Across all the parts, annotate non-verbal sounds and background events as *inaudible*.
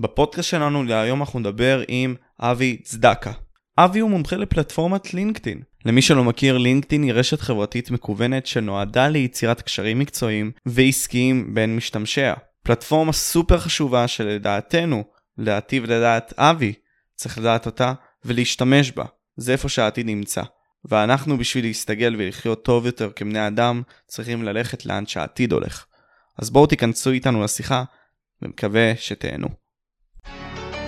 בפודקאסט שלנו להיום אנחנו נדבר עם אבי צדקה. אבי הוא מומחה לפלטפורמת לינקדאין. למי שלא מכיר, לינקדאין היא רשת חברתית מקוונת שנועדה ליצירת קשרים מקצועיים ועסקיים בין משתמשיה. פלטפורמה סופר חשובה שלדעתנו, לדעתי ולדעת אבי, צריך לדעת אותה ולהשתמש בה. זה איפה שהעתיד נמצא. ואנחנו בשביל להסתגל ולחיות טוב יותר כבני אדם, צריכים ללכת לאן שהעתיד הולך. אז בואו תיכנסו איתנו לשיחה, ומקווה שתהנו.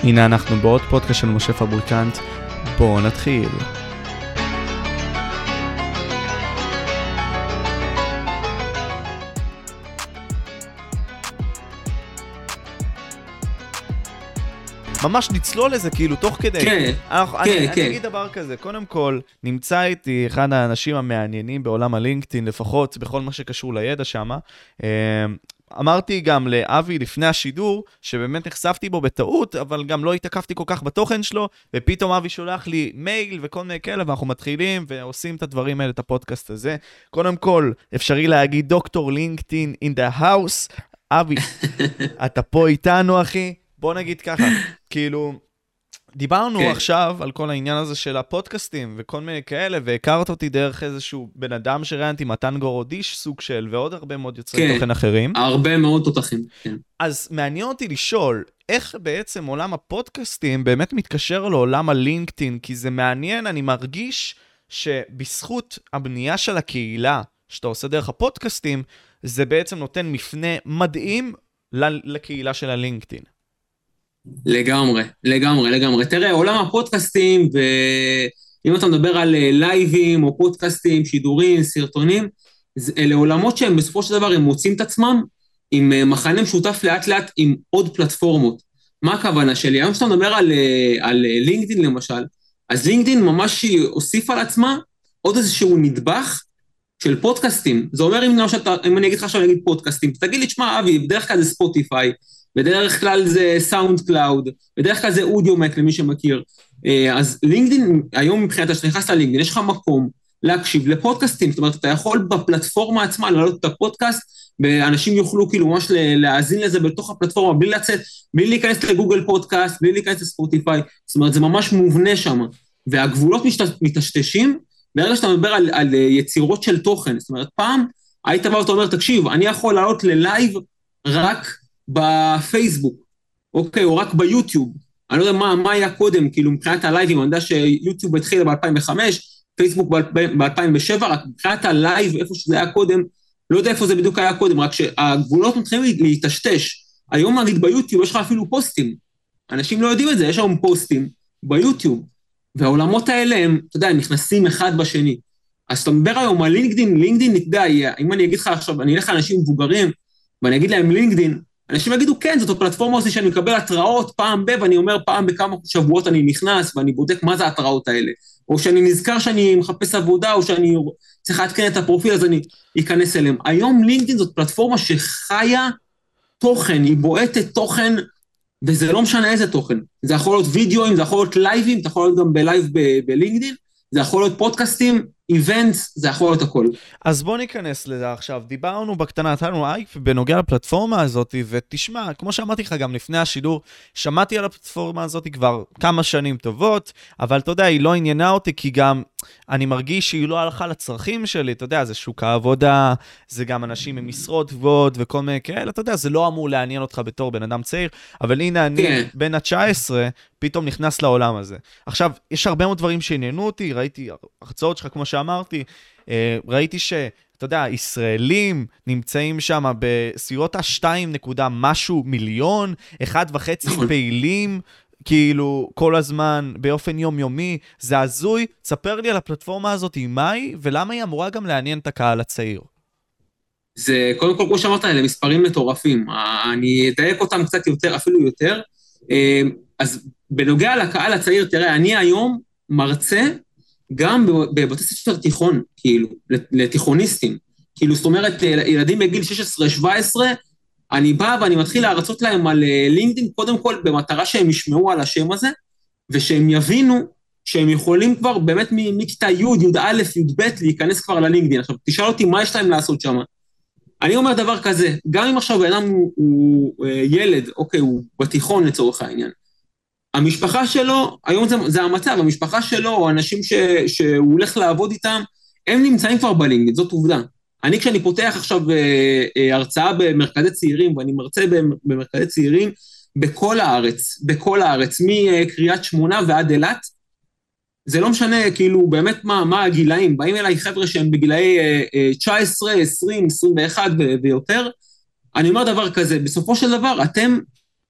הנה אנחנו בעוד פודקאסט של משה פבריקנט, בואו נתחיל. ממש נצלול לזה כאילו תוך כדי. כן, אנחנו, כן, אני, כן. אני אגיד דבר כזה, קודם כל, נמצא איתי אחד האנשים המעניינים בעולם הלינקדאין, לפחות בכל מה שקשור לידע שם. אמרתי גם לאבי לפני השידור, שבאמת נחשפתי בו בטעות, אבל גם לא התעכבתי כל כך בתוכן שלו, ופתאום אבי שולח לי מייל וכל מיני כאלה, ואנחנו מתחילים ועושים את הדברים האלה, את הפודקאסט הזה. קודם כל, אפשרי להגיד דוקטור לינקדאין in the house. אבי, *laughs* אתה פה איתנו, אחי? בוא נגיד ככה, כאילו, דיברנו כן. עכשיו על כל העניין הזה של הפודקאסטים וכל מיני כאלה, והכרת אותי דרך איזשהו בן אדם שראיינתי, מתן גורודיש סוג של, ועוד הרבה מאוד יוצרי כן. תוכן אחרים. הרבה מאוד תותחים, כן. אז מעניין אותי לשאול, איך בעצם עולם הפודקאסטים באמת מתקשר לעולם הלינקדאין? כי זה מעניין, אני מרגיש שבזכות הבנייה של הקהילה, שאתה עושה דרך הפודקאסטים, זה בעצם נותן מפנה מדהים לקהילה של הלינקדאין. לגמרי, לגמרי, לגמרי. תראה, עולם הפודקאסטים, ואם אתה מדבר על אה, לייבים או פודקאסטים, שידורים, סרטונים, אלה עולמות שהם בסופו של דבר, הם מוצאים את עצמם עם אה, מחנה משותף לאט לאט עם עוד פלטפורמות. מה הכוונה שלי? היום כשאתה מדבר על, אה, על לינקדאין למשל, אז לינקדאין ממש הוסיפה על עצמה עוד איזשהו נדבך של פודקאסטים. זה אומר, אם, למשל, אם אני אגיד לך עכשיו, אני אגיד פודקאסטים, תגיד לי, תשמע, אבי, בדרך כלל זה ספוטיפיי, בדרך כלל זה סאונד קלאוד, בדרך כלל זה אודיומק למי שמכיר. אה, אז לינקדאין, היום מבחינתה, כשאתה נכנס ללינקדאין, יש לך מקום להקשיב לפודקאסטים, זאת אומרת, אתה יכול בפלטפורמה עצמה להעלות את הפודקאסט, ואנשים יוכלו כאילו ממש להאזין לזה בתוך הפלטפורמה, בלי לצאת, בלי להיכנס לגוגל פודקאסט, בלי להיכנס לספוטיפיי, זאת אומרת, זה ממש מובנה שם. והגבולות מטשטשים ברגע שאתה מדבר על, על אה, יצירות של תוכן. זאת אומרת, פעם היית בא ואתה אומר, תקשיב, אני יכול לעלות ללייב רק בפייסבוק, אוקיי, או רק ביוטיוב. אני לא יודע מה, מה היה קודם, כאילו מבחינת הלייבים, אני יודע שיוטיוב התחיל ב-2005, פייסבוק ב-2007, רק מבחינת הלייב, איפה שזה היה קודם, לא יודע איפה זה בדיוק היה קודם, רק שהגבולות מתחילים להיטשטש. היום נגיד ביוטיוב יש לך אפילו פוסטים. אנשים לא יודעים את זה, יש היום פוסטים ביוטיוב. והעולמות האלה הם, אתה יודע, הם נכנסים אחד בשני. אז אתה מדבר היום על לינקדין, לינקדין, אתה יודע, אם אני אגיד לך עכשיו, אני אלך לאנשים מבוגרים, ואני אגיד להם לינקדין, אנשים יגידו, כן, זאת הפלטפורמה הזאת שאני מקבל התראות פעם ב, ואני אומר פעם בכמה שבועות אני נכנס, ואני בודק מה זה ההתראות האלה. או שאני נזכר שאני מחפש עבודה, או שאני צריך לעדכן את הפרופיל, אז אני אכנס אליהם. היום לינקדין זאת פלטפורמה שחיה תוכן, היא בועטת תוכן, וזה לא משנה איזה תוכן. זה יכול להיות וידאוים, זה יכול להיות לייבים, זה יכול להיות גם בלייב ב- בלינקדין, זה יכול להיות פודקאסטים, events, זה יכול להיות הכל. אז בוא ניכנס לזה עכשיו. דיברנו בקטנה, נתנו הייפ בנוגע לפלטפורמה הזאת, ותשמע, כמו שאמרתי לך גם לפני השידור, שמעתי על הפלטפורמה הזאת כבר כמה שנים טובות, אבל אתה יודע, היא לא עניינה אותי, כי גם אני מרגיש שהיא לא הלכה לצרכים שלי, אתה יודע, זה שוק העבודה, זה גם אנשים עם משרות גבוהות וכל מיני כאלה, אתה יודע, זה לא אמור לעניין אותך בתור בן אדם צעיר, אבל הנה אני, כן. בן ה-19, פתאום נכנס לעולם הזה. עכשיו, יש הרבה מאוד דברים שעניינו אותי, ראיתי הרצאות שלך, כמו שאמרתי, אה, ראיתי ש... אתה יודע, ישראלים נמצאים שם בסביבות ה-2 נקודה משהו מיליון, אחד וחצי נכון. פעילים, כאילו, כל הזמן, באופן יומיומי. זה הזוי. ספר לי על הפלטפורמה הזאת, מה היא, ולמה היא אמורה גם לעניין את הקהל הצעיר. זה, קודם כל, כמו שאמרת, אלה מספרים מטורפים. אני אדייק אותם קצת יותר, אפילו יותר. אה, אז בנוגע לקהל הצעיר, תראה, אני היום מרצה גם בב- בבתי ספר תיכון, כאילו, לתיכוניסטים. כאילו, זאת אומרת, ילדים בגיל 16-17, אני בא ואני מתחיל להרצות להם על אה, לינקדאין, קודם כל במטרה שהם ישמעו על השם הזה, ושהם יבינו שהם יכולים כבר באמת מכיתה י', י"א, י"ב, להיכנס כבר ללינקדאין. עכשיו, תשאל אותי מה יש להם לעשות שם. אני אומר דבר כזה, גם אם עכשיו בן אדם הוא, הוא אה, ילד, אוקיי, הוא בתיכון לצורך העניין, המשפחה שלו, היום זה, זה המצב, המשפחה שלו, או אנשים ש, שהוא הולך לעבוד איתם, הם נמצאים כבר בלינקדאין, זאת עובדה. אני כשאני פותח עכשיו אה, אה, הרצאה במרכזי צעירים, ואני מרצה במרכזי צעירים בכל הארץ, בכל הארץ, מקריית שמונה ועד אילת, זה לא משנה כאילו באמת מה, מה הגילאים, באים אליי חבר'ה שהם בגילאי אה, אה, 19, 20, 21 ויותר, אני אומר דבר כזה, בסופו של דבר אתם,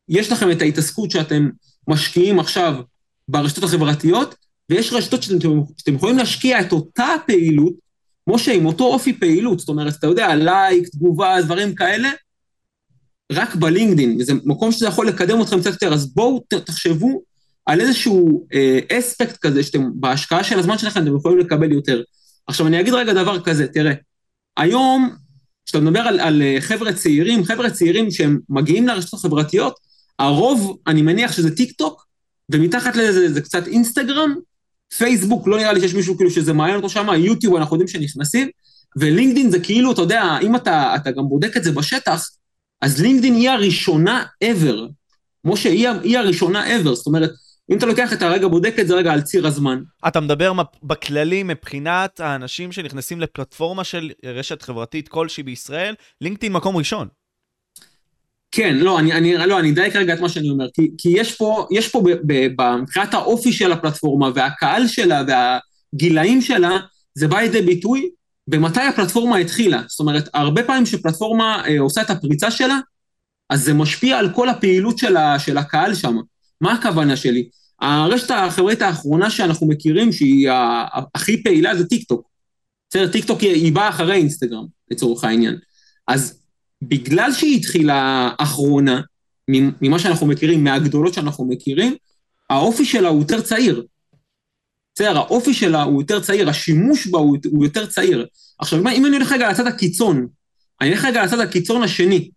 יש לכם את ההתעסקות שאתם משקיעים עכשיו ברשתות החברתיות, ויש רשתות שאתם, שאתם יכולים להשקיע את אותה פעילות, כמו שעם אותו אופי פעילות, זאת אומרת, אתה יודע, לייק, תגובה, דברים כאלה, רק בלינקדין, וזה מקום שזה יכול לקדם אתכם קצת יותר, אז בואו תחשבו על איזשהו אה, אספקט כזה, שאתם, בהשקעה של הזמן שלכם אתם יכולים לקבל יותר. עכשיו, אני אגיד רגע דבר כזה, תראה, היום, כשאתה מדבר על, על אה, חבר'ה צעירים, חבר'ה צעירים שהם מגיעים לרשתות החברתיות, הרוב, אני מניח שזה טיק טוק, ומתחת לזה זה קצת אינסטגרם, פייסבוק, לא נראה לי שיש מישהו כאילו שזה מעניין אותו שם, יוטיוב אנחנו יודעים שנכנסים, ולינקדין זה כאילו, אתה יודע, אם אתה, אתה גם בודק את זה בשטח, אז לינקדין היא הראשונה ever, כמו שהיא הראשונה ever, זאת אומרת, אם אתה לוקח את הרגע, בודק את זה רגע על ציר הזמן. אתה מדבר בכללי מבחינת האנשים שנכנסים לפלטפורמה של רשת חברתית כלשהי בישראל, לינקדאין מקום ראשון. כן, לא, אני, אני, לא, אני אדייק רגע את מה שאני אומר, כי, כי יש פה, יש פה מבחינת האופי של הפלטפורמה והקהל שלה והגילאים שלה, זה בא לידי ביטוי במתי הפלטפורמה התחילה. זאת אומרת, הרבה פעמים שפלטפורמה אה, עושה את הפריצה שלה, אז זה משפיע על כל הפעילות של, ה, של הקהל שם. מה הכוונה שלי? הרשת החברתית האחרונה שאנחנו מכירים, שהיא הכי פעילה, זה טיק טוק. בסדר, טיק טוק היא באה אחרי אינסטגרם, לצורך העניין. אז בגלל שהיא התחילה אחרונה, ממה שאנחנו מכירים, מהגדולות שאנחנו מכירים, האופי שלה הוא יותר צעיר. בסדר, האופי שלה הוא יותר צעיר, השימוש בה הוא, יותר צעיר. עכשיו, אם אני הולך רגע לצד הקיצון, אני הולך רגע לצד הקיצון השני.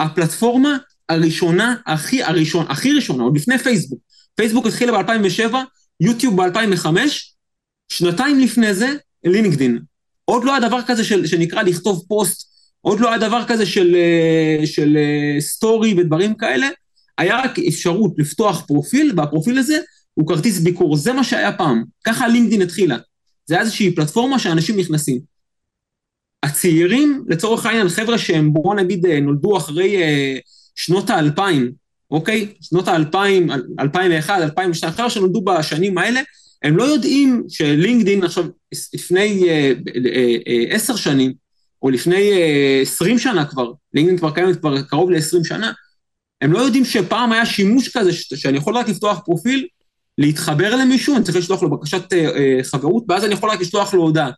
הפלטפורמה הראשונה, הכי, הראשון, הכי ראשונה, עוד לפני פייסבוק. פייסבוק התחילה ב-2007, יוטיוב ב-2005, שנתיים לפני זה, לינקדין. עוד לא היה דבר כזה של, שנקרא לכתוב פוסט, עוד לא היה דבר כזה של, אה, של אה, סטורי ודברים כאלה, היה רק אפשרות לפתוח פרופיל, והפרופיל הזה הוא כרטיס ביקור, זה מה שהיה פעם, ככה לינקדין התחילה. זה היה איזושהי פלטפורמה שאנשים נכנסים. הצעירים, לצורך העניין, חבר'ה שהם, בואו נגיד, אה, נולדו אחרי שנות האלפיים, אוקיי? שנות האלפיים, 2001, 2002, חבר'ה שנולדו בשנים האלה, הם לא יודעים שלינקדין עכשיו, לפני עשר uh, uh, שנים, או לפני עשרים שנה כבר, לינקדין כבר קיימת כבר קרוב ל-20 שנה, הם לא יודעים שפעם היה שימוש כזה, שאני יכול רק לפתוח פרופיל, להתחבר למישהו, אני צריך לשלוח לו בקשת חברות, ואז אני יכול רק לשלוח לו הודעה.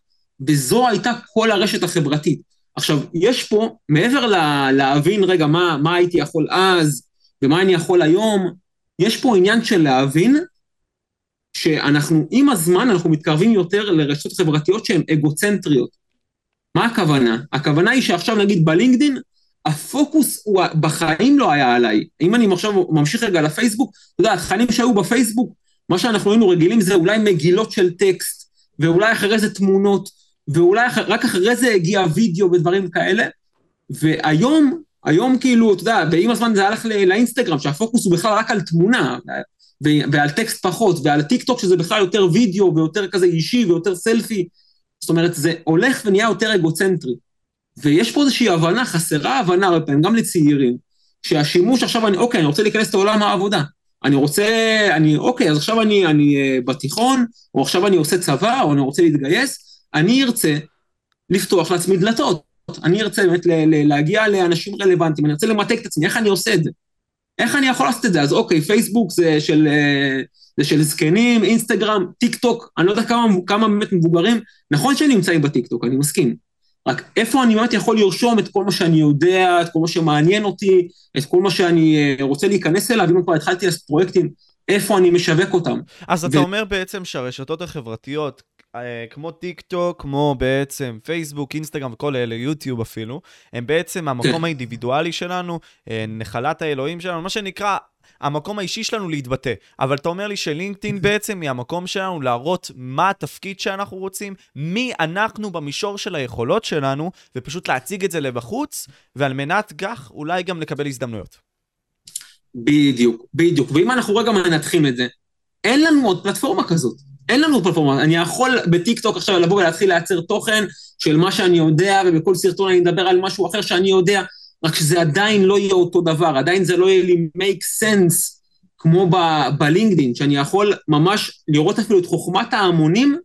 וזו הייתה כל הרשת החברתית. עכשיו, יש פה, מעבר ל- להבין רגע מה, מה הייתי יכול אז, ומה אני יכול היום, יש פה עניין של להבין שאנחנו, עם הזמן, אנחנו מתקרבים יותר לרשתות חברתיות שהן אגוצנטריות. מה הכוונה? הכוונה היא שעכשיו נגיד בלינקדין, הפוקוס הוא בחיים לא היה עליי. אם אני עכשיו ממשיך רגע לפייסבוק, אתה יודע, התכנים שהיו בפייסבוק, מה שאנחנו היינו רגילים זה אולי מגילות של טקסט, ואולי אחרי זה תמונות, ואולי אח, רק אחרי זה הגיע וידאו ודברים כאלה, והיום היום כאילו, אתה יודע, ועם הזמן זה הלך לאינסטגרם, שהפוקוס הוא בכלל רק על תמונה, ועל טקסט פחות, ועל טיק טוק שזה בכלל יותר וידאו ויותר כזה אישי ויותר סלפי. זאת אומרת, זה הולך ונהיה יותר אגוצנטרי. ויש פה איזושהי הבנה, חסרה הבנה הרבה פעמים, גם לצעירים, שהשימוש עכשיו, אני, אוקיי, אני רוצה להיכנס לעולם העבודה. אני רוצה, אני, אוקיי, אז עכשיו אני, אני אה, בתיכון, או עכשיו אני עושה צבא, או אני רוצה להתגייס, אני ארצה לפתוח לעצמי דלתות. אני ארצה באמת להגיע לאנשים רלוונטיים, אני ארצה למתג את עצמי, איך אני עושה את זה? איך אני יכול לעשות את זה? אז אוקיי, פייסבוק זה של, אה, זה של זקנים, אינסטגרם, טיק טוק, אני לא יודע כמה, כמה באמת מבוגרים, נכון שאני נמצאים בטיק טוק, אני מסכים. רק איפה אני באמת יכול לרשום את כל מה שאני יודע, את כל מה שמעניין אותי, את כל מה שאני אה, רוצה להיכנס אליו, אם כבר התחלתי לעשות פרויקטים, איפה אני משווק אותם. אז ו... אתה אומר בעצם שהרשתות החברתיות, אה, כמו טיק טוק, כמו בעצם פייסבוק, אינסטגרם וכל אלה, יוטיוב אפילו, הם בעצם המקום כן. האינדיבידואלי שלנו, אה, נחלת האלוהים שלנו, מה שנקרא, המקום האישי שלנו להתבטא. אבל אתה אומר לי שלינקדאין *laughs* בעצם היא המקום שלנו להראות מה התפקיד שאנחנו רוצים, מי אנחנו במישור של היכולות שלנו, ופשוט להציג את זה לבחוץ, ועל מנת כך אולי גם לקבל הזדמנויות. בדיוק, בדיוק. ואם אנחנו רגע מנתחים את זה, אין לנו עוד פלטפורמה כזאת. אין לנו פלטפורמה. אני יכול בטיקטוק עכשיו לבוא ולהתחיל לייצר תוכן של מה שאני יודע, ובכל סרטון אני אדבר על משהו אחר שאני יודע, רק שזה עדיין לא יהיה אותו דבר, עדיין זה לא יהיה לי make sense כמו בלינקדאין, שאני יכול ממש לראות אפילו את חוכמת ההמונים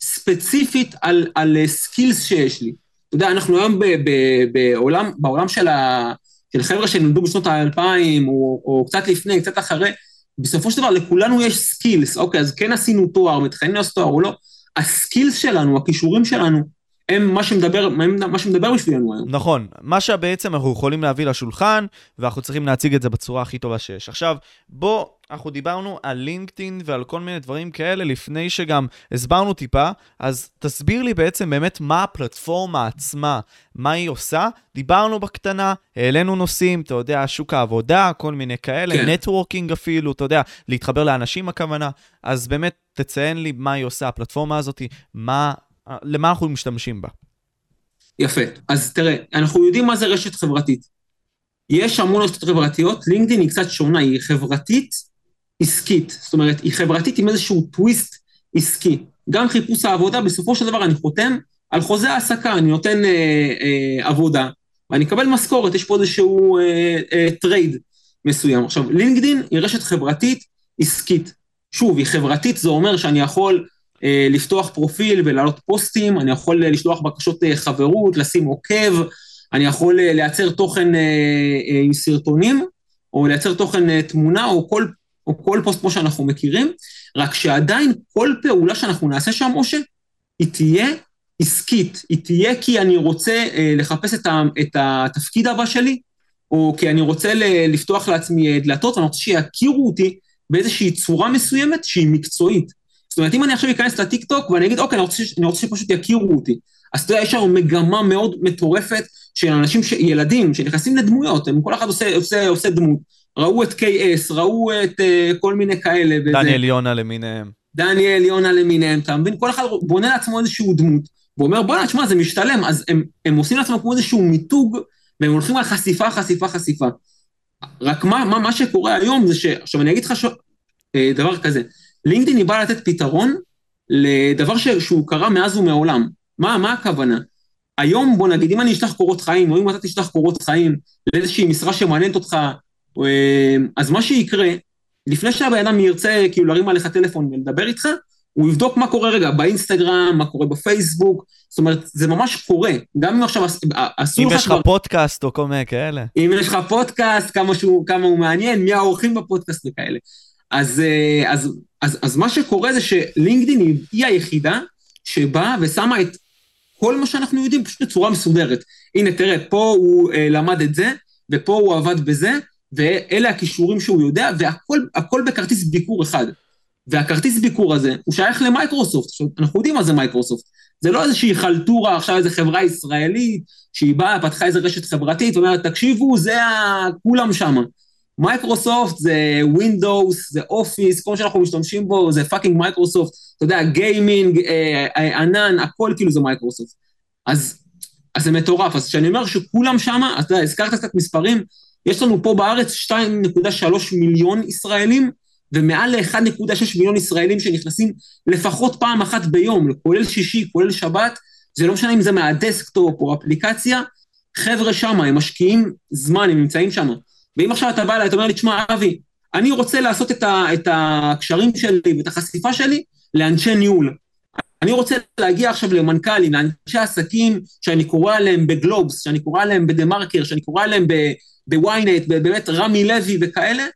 ספציפית על, על skills שיש לי. אתה יודע, אנחנו היום ב, ב, בעולם, בעולם של, ה, של חבר'ה שנולדו בשנות האלפיים, או, או קצת לפני, קצת אחרי, בסופו של דבר לכולנו יש skills, אוקיי, אז כן עשינו תואר, מתחילים לעשות תואר או לא, ה skills שלנו, הכישורים שלנו, הם מה שמדבר, הם מה שמדבר בשבילנו היום. נכון, מה שבעצם אנחנו יכולים להביא לשולחן, ואנחנו צריכים להציג את זה בצורה הכי טובה שיש. עכשיו, בוא, אנחנו דיברנו על לינקדאין ועל כל מיני דברים כאלה לפני שגם הסברנו טיפה, אז תסביר לי בעצם באמת מה הפלטפורמה עצמה, מה היא עושה. דיברנו בקטנה, העלינו נושאים, אתה יודע, שוק העבודה, כל מיני כאלה, כן. נטוורקינג אפילו, אתה יודע, להתחבר לאנשים הכוונה. אז באמת, תציין לי מה היא עושה, הפלטפורמה הזאת, מה למה אנחנו משתמשים בה? יפה. אז תראה, אנחנו יודעים מה זה רשת חברתית. יש המון רשתות חברתיות, לינקדאין היא קצת שונה, היא חברתית עסקית. זאת אומרת, היא חברתית עם איזשהו טוויסט עסקי. גם חיפוש העבודה, בסופו של דבר אני חותם על חוזה העסקה, אני נותן אה, אה, עבודה, ואני אקבל משכורת, יש פה איזשהו אה, אה, trade מסוים. עכשיו, לינקדאין היא רשת חברתית עסקית. שוב, היא חברתית, זה אומר שאני יכול לפתוח פרופיל ולהעלות פוסטים, אני יכול אה, לשלוח בקשות אה, חברות, לשים עוקב, אני יכול לייצר תוכן עם סרטונים, או לייצר תוכן תמונה, או כל, או כל פוסט כמו שאנחנו מכירים, רק שעדיין כל פעולה שאנחנו נעשה שם, משה, היא תהיה עסקית, היא תהיה כי אני רוצה לחפש את, ה, את התפקיד הבא שלי, או כי אני רוצה לפתוח לעצמי דלתות, ואני רוצה שיכירו אותי באיזושהי צורה מסוימת שהיא מקצועית. זאת אומרת, אם אני עכשיו אכנס לטיקטוק ואני אגיד, אוקיי, אני רוצה, אני רוצה שפשוט יכירו אותי. אז אתה יודע, יש שם מגמה מאוד מטורפת של אנשים, ש... ילדים, שנכנסים לדמויות, הם כל אחד עושה, עושה, עושה דמות. ראו את KS, ראו את uh, כל מיני כאלה. דניאל יונה למיניהם. דניאל יונה למיניהם, אתה מבין? כל אחד בונה לעצמו איזשהו דמות, ואומר, בוא'נה, תשמע, זה משתלם, אז הם, הם עושים לעצמם כמו איזשהו מיתוג, והם הולכים על חשיפה, חשיפה, חשיפה. רק מה, מה, מה שקורה היום זה ש... עכשיו, אני אגיד לך ש... אה, דבר כזה, לינקדאין היא באה לתת פתרון לדבר ש... שהוא קרה מאז ומעולם. מה, מה הכוונה? היום, בוא נגיד, אם אני אשלח קורות חיים, או אם אתה תשלח קורות חיים לאיזושהי משרה שמעניינת אותך, אה, אז מה שיקרה, לפני שהבן אדם ירצה כאילו להרים עליך טלפון ולדבר איתך, הוא יבדוק מה קורה רגע באינסטגרם, מה קורה בפייסבוק, זאת אומרת, זה ממש קורה. גם אם עכשיו אסור לך... אם יש לך פודקאסט או כל מיני כאלה. אם יש לך פודקאסט, כמה, שהוא, כמה הוא מעניין, מי האורחים בפודקאסט וכאלה. אז, אה, אז, אז, אז מה שקורה זה שלינקדאין היא היחידה שבאה ושמה את כל מה שאנחנו יודעים פשוט בצורה מסודרת. הנה, תראה, פה הוא אה, למד את זה, ופה הוא עבד בזה, ואלה הכישורים שהוא יודע, והכל בכרטיס ביקור אחד. והכרטיס ביקור הזה, הוא שייך למייקרוסופט. עכשיו, אנחנו יודעים מה זה מייקרוסופט. זה לא איזושהי חלטורה, עכשיו איזו חברה ישראלית, שהיא באה, פתחה איזו רשת חברתית, ואומרת, תקשיבו, זה ה... כולם שמה. מייקרוסופט זה Windows, זה Office, כל שאנחנו משתמשים בו זה fucking מייקרוסופט, אתה יודע, gaming, אה, אה, ענן, הכל כאילו זה מייקרוסופט. אז, אז זה מטורף, אז כשאני אומר שכולם שמה, אתה יודע, הזכרת קצת מספרים, יש לנו פה בארץ 2.3 מיליון ישראלים, ומעל ל-1.6 מיליון ישראלים שנכנסים לפחות פעם אחת ביום, כולל שישי, כולל שבת, זה לא משנה אם זה מה desktop או אפליקציה, חבר'ה שמה, הם משקיעים זמן, הם נמצאים שמה. ואם עכשיו אתה בא אליי, אתה אומר לי, תשמע, אבי, אני רוצה לעשות את, ה, את הקשרים שלי ואת החשיפה שלי לאנשי ניהול. אני רוצה להגיע עכשיו למנכ"לים, לאנשי עסקים שאני קורא עליהם בגלובס, שאני קורא עליהם בדה-מרקר, שאני קורא עליהם בוויינט, באמת רמי לוי וכאלה,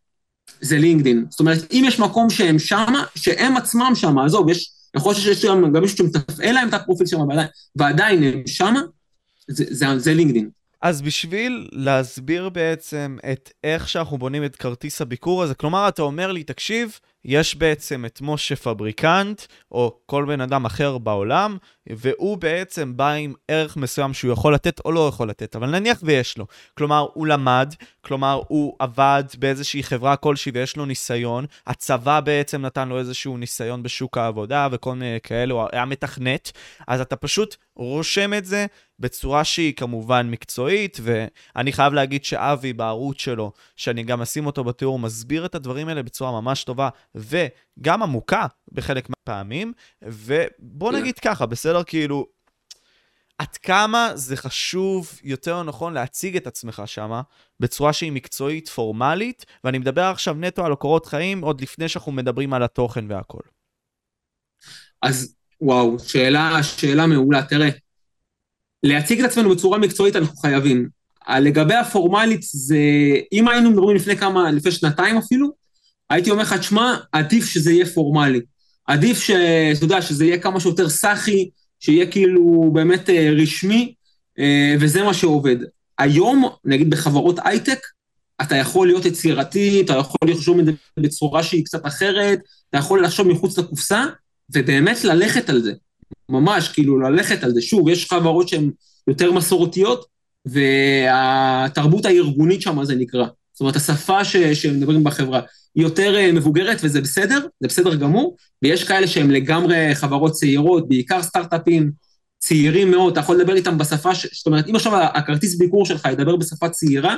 זה לינקדין. זאת אומרת, אם יש מקום שהם שמה, שהם עצמם שמה, עזוב, יש, יכול להיות שיש גם מישהו שמתפעל להם את הפרופיל שם, ועדיין, ועדיין הם שמה, זה, זה, זה לינקדין. אז בשביל להסביר בעצם את איך שאנחנו בונים את כרטיס הביקור הזה, כלומר, אתה אומר לי, תקשיב, יש בעצם את משה פבריקנט, או כל בן אדם אחר בעולם, והוא בעצם בא עם ערך מסוים שהוא יכול לתת או לא יכול לתת, אבל נניח ויש לו. כלומר, הוא למד, כלומר, הוא עבד באיזושהי חברה כלשהי ויש לו ניסיון, הצבא בעצם נתן לו איזשהו ניסיון בשוק העבודה וכל מיני כאלה, הוא היה מתכנת, אז אתה פשוט רושם את זה בצורה שהיא כמובן מקצועית, ואני חייב להגיד שאבי בערוץ שלו, שאני גם אשים אותו בתיאור, מסביר את הדברים האלה בצורה ממש טובה, וגם עמוקה בחלק מהפעמים, ובוא נגיד ככה, בסדר? כאילו, עד כמה זה חשוב, יותר נכון, להציג את עצמך שמה בצורה שהיא מקצועית, פורמלית, ואני מדבר עכשיו נטו על קורות חיים, עוד לפני שאנחנו מדברים על התוכן והכל. אז וואו, שאלה, שאלה מעולה. תראה, להציג את עצמנו בצורה מקצועית אנחנו חייבים. לגבי הפורמלית, זה, אם היינו מדברים לפני כמה, לפני שנתיים אפילו, הייתי אומר לך, תשמע, עדיף שזה יהיה פורמלי. עדיף שאתה יודע, שזה יהיה כמה שיותר סאחי, שיהיה כאילו באמת אה, רשמי, אה, וזה מה שעובד. היום, נגיד בחברות הייטק, אתה יכול להיות יצירתי, אתה יכול לחשוב את זה בצורה שהיא קצת אחרת, אתה יכול לחשוב מחוץ לקופסה, ובאמת ללכת על זה. ממש, כאילו, ללכת על זה. שוב, יש חברות שהן יותר מסורתיות, והתרבות הארגונית שם, זה נקרא. זאת אומרת, השפה ש, שמדברים בחברה היא יותר אה, מבוגרת, וזה בסדר, זה בסדר גמור, ויש כאלה שהם לגמרי חברות צעירות, בעיקר סטארט-אפים צעירים מאוד, אתה יכול לדבר איתם בשפה, ש... זאת אומרת, אם עכשיו הכרטיס ביקור שלך ידבר בשפה צעירה,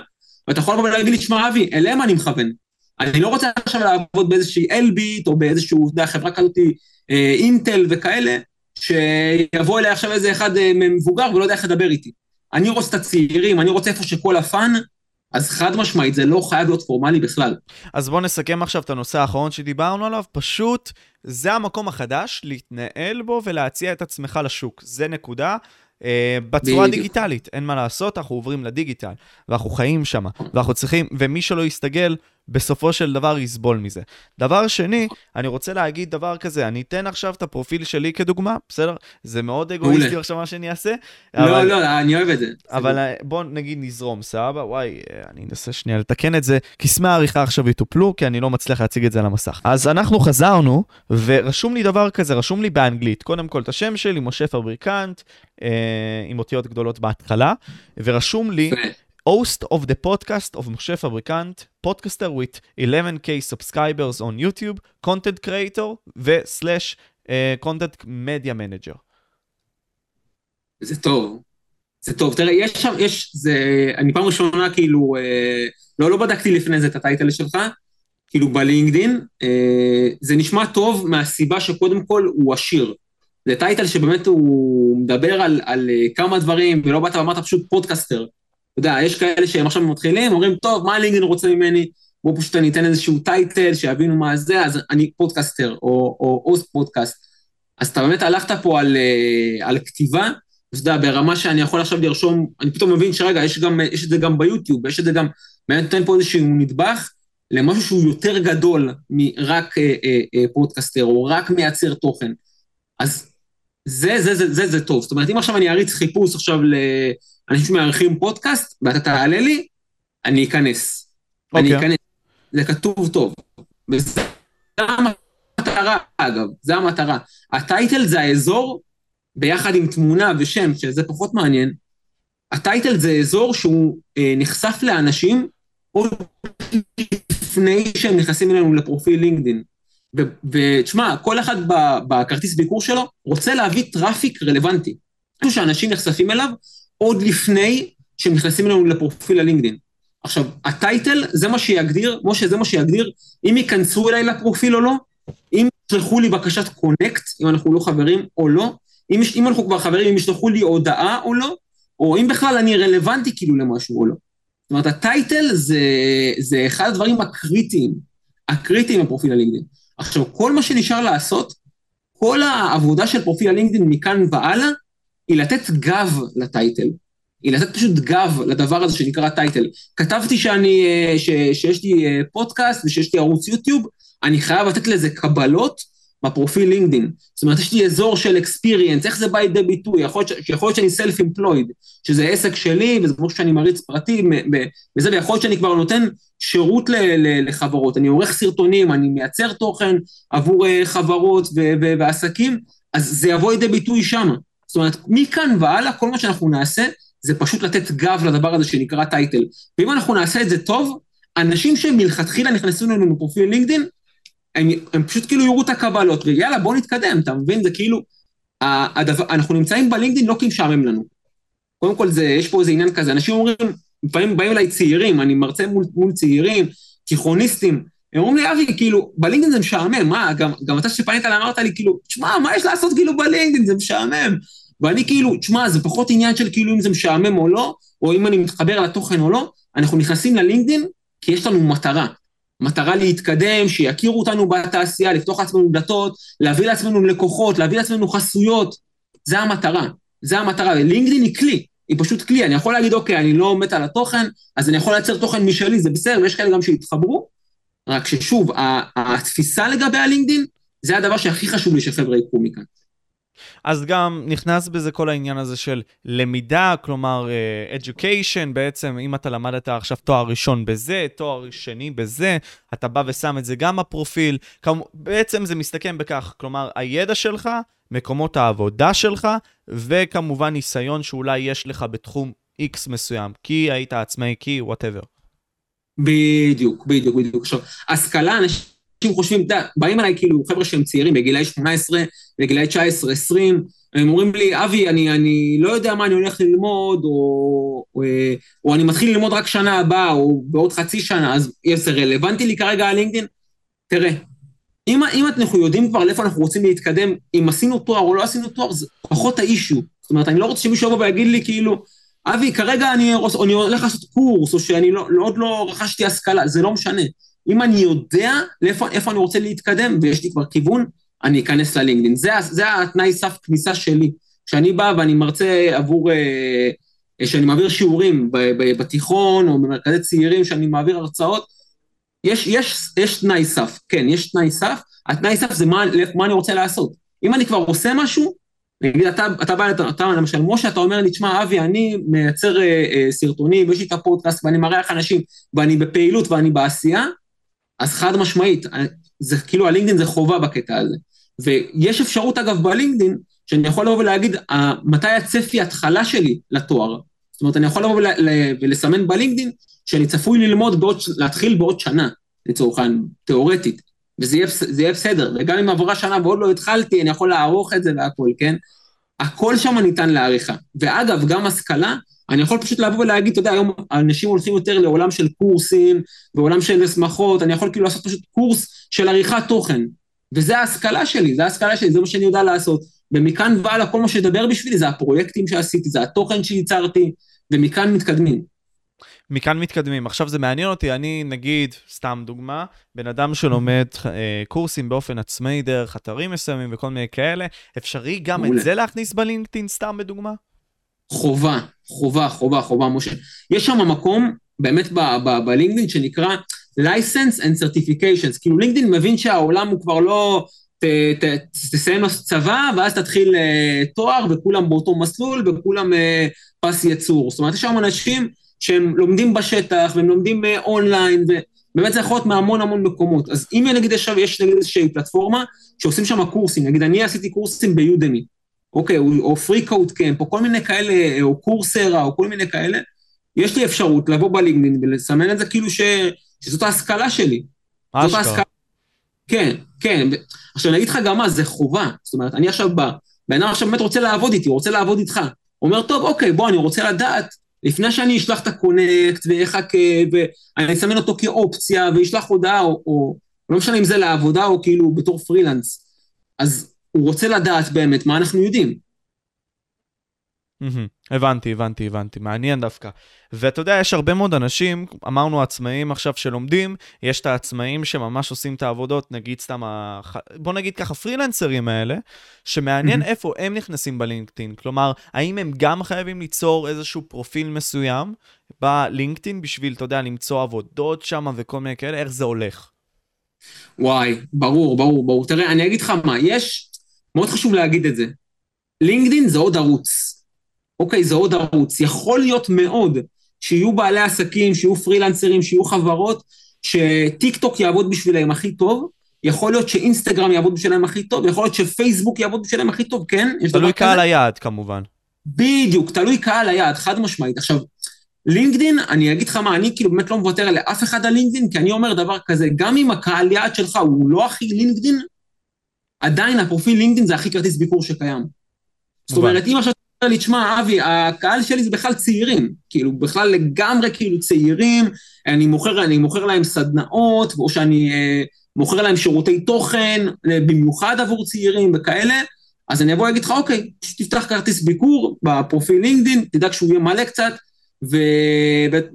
ואתה יכול לבוא ולהגיד לי, תשמע, אבי, אליהם אני מכוון. אני לא רוצה עכשיו לעבוד באיזושהי אלביט, או באיזשהו, אתה יודע, חברה כזאת, אה, אינטל וכאלה, שיבוא אליי עכשיו איזה אחד אה, מבוגר ולא יודע איך לדבר איתי. אני רוצה את הצעירים, אני רוצה איפה שכל הפאן, אז חד משמעית, זה לא חייב להיות פורמלי בכלל. אז בואו נסכם עכשיו את הנושא האחרון שדיברנו עליו, פשוט זה המקום החדש להתנהל בו ולהציע את עצמך לשוק. זה נקודה. אה, בצורה דיגיטלית, אין מה לעשות, אנחנו עוברים לדיגיטל, ואנחנו חיים שם, ואנחנו צריכים, ומי שלא יסתגל, בסופו של דבר יסבול מזה. דבר שני, אני רוצה להגיד דבר כזה, אני אתן עכשיו את הפרופיל שלי כדוגמה, בסדר? זה מאוד אגואיסטי עכשיו מה שאני אעשה. לא, אבל, לא, אני אוהב את זה. אבל אה, בוא נגיד נזרום, סבבה? וואי, אה, אני אנסה שנייה לתקן את זה. קסמי העריכה עכשיו יטופלו, כי אני לא מצליח להציג את זה על המסך. אז אנחנו חזרנו, ורשום לי דבר כזה, רשום לי באנגלית. קודם כל את השם שלי, משה פבריקנט, אה, עם אותיות גדולות בהתחלה, ורשום לי... host of the podcast of משה פבריקנט, podcaster with 11k subscribers on YouTube, content creator ו/slash uh, content media manager. זה טוב, זה טוב. תראה, יש שם, יש, זה, אני פעם ראשונה כאילו, אה, לא, לא בדקתי לפני זה את הטייטל שלך, כאילו בלינקדאין, אה, זה נשמע טוב מהסיבה שקודם כל הוא עשיר. זה title שבאמת הוא מדבר על, על אה, כמה דברים, ולא באת ואמרת פשוט podcaster. אתה יודע, יש כאלה שהם עכשיו מתחילים, אומרים, טוב, מה לינקדאין רוצה ממני? בואו פשוט אני אתן איזשהו title, שיבינו מה זה, אז אני podcaster, או, או host podcast. אז אתה באמת הלכת פה על, אה, על כתיבה, אתה יודע, ברמה שאני יכול עכשיו לרשום, אני פתאום מבין שרגע, יש, גם, יש את זה גם ביוטיוב, יש את זה גם, באמת נותן פה איזשהו נדבך למשהו שהוא יותר גדול מרק אה, אה, אה, podcaster, או רק מייצר תוכן. אז זה, זה, זה, זה, זה טוב. זאת אומרת, אם עכשיו אני אריץ חיפוש עכשיו ל... אנשים שמארחים פודקאסט, ואתה תעלה לי, אני אכנס. Okay. אני אוקיי. אכנס. זה כתוב טוב. וזה המטרה, אגב, זה המטרה. ה title זה האזור, ביחד עם תמונה ושם, שזה פחות מעניין. ה title זה אזור שהוא אה, נחשף לאנשים עוד לפני שהם נכנסים אלינו לפרופיל לינקדאין. ותשמע, כל אחד בכרטיס ביקור שלו רוצה להביא traffic רלוונטי. משהו שאנשים נחשפים אליו, עוד לפני שהם נכנסים אלינו לפרופיל הלינקדאין. עכשיו, ה title זה מה שיגדיר, משה, זה מה שיגדיר אם ייכנסו אליי לפרופיל או לא, אם ישלחו לי בקשת connect, אם אנחנו לא חברים או לא, אם, אם אנחנו כבר חברים, אם ישלחו לי הודעה או לא, או אם בכלל אני רלוונטי כאילו למשהו או לא. זאת אומרת, ה title זה, זה אחד הדברים הקריטיים, הקריטיים בפרופיל הלינקדאין. עכשיו, כל מה שנשאר לעשות, כל העבודה של פרופיל הלינקדאין מכאן והלאה, היא לתת גב ל title. היא לתת פשוט גב לדבר הזה שנקרא title. כתבתי שאני, אה, ש, שיש לי אה, פודקאסט ושיש לי ערוץ יוטיוב, אני חייב לתת לזה קבלות בפרופיל לינקדין. זאת אומרת, יש לי אזור של אקספיריאנס, איך זה בא לידי ביטוי? יכול להיות, שאני סלף אמפלויד, שזה עסק שלי, וזה כמו שאני מריץ פרטי, וזה, ויכול להיות שאני כבר נותן שירות לחברות, אני עורך סרטונים, אני מייצר תוכן עבור uh, חברות ועסקים, אז זה יבוא לידי ביטוי שם. זאת אומרת, מכאן והלאה, כל מה שאנחנו נעשה, זה פשוט לתת גב לדבר הזה שנקרא טייטל. ואם אנחנו נעשה את זה טוב, אנשים שמלכתחילה נכנסו לנו לפרופיל לינקדאין, הם, הם פשוט כאילו יראו את הקבלות, ויאללה, בוא נתקדם, אתה מבין? זה כאילו, הדבר, אנחנו נמצאים בלינקדאין לא כי משעמם לנו. קודם כל, זה, יש פה איזה עניין כזה, אנשים אומרים, לפעמים באים אליי צעירים, אני מרצה מול, מול צעירים, תיכוניסטים, הם אומרים לי, אבי, כאילו, בלינקדאין זה משעמם, מה, גם, גם אתה שפנית אליי אמרת לי, כאילו, תשמע, מה יש לעשות כאילו בלינקדאין, זה משעמם. ואני כאילו, תשמע, זה פחות עניין של כאילו אם זה משעמם או לא, או אם אני מתחבר לתוכן או לא, אנחנו נכנסים ללינקדאין כי יש לנו מטרה. מטרה להתקדם, שיכירו אותנו בתעשייה, לפתוח לעצמנו דלתות, להביא לעצמנו לקוחות, להביא לעצמנו חסויות. זה המטרה, זה המטרה. לינקדאין היא כלי, היא פשוט כלי. אני יכול להגיד, אוקיי, אני לא מת על התוכן, אז אני יכול לייצר תוכן משלי, זה בסדר, ויש כאלה גם שהתחברו. רק ששוב, התפיסה לגבי הלינקדאין, זה הדבר שהכי חשוב לי שחבר'ה יקחו מכאן. אז גם נכנס בזה כל העניין הזה של למידה, כלומר uh, education, בעצם אם אתה למדת עכשיו תואר ראשון בזה, תואר שני בזה, אתה בא ושם את זה גם בפרופיל, כמו, בעצם זה מסתכם בכך, כלומר הידע שלך, מקומות העבודה שלך, וכמובן ניסיון שאולי יש לך בתחום X מסוים, כי היית עצמאי, כי וואטאבר. בדיוק, בדיוק, בדיוק. עכשיו, השכלה, אנשים... אנשים חושבים, אתה יודע, באים אליי כאילו חבר'ה שהם צעירים, בגילאי 18, בגילאי 19, 20, הם אומרים לי, אבי, אני, אני לא יודע מה אני הולך ללמוד, או, או, או אני מתחיל ללמוד רק שנה הבאה, או בעוד חצי שנה, אז זה רלוונטי לי כרגע הלינקדאין? תראה, אם, אם אנחנו יודעים כבר לאיפה אנחנו רוצים להתקדם, אם עשינו תואר או לא עשינו תואר, זה פחות האישו. זאת אומרת, אני לא רוצה שמישהו יבוא ויגיד לי כאילו, אבי, כרגע אני, אני הולך לעשות קורס, או שאני לא, לא, עוד לא רכשתי השכלה, זה לא משנה. אם אני יודע לאיפה, איפה אני רוצה להתקדם, ויש לי כבר כיוון, אני אכנס ללינקדאין. זה, זה התנאי סף כניסה שלי. כשאני בא ואני מרצה עבור, אה, שאני מעביר שיעורים בתיכון, או במרכזי צעירים, שאני מעביר הרצאות, יש, יש, יש תנאי סף, כן, יש תנאי סף. התנאי סף זה מה, מה אני רוצה לעשות. אם אני כבר עושה משהו, נגיד, אתה, אתה בא, אתה, אתה למשל, משה, אתה אומר לי, תשמע, אבי, אני מייצר אה, אה, סרטונים, יש לי את הפודקאסט, ואני לך אנשים, ואני בפעילות ואני בעשייה, אז חד משמעית, זה כאילו הלינקדאין זה חובה בקטע הזה. ויש אפשרות אגב בלינקדאין, שאני יכול לבוא ולהגיד, מתי הצפי התחלה שלי לתואר. זאת אומרת, אני יכול לבוא ולסמן בלינקדאין שאני צפוי ללמוד בעוד, להתחיל בעוד שנה, לצורך העניין, תיאורטית. וזה יהיה, יהיה בסדר, וגם אם עברה שנה ועוד לא התחלתי, אני יכול לערוך את זה והכל, כן? הכל שם ניתן לעריכה. ואגב, גם השכלה, אני יכול פשוט לבוא ולהגיד, אתה יודע, היום אנשים הולכים יותר לעולם של קורסים, ועולם של שמחות, אני יכול כאילו לעשות פשוט קורס של עריכת תוכן. וזה ההשכלה שלי, זה ההשכלה שלי, זה מה שאני יודע לעשות. ומכאן והלאה, כל מה שידבר בשבילי זה הפרויקטים שעשיתי, זה התוכן שייצרתי, ומכאן מתקדמים. מכאן מתקדמים. עכשיו זה מעניין אותי, אני נגיד, סתם דוגמה, בן אדם שלומד אה, קורסים באופן עצמאי דרך אתרים מסוימים וכל מיני כאלה, אפשרי גם מעולה. את זה להכניס בלינקדאין סתם בדוגמה? חובה, חובה, חובה, חובה, משה. יש שם מקום, באמת בלינקדאין, שנקרא license and certifications. כאילו לינקדאין מבין שהעולם הוא כבר לא, תסיים צבא, ואז תתחיל uh, תואר, וכולם באותו מסלול, וכולם uh, פס יצור. זאת אומרת, יש שם אנשים שהם לומדים בשטח, והם לומדים uh, אונליין, ובאמת זה יכול להיות מהמון המון מקומות. אז אם נגיד עכשיו יש נגיד איזושהי פלטפורמה, שעושים שם קורסים, נגיד אני עשיתי קורסים ביודמי, אוקיי, או פרי קוד קמפ, או כל מיני כאלה, או קורסרה, או כל מיני כאלה, יש לי אפשרות לבוא בלינקדאין ולסמן את זה כאילו ש... שזאת ההשכלה שלי. אשכרה. ההשכלה... כן, כן. עכשיו, אני אגיד לך גם מה, זה חובה. זאת אומרת, אני עכשיו בא, בן אדם עכשיו באמת רוצה לעבוד איתי, רוצה לעבוד איתך. אומר, טוב, אוקיי, בוא, אני רוצה לדעת, לפני שאני אשלח את הקונקט ואחכה, ואני אסמן אותו כאופציה, ואשלח הודעה, או, או לא משנה אם זה לעבודה או כאילו בתור פרילנס. אז הוא רוצה לדעת באמת מה אנחנו יודעים. הבנתי, הבנתי, הבנתי, מעניין דווקא. ואתה יודע, יש הרבה מאוד אנשים, אמרנו עצמאים עכשיו שלומדים, יש את העצמאים שממש עושים את העבודות, נגיד סתם, הח... בוא נגיד ככה, פרילנסרים האלה, שמעניין איפה הם נכנסים בלינקדאין. כלומר, האם הם גם חייבים ליצור איזשהו פרופיל מסוים בלינקדאין בשביל, אתה יודע, למצוא עבודות שם וכל מיני כאלה, איך זה הולך? וואי, ברור, ברור, ברור. תראה, אני אגיד לך מה, יש, מאוד חשוב להגיד את זה. לינקדאין זה עוד ערוץ. אוקיי, זה עוד ערוץ. יכול להיות מאוד שיהיו בעלי עסקים, שיהיו פרילנסרים, שיהיו חברות, שטיק טוק יעבוד בשבילם הכי טוב, יכול להיות שאינסטגרם יעבוד בשבילם הכי טוב, יכול להיות שפייסבוק יעבוד בשבילם הכי טוב, כן? תלוי קהל היעד כמובן. בדיוק, תלוי קהל היעד, חד משמעית. עכשיו, לינקדין, אני אגיד לך מה, אני כאילו באמת לא מוותר לאף אחד על לינקדין, כי אני אומר דבר כזה, גם אם הקהל יעד שלך הוא לא הכי לינקדין, עדיין הפרופיל לינקדין זה הכי כרטיס ביקור שקיים. זאת אומרת, אם עכשיו אתה אומר לי, תשמע, אבי, הקהל שלי זה בכלל צעירים, כאילו, בכלל לגמרי כאילו צעירים, אני מוכר, אני מוכר להם סדנאות, או שאני אה, מוכר להם שירותי תוכן, אה, במיוחד עבור צעירים וכאלה, אז אני אבוא ואגיד לך, אוקיי, תפתח כרטיס ביקור בפרופיל לינקדין, תדאג שהוא יהיה מלא קצת,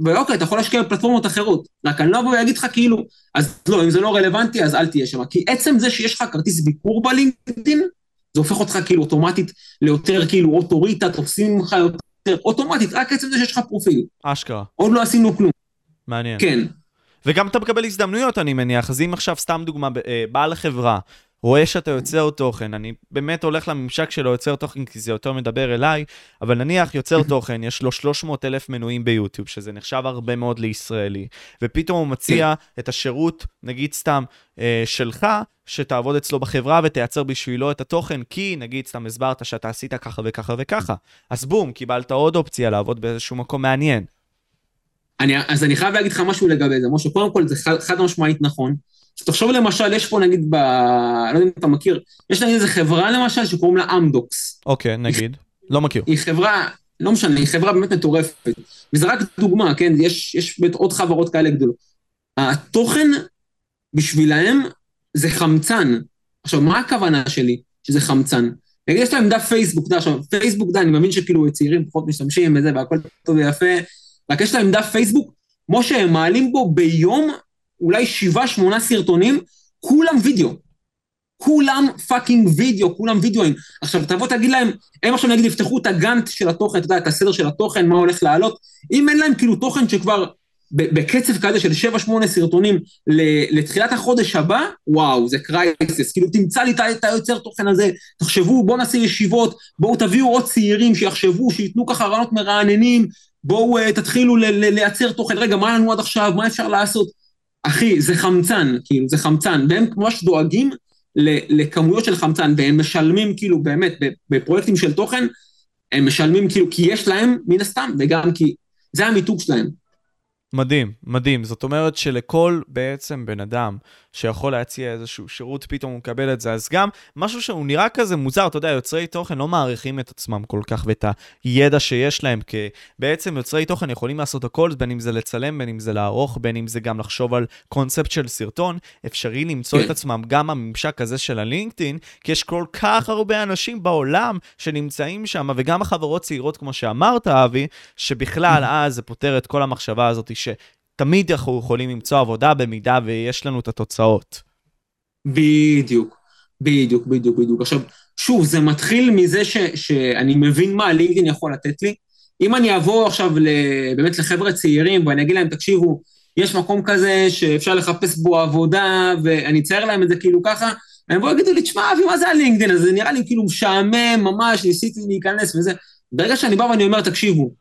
ואוקיי, אתה יכול להשקיע בפלטפורמות אחרות. רק אני לא אבוא ואגיד לך כאילו, אז לא, אם זה לא רלוונטי, אז אל תהיה שם. כי עצם זה שיש לך כרטיס ביקור בלינקדאין, זה הופך אותך כאילו אוטומטית ליותר כאילו אוטוריטה, תופסים ממך יותר אוטומטית, רק עצם זה שיש לך פרופיל. אשכרה. עוד לא עשינו כלום. מעניין. כן. וגם אתה מקבל הזדמנויות, אני מניח. אז אם עכשיו, סתם דוגמה, אה, בעל חברה רואה שאתה יוצר תוכן, אני באמת הולך לממשק שלו יוצר תוכן כי זה יותר מדבר אליי, אבל נניח יוצר *laughs* תוכן, יש לו 300 אלף מנויים ביוטיוב, שזה נחשב הרבה מאוד לישראלי, ופתאום הוא מציע את השירות, נגיד סתם, אה, שלך, שתעבוד אצלו בחברה ותייצר בשבילו את התוכן, כי נגיד סתם הסברת שאתה עשית ככה וככה וככה, אז בום, קיבלת עוד אופציה לעבוד באיזשהו מקום מעניין. אני, אז אני חייב להגיד לך משהו לגבי זה, משה, קודם כל זה חד, חד משמעית נכון. תחשוב למשל, יש פה נגיד ב... לא יודע אם אתה מכיר, יש נגיד איזה חברה למשל שקוראים לה אמדוקס. אוקיי, נגיד. לא מכיר. היא חברה, לא משנה, היא חברה באמת מטורפת. וזה רק דוגמה, כן? יש, יש באמת עוד חברות כאלה גדולות. התוכן בשבילהם זה חמצן. עכשיו, מה הכוונה שלי שזה חמצן? נגיד, יש להם דף פייסבוק, אתה יודע, עכשיו, פייסבוק, אתה אני מבין שכאילו צעירים פחות משתמשים בזה והכל טוב ויפה, רק יש להם דף פייסבוק, כמו שהם מעלים בו ביום אולי שבעה, שמונה סרטונים, כולם וידאו. כולם fucking וידאו, כולם וידאוים. עכשיו, תבוא תגיד להם, הם עכשיו נגיד יפתחו את הגאנט של התוכן, אתה יודע, את הסדר של התוכן, מה הולך לעלות, אם אין להם כאילו תוכן שכבר בקצב כזה של 7-8 סרטונים לתחילת החודש הבא, וואו, זה קרייסס, כאילו תמצא לי את היוצר תוכן הזה, תחשבו, בואו נעשה ישיבות, בואו תביאו עוד צעירים שיחשבו, שייתנו ככה רעיונות מרעננים, בואו uh, תתחילו לייצר תוכן, רגע, מה לנו עד עכשיו, מה אפשר לעשות? אחי, זה חמצן, כאילו, זה חמצן, והם ממש דואגים לכמויות של חמצן, והם משלמים, כאילו, באמת, בפרויקטים של תוכן, הם משלמים, כאילו, כי יש להם, מן הסתם, וגם כי זה המיתוג שלהם. מדהים, מדהים. זאת אומרת שלכל בעצם בן אדם שיכול להציע איזשהו שירות, פתאום הוא מקבל את זה. אז גם משהו שהוא נראה כזה מוזר, אתה יודע, יוצרי תוכן לא מעריכים את עצמם כל כך ואת הידע שיש להם, כי בעצם יוצרי תוכן יכולים לעשות הכל, בין אם זה לצלם, בין אם זה לערוך, בין אם זה גם לחשוב על קונספט של סרטון. אפשרי למצוא את כן. עצמם גם בממשק הזה של הלינקדאין, כי יש כל כך הרבה אנשים בעולם שנמצאים שם, וגם החברות צעירות, כמו שאמרת, אבי, שבכלל אז זה פותר את כל המחשבה הזאת שתמיד אנחנו יכולים למצוא עבודה במידה ויש לנו את התוצאות. בדיוק, בדיוק, בדיוק, בדיוק. עכשיו, שוב, זה מתחיל מזה ש, שאני מבין מה לינקדאין יכול לתת לי. אם אני אבוא עכשיו באמת לחבר'ה צעירים ואני אגיד להם, תקשיבו, יש מקום כזה שאפשר לחפש בו עבודה, ואני אצייר להם את זה כאילו ככה, הם יבואו ויגידו לי, תשמע, אבי, מה זה הלינקדאין הזה? נראה לי כאילו משעמם, ממש, ניסיתי להיכנס וזה. ברגע שאני בא ואני אומר, תקשיבו,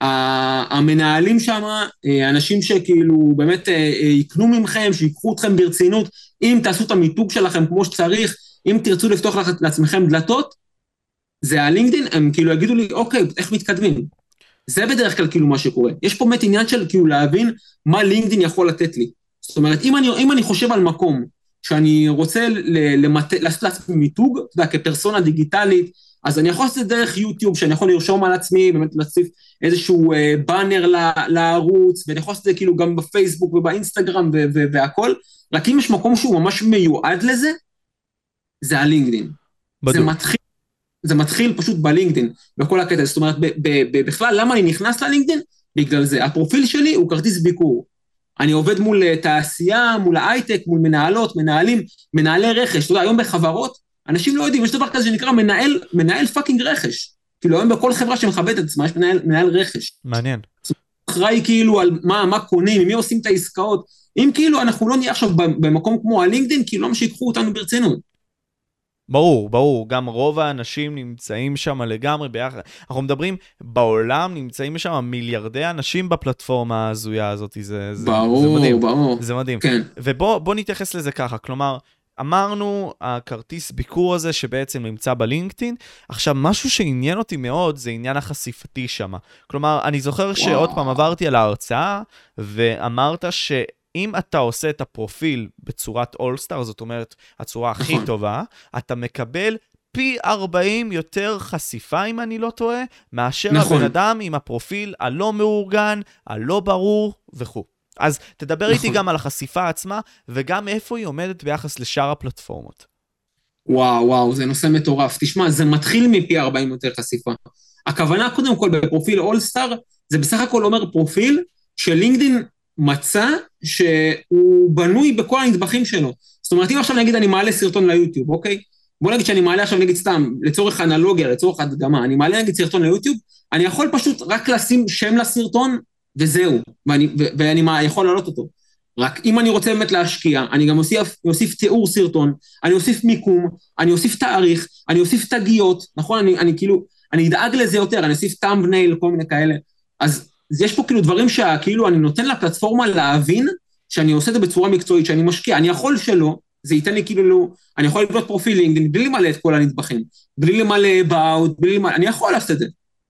המנהלים שם, אה, אנשים שכאילו באמת אה, אה, יקנו ממכם, שיקחו אתכם ברצינות, אם תעשו את המיתוג שלכם כמו שצריך, אם תרצו לפתוח לעצמכם דלתות, זה הלינקדאין, הם כאילו יגידו לי, אוקיי, איך מתקדמים? זה בדרך כלל כאילו מה שקורה. יש פה באמת עניין של כאילו להבין מה לינקדאין יכול לתת לי. זאת אומרת, אם אני, אם אני חושב על מקום שאני רוצה למט... לעשות לעצמי מיתוג, אתה יודע, כפרסונה דיגיטלית, אז אני יכול לעשות את זה דרך יוטיוב, שאני יכול לרשום על עצמי, באמת להציף איזשהו אה, באנר לערוץ, ואני יכול לעשות את זה כאילו גם בפייסבוק ובאינסטגרם והכל, רק אם יש מקום שהוא ממש מיועד לזה, זה הלינקדין. בדיוק. זה מתחיל, זה מתחיל פשוט בלינקדין, בכל הקטע, זאת אומרת, בכלל, למה אני נכנס ללינקדין? בגלל זה. הפרופיל שלי הוא כרטיס ביקור. אני עובד מול אה, תעשייה, מול ההייטק, מול מנהלות, מנהלים, מנהלי רכש. אתה יודע, היום בחברות, אנשים לא יודעים, יש דבר כזה שנקרא מנהל, מנהל fucking רכש. כאילו היום בכל חברה שמכבדת את עצמה יש מנהל, מנהל רכש. מעניין. אחראי כאילו על מה, מה קונים, עם מי עושים את העסקאות. אם כאילו אנחנו לא נהיה עכשיו במקום כמו הלינקדאין, כאילו לא שיקחו אותנו ברצינות. ברור, ברור, גם רוב האנשים נמצאים שם לגמרי ביחד. אנחנו מדברים, בעולם נמצאים שם מיליארדי אנשים בפלטפורמה ההזויה הזאת, זה, זה, ברור, זה מדהים. ברור. זה מדהים. כן. ובוא נתייחס לזה ככה, כלומר, אמרנו, הכרטיס ביקור הזה שבעצם נמצא בלינקדאין, עכשיו, משהו שעניין אותי מאוד זה עניין החשיפתי שם. כלומר, אני זוכר שעוד פעם עברתי על ההרצאה, ואמרת ש... אם אתה עושה את הפרופיל בצורת אולסטאר, זאת אומרת, הצורה הכי נכון. טובה, אתה מקבל פי 40 יותר חשיפה, אם אני לא טועה, מאשר נכון. הבן אדם עם הפרופיל הלא מאורגן, הלא ברור וכו'. אז תדבר איתי נכון. גם על החשיפה עצמה, וגם איפה היא עומדת ביחס לשאר הפלטפורמות. וואו, וואו, זה נושא מטורף. תשמע, זה מתחיל מפי 40 יותר חשיפה. הכוונה, קודם כל, בפרופיל אולסטאר, זה בסך הכל אומר פרופיל שלינקדין מצא שהוא בנוי בכל הנדבכים שלו. זאת אומרת, אם עכשיו נגיד אני מעלה סרטון ליוטיוב, אוקיי? בוא נגיד שאני מעלה עכשיו נגיד סתם, לצורך אנלוגיה, לצורך הדגמה, אני מעלה נגיד סרטון ליוטיוב, אני יכול פשוט רק לשים שם לסרטון, וזהו, ואני, ו- ואני יכול להעלות אותו. רק אם אני רוצה באמת להשקיע, אני גם אוסיף, אוסיף תיאור סרטון, אני אוסיף מיקום, אני אוסיף תאריך, אני אוסיף תגיות, נכון? אני, אני כאילו, אני אדאג לזה יותר, אני אוסיף טאמבנייל, כל מיני כאלה. אז אז יש פה כאילו דברים שכאילו אני נותן לפלטפורמה להבין שאני עושה את זה בצורה מקצועית, שאני משקיע. אני יכול שלא, זה ייתן לי כאילו, אני יכול לבנות פרופיל לינקדאין בלי למלא את כל הנדבכים, בלי למלא באוט, בלי למלא, אני יכול לעשות את זה.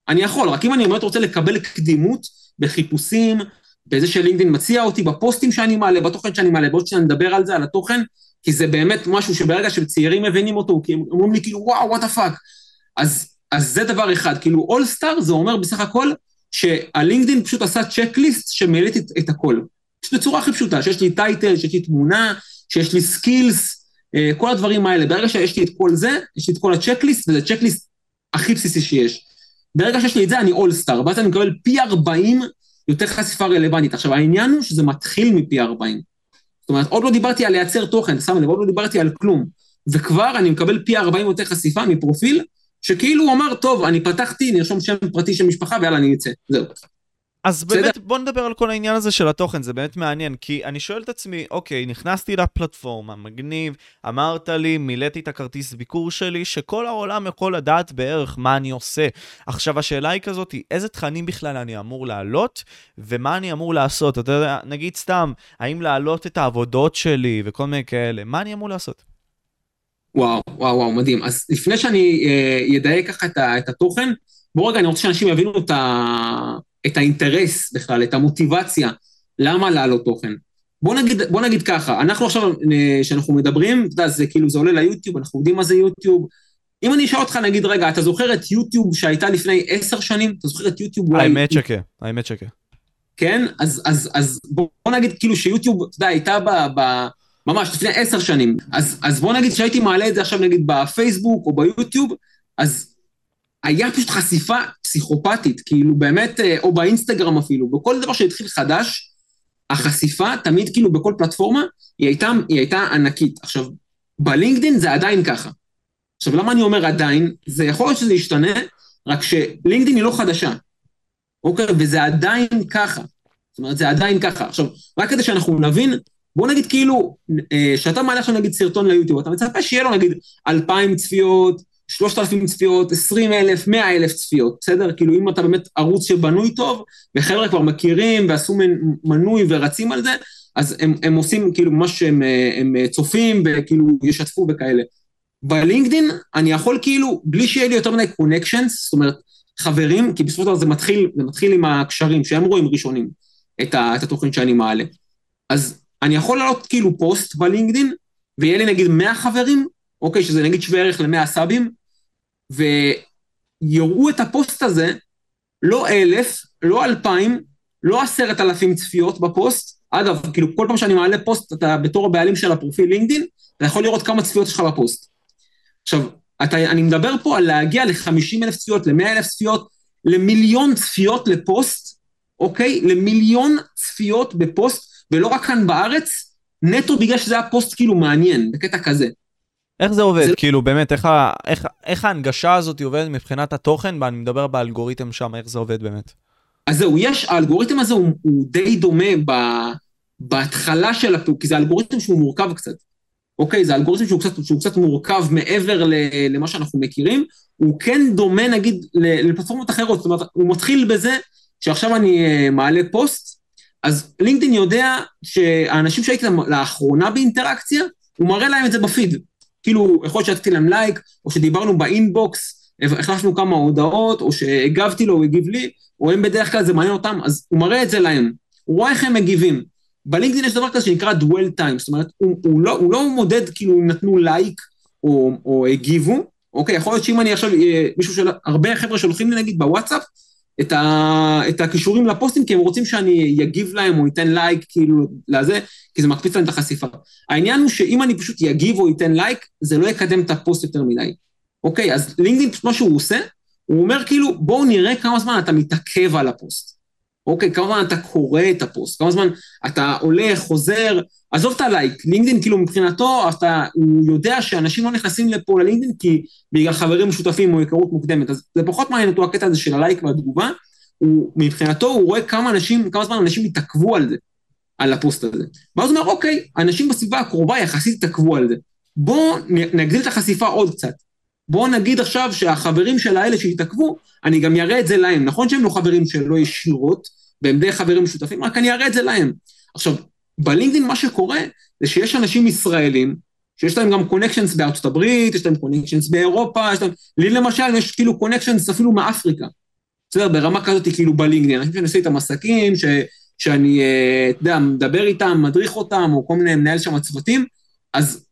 אני יכול, רק אם אני באמת רוצה לקבל קדימות בחיפושים, בזה שלינקדאין מציע אותי, בפוסטים שאני מעלה, בתוכן שאני מעלה, בעוד שניה נדבר על זה, על התוכן, כי זה באמת משהו שברגע שצעירים מבינים אותו, כי הם אומרים לי כאילו, וואו, what the fuck. אז, אז זה דבר אחד, כאילו, all-star זה אומר בסך הכל, שהלינקדאין פשוט עשה checklist שמילאתי את, את הכל. פשוט בצורה הכי פשוטה, שיש לי title, שיש לי תמונה, שיש לי skills, אה, כל הדברים האלה. ברגע שיש לי את כל זה, יש לי את כל ה checklist, וזה checklist הכי בסיסי שיש. ברגע שיש לי את זה, אני אולסטאר, ואז אני מקבל פי 40 יותר חשיפה רלוונטית. עכשיו, העניין הוא שזה מתחיל מפי 40. זאת אומרת, עוד לא דיברתי על לייצר תוכן, שם לב, עוד לא דיברתי על כלום. וכבר אני מקבל פי 40 יותר חשיפה מפרופיל, שכאילו הוא אמר, טוב, אני פתחתי, נרשום שם פרטי של משפחה, ויאללה, אני אצא. זהו. אז באמת, בוא נדבר על כל העניין הזה של התוכן, זה באמת מעניין, כי אני שואל את עצמי, אוקיי, נכנסתי לפלטפורמה, מגניב, אמרת לי, מילאתי את הכרטיס ביקור שלי, שכל העולם יכול לדעת בערך מה אני עושה. עכשיו, השאלה היא כזאת, איזה תכנים בכלל אני אמור להעלות, ומה אני אמור לעשות? אתה יודע, נגיד סתם, האם להעלות את העבודות שלי וכל מיני כאלה, מה אני אמור לעשות? וואו, וואו, וואו, מדהים. אז לפני שאני אה, אדייק ככה את, את התוכן, בואו רגע, אני רוצה שאנשים יבינו את, ה, את האינטרס בכלל, את המוטיבציה, למה להעלות תוכן. בוא נגיד, בוא נגיד ככה, אנחנו עכשיו, כשאנחנו מדברים, אתה יודע, זה כאילו, זה עולה ליוטיוב, אנחנו יודעים מה זה יוטיוב. אם אני אשאל אותך, נגיד, רגע, אתה זוכר את יוטיוב שהייתה לפני עשר שנים? אתה זוכר את יוטיוב אולי... האמת שכן, האמת שכן. כן? אז, אז, אז בוא נגיד כאילו שיוטיוב, אתה יודע, הייתה ב... ב ממש לפני עשר שנים. אז, אז בוא נגיד שהייתי מעלה את זה עכשיו נגיד בפייסבוק או ביוטיוב, אז היה פשוט חשיפה פסיכופתית, כאילו באמת, או באינסטגרם אפילו, בכל דבר שהתחיל חדש, החשיפה תמיד כאילו בכל פלטפורמה, היא הייתה, היא הייתה ענקית. עכשיו, בלינקדין זה עדיין ככה. עכשיו, למה אני אומר עדיין? זה יכול להיות שזה ישתנה, רק שלינקדין היא לא חדשה. אוקיי? וזה עדיין ככה. זאת אומרת, זה עדיין ככה. עכשיו, רק כדי שאנחנו נבין, בוא נגיד כאילו, שאתה מעלה עכשיו נגיד סרטון ליוטיוב, אתה מצפה שיהיה לו נגיד 2,000 צפיות, 3,000 צפיות, 20,000, 100,000 צפיות, בסדר? כאילו אם אתה באמת ערוץ שבנוי טוב, וחבר'ה כבר מכירים ועשו מנוי ורצים על זה, אז הם, הם עושים כאילו מה שהם הם צופים וכאילו ישתפו וכאלה. בלינקדין אני יכול כאילו, בלי שיהיה לי יותר מדי קונקשנס, זאת אומרת, חברים, כי בסופו של דבר זה מתחיל, זה מתחיל עם הקשרים, שהם רואים ראשונים את, ה, את התוכן שאני מעלה. אז אני יכול לעלות כאילו פוסט בלינקדין, ויהיה לי נגיד 100 חברים, אוקיי, שזה נגיד שווה ערך ל-100 סאבים, ויראו את הפוסט הזה, לא אלף, לא אלפיים, לא עשרת אלפים צפיות בפוסט. אגב, כאילו כל פעם שאני מעלה פוסט, אתה בתור הבעלים של הפרופיל לינקדאין, אתה יכול לראות כמה צפיות יש לך בפוסט. עכשיו, אתה, אני מדבר פה על להגיע ל-50 אלף צפיות, ל-100 אלף צפיות, למיליון צפיות לפוסט, אוקיי? למיליון צפיות בפוסט, ולא רק כאן בארץ, נטו בגלל שזה היה פוסט כאילו מעניין, בקטע כזה. איך זה עובד? זה... כאילו באמת, איך, ה... איך, איך ההנגשה הזאת עובדת מבחינת התוכן, ואני מדבר באלגוריתם שם, איך זה עובד באמת? אז זהו, יש, האלגוריתם הזה הוא, הוא די דומה ב, בהתחלה של הפעולה, כי זה אלגוריתם שהוא מורכב קצת. אוקיי? זה אלגוריתם שהוא קצת, שהוא קצת מורכב מעבר למה שאנחנו מכירים, הוא כן דומה נגיד לפלטפורמות אחרות, זאת אומרת, הוא מתחיל בזה שעכשיו אני אה, מעלה פוסט, אז לינקדאין יודע שהאנשים שהייתי לאחרונה באינטראקציה, הוא מראה להם את זה בפיד. כאילו, יכול להיות שעשיתי להם לייק, או שדיברנו ב inbox, החלפנו כמה הודעות, או שהגבתי לו, הוא הגיב לי, או אם בדרך כלל זה מעניין אותם, אז הוא מראה את זה להם. הוא רואה איך הם מגיבים. בלינקדאין יש דבר כזה שנקרא dwell time, זאת אומרת, הוא, הוא, לא, הוא לא מודד כאילו אם נתנו לייק או, או הגיבו, אוקיי, יכול להיות שאם אני עכשיו, אה, מישהו של, הרבה חבר'ה שולחים לי נגיד בוואטסאפ, את, ה, את הקישורים לפוסטים, כי הם רוצים שאני אגיב להם או אתן לייק כאילו לזה, כי זה מקפיץ להם את החשיפה. העניין הוא שאם אני פשוט אגיב או אתן לייק, זה לא יקדם את הפוסט יותר מדי. אוקיי, אז לינקדאין מה שהוא עושה, הוא אומר כאילו, בואו נראה כמה זמן אתה מתעכב על הפוסט. אוקיי, כמה זמן אתה קורא את הפוסט, כמה זמן אתה הולך, חוזר, עזוב את הלייק, לינקדאין כאילו מבחינתו, אתה, הוא יודע שאנשים לא נכנסים לפה ללינקדאין כי בגלל חברים משותפים או היכרות מוקדמת, אז זה פחות מעניין אותו הקטע הזה של הלייק והתגובה, הוא, מבחינתו הוא רואה כמה אנשים, כמה זמן אנשים התעכבו על זה, על הפוסט הזה. ואז הוא אומר, אוקיי, אנשים בסביבה הקרובה יחסית התעכבו על זה. בואו נגדיל את החשיפה עוד קצת. בואו נגיד עכשיו שהחברים של האלה שהתעכבו, אני גם אראה את זה להם. נכון שהם לא חברים שלא ישירות, והם די חברים משותפים, רק אני אראה את זה להם. עכשיו, בלינקדאין מה שקורה, זה שיש אנשים ישראלים, שיש להם גם connections בארצות הברית, יש להם connections באירופה, יש להם... לי למשל יש כאילו connections אפילו מאפריקה. בסדר, ברמה כזאת כאילו בלינקדאין, אנשים שאני עושה איתם עסקים, ש... שאני, אה, אתה יודע, מדבר איתם, מדריך אותם, או כל מיני, מנהל שם צוותים, אז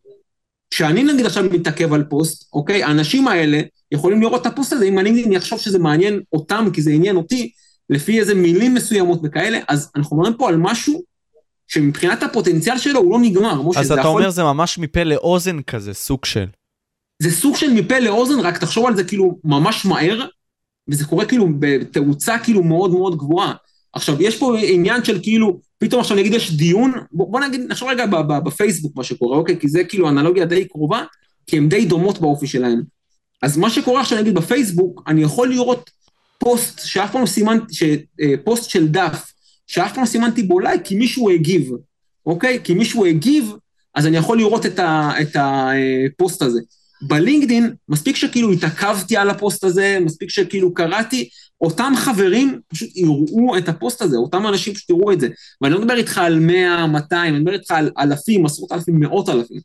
כשאני נגיד עכשיו מתעכב על פוסט, אוקיי, האנשים האלה יכולים לראות את הפוסט הזה, אם אני אחשוב שזה מעניין אותם, כי זה עניין אותי, לפי איזה מילים מסוימות וכאלה, אז אנחנו מדברים פה על משהו שמבחינת הפוטנציאל שלו הוא לא נגמר. אז אתה יכול... אומר זה ממש מפה לאוזן כזה, סוג של. זה סוג של מפה לאוזן, רק תחשוב על זה כאילו ממש מהר, וזה קורה כאילו בתאוצה כאילו מאוד מאוד גבוהה. עכשיו, יש פה עניין של כאילו, פתאום עכשיו נגיד יש דיון, בוא, בוא נגיד, נחשוב רגע בפייסבוק מה שקורה, אוקיי? כי זה כאילו אנלוגיה די קרובה, כי הן די דומות באופי שלהן. אז מה שקורה עכשיו נגיד בפייסבוק, אני יכול לראות פוסט שאף פעם לא סימנתי, אה, פוסט של דף, שאף פעם לא סימנתי בו לייק, כי מישהו הגיב, אוקיי? כי מישהו הגיב, אז אני יכול לראות את, ה, את הפוסט הזה. בלינקדין, מספיק שכאילו התעכבתי על הפוסט הזה, מספיק שכאילו קראתי, אותם חברים פשוט יראו את הפוסט הזה, אותם אנשים פשוט יראו את זה. ואני לא מדבר איתך על 100, 200, אני מדבר איתך על אלפים, עשרות אלפים, מאות אלפים.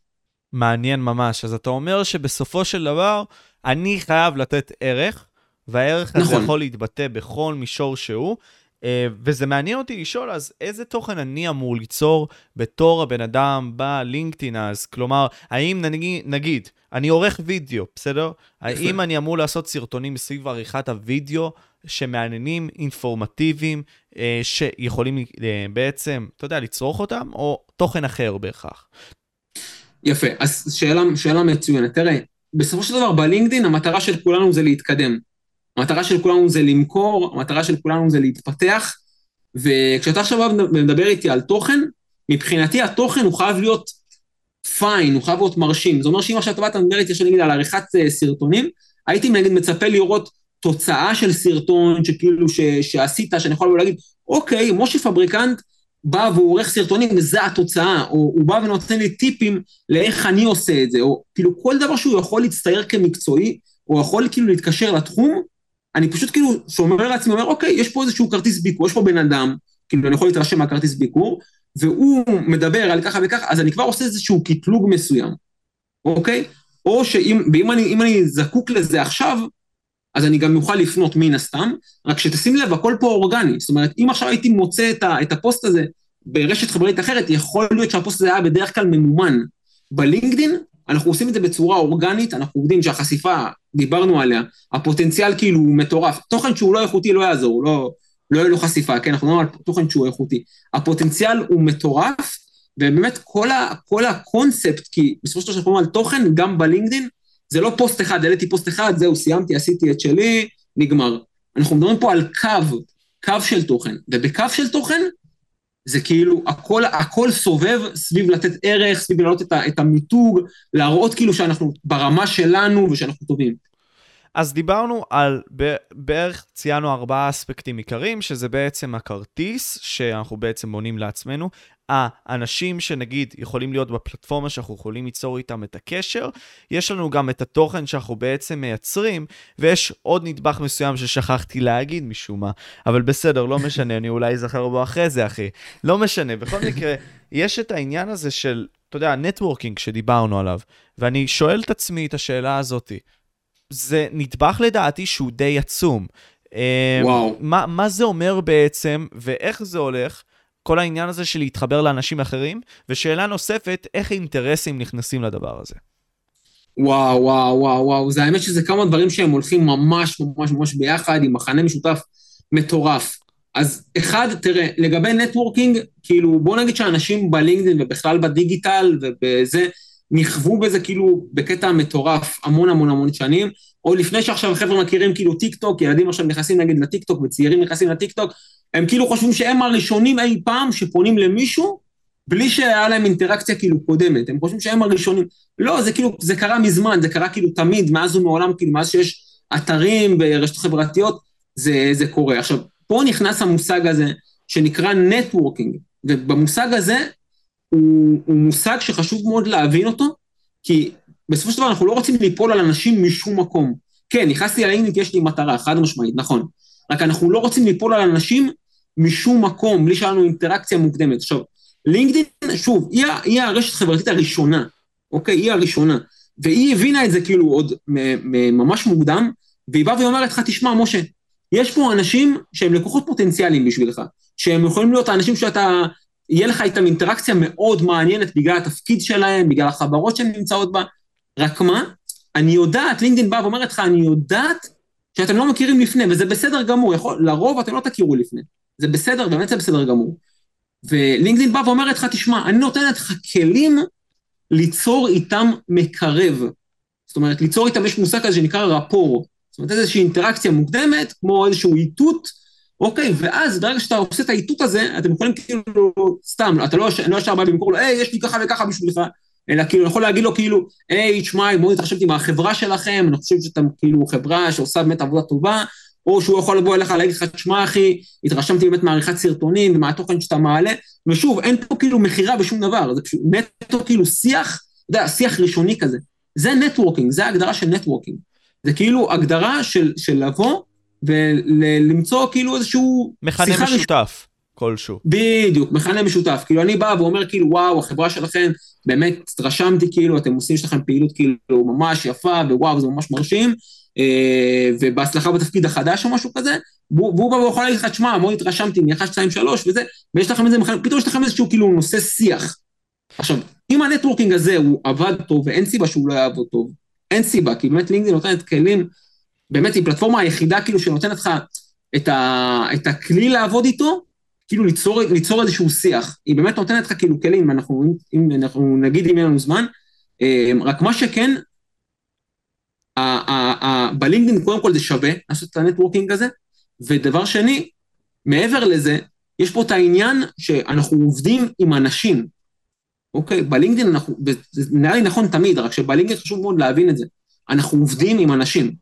מעניין ממש. אז אתה אומר שבסופו של דבר, אני חייב לתת ערך, והערך הזה נכון. יכול להתבטא בכל מישור שהוא. אה, וזה מעניין אותי לשאול, אז איזה תוכן אני אמור ליצור בתור הבן אדם בלינקדאין אז? כלומר, האם נגיד, נגיד אני עורך וידאו, בסדר? האם אני אמור לעשות סרטונים סביב עריכת הוידאו שמעניינים, אינפורמטיביים, אה, שיכולים אה, בעצם, אתה יודע, לצרוך אותם, או תוכן אחר בהכרח? יפה, אז שאלה, שאלה מצוינת. תראה, בסופו של דבר בלינקדאין המטרה של כולנו זה להתקדם. המטרה של כולנו זה למכור, המטרה של כולנו זה להתפתח, וכשאתה עכשיו מדבר איתי על תוכן, מבחינתי התוכן הוא חייב להיות פיין, הוא חייב להיות מרשים. זה אומר שאם עכשיו אתה לדבר איתי עכשיו נגיד על עריכת אה, סרטונים, הייתי נגיד מצפה לראות תוצאה של סרטון שכאילו ש, שעשית, שאני יכול להגיד, אוקיי, משה פבריקנט בא והוא עורך סרטונים וזה התוצאה, או הוא בא ונותן לי טיפים לאיך אני עושה את זה, או כאילו כל דבר שהוא יכול להצטייר כמקצועי, הוא יכול כאילו להתקשר לתחום, אני פשוט כאילו שומר לעצמי, אומר, אוקיי, יש פה איזשהו כרטיס ביקור, יש פה בן אדם, כאילו אני יכול להתרשם מהכרטיס ביקור, והוא מדבר על ככה וככה, אז אני כבר עושה איזשהו קטלוג מסוים, אוקיי? או שאם אני, אני זקוק לזה עכשיו, אז אני גם אוכל לפנות מן הסתם, רק שתשים לב, הכל פה אורגני. זאת אומרת, אם עכשיו הייתי מוצא את, ה, את הפוסט הזה ברשת חברתית אחרת, יכול להיות שהפוסט הזה היה בדרך כלל ממומן. בלינקדין, אנחנו עושים את זה בצורה אורגנית, אנחנו יודעים שהחשיפה, דיברנו עליה, הפוטנציאל כאילו הוא מטורף. תוכן שהוא לא איכותי לא יעזור, לא, לא יהיה לו חשיפה, כן? אנחנו מדברים על תוכן שהוא איכותי. הפוטנציאל הוא מטורף, ובאמת כל, ה, כל הקונספט, כי בסופו של דבר אנחנו מדברים על תוכן, גם בלינקדין, זה לא פוסט אחד, העליתי פוסט אחד, זהו, סיימתי, עשיתי את שלי, נגמר. אנחנו מדברים פה על קו, קו של תוכן, ובקו של תוכן, זה כאילו, הכל, הכל סובב סביב לתת ערך, סביב להעלות את, את המיתוג, להראות כאילו שאנחנו ברמה שלנו ושאנחנו טובים. אז דיברנו על, בערך ציינו ארבעה אספקטים עיקריים, שזה בעצם הכרטיס שאנחנו בעצם בונים לעצמנו. האנשים שנגיד יכולים להיות בפלטפורמה שאנחנו יכולים ליצור איתם את הקשר, יש לנו גם את התוכן שאנחנו בעצם מייצרים, ויש עוד נדבך מסוים ששכחתי להגיד משום מה, אבל בסדר, לא משנה, אני אולי אזכר בו אחרי זה, אחי. לא משנה, בכל מקרה, יש את העניין הזה של, אתה יודע, נטוורקינג שדיברנו עליו, ואני שואל את עצמי את השאלה הזאתי. זה נדבך לדעתי שהוא די עצום. אה, וואו. מה, מה זה אומר בעצם, ואיך זה הולך, כל העניין הזה של להתחבר לאנשים אחרים, ושאלה נוספת, איך אינטרסים נכנסים לדבר הזה. וואו, וואו, וואו, וואו, זה האמת שזה כמה דברים שהם הולכים ממש ממש ממש ביחד, עם מכנה משותף מטורף. אז אחד, תראה, לגבי networking, כאילו, בוא נגיד שאנשים בלינקדאין ובכלל בדיגיטל ובזה, נכוו בזה כאילו בקטע מטורף המון המון המון שנים, או לפני שעכשיו חבר'ה מכירים כאילו טיק טוק, ילדים עכשיו נכנסים נגיד לטיק טוק וצעירים נכנסים לטיק טוק, הם כאילו חושבים שהם הראשונים אי פעם שפונים למישהו בלי שהיה להם אינטראקציה כאילו קודמת, הם חושבים שהם הראשונים. לא, זה כאילו, זה קרה מזמן, זה קרה כאילו תמיד, מאז ומעולם, כאילו מאז שיש אתרים ברשתות חברתיות, זה, זה קורה. עכשיו, פה נכנס המושג הזה שנקרא נטוורקינג, ובמושג הזה הוא, הוא מושג שחשוב מאוד להבין אותו, כי בסופו של דבר אנחנו לא רוצים ליפול על אנשים משום מקום. כן, נכנסתי לאינגלית יש לי מטרה, חד משמעית, נכון. רק אנחנו לא רוצים ליפול על אנשים משום מקום, בלי שהיה לנו אינטראקציה מוקדמת. עכשיו, לינקדאין, שוב, היא, היא הרשת החברתית הראשונה, אוקיי? היא הראשונה. והיא הבינה את זה כאילו עוד ממש מוקדם, והיא באה ואומרת לך, תשמע, משה, יש פה אנשים שהם לקוחות פוטנציאליים בשבילך, שהם יכולים להיות האנשים שאתה, יהיה לך איתם אינטראקציה מאוד מעניינת בגלל התפקיד שלהם, בגלל החברות שהן נמצאות בה, רק מה, אני יודעת, לינקדאין באה ואומרת לך, אני יודעת שאתם לא מכירים לפני, וזה בסדר גמור, יכול, לרוב אתם לא תכירו לפני. זה בסדר, באמת זה בסדר גמור. ולינקדאין באה ואומרת לך, תשמע, אני נותנת לך כלים ליצור איתם מקרב. זאת אומרת, ליצור איתם, יש מושג כזה שנקרא רפור. זאת אומרת, איזושהי אינטראקציה מוקדמת, כמו איזשהו איתות, אוקיי, ואז ברגע שאתה עושה את האיתות הזה, אתם יכולים כאילו, סתם, אתה לא, לא ישר בא למכור לו, היי, יש לי ככה וככה בשבילך, אלא כאילו, אני יכול להגיד לו כאילו, היי, תשמע, בואו נתחשב עם החברה שלכם, אני חושב שאתם כאילו חברה שעושה באמת עבודה טובה, או שהוא יכול לבוא אליך להגיד לך, תשמע אחי, התרשמתי באמת מעריכת סרטונים ומהתוכן שאתה מעלה, ושוב, אין פה כאילו מכירה בשום דבר, זה פשוט נטו כאילו שיח, אתה יודע, שיח ראשוני כזה. זה networking, זה ההגדרה של networking. זה כאילו הגדרה של, של לבוא ולמצוא כאילו איזשהו... מכנה משותף. כלשהו. בדיוק, מכנה משותף. כאילו, אני בא ואומר, כאילו, וואו, החברה שלכם, באמת התרשמתי, כאילו, אתם עושים, יש לכם פעילות כאילו ממש יפה, ווואו, זה ממש מרשים, אה, ובהצלחה בתפקיד החדש או משהו כזה, והוא בא ויכול להגיד לך, תשמע, מאוד התרשמתי מ-1, 2, 3 וזה, ויש לכם איזה, פתאום יש לכם איזשהו כאילו נושא שיח. עכשיו, אם ה networking הזה הוא עבד טוב, ואין סיבה שהוא לא יעבוד טוב, אין סיבה, כי באמת לינקדאין נותנת כלים, באמת היא פלטפורמה היחידה כאילו שנותנת לך את, ה, את הכלי לעבוד איתו, כאילו ליצור, ליצור איזשהו שיח. היא באמת נותנת לך כאילו כלים, אנחנו, אם אנחנו נגיד אם אין לנו זמן, אה, רק מה שכן, בלינקדאין קודם כל זה שווה לעשות את הנטוורקינג הזה, ודבר שני, מעבר לזה, יש פה את העניין שאנחנו עובדים עם אנשים, אוקיי? בלינקדאין אנחנו, זה נראה לי נכון תמיד, רק שבלינקדאין חשוב מאוד להבין את זה. אנחנו עובדים עם אנשים.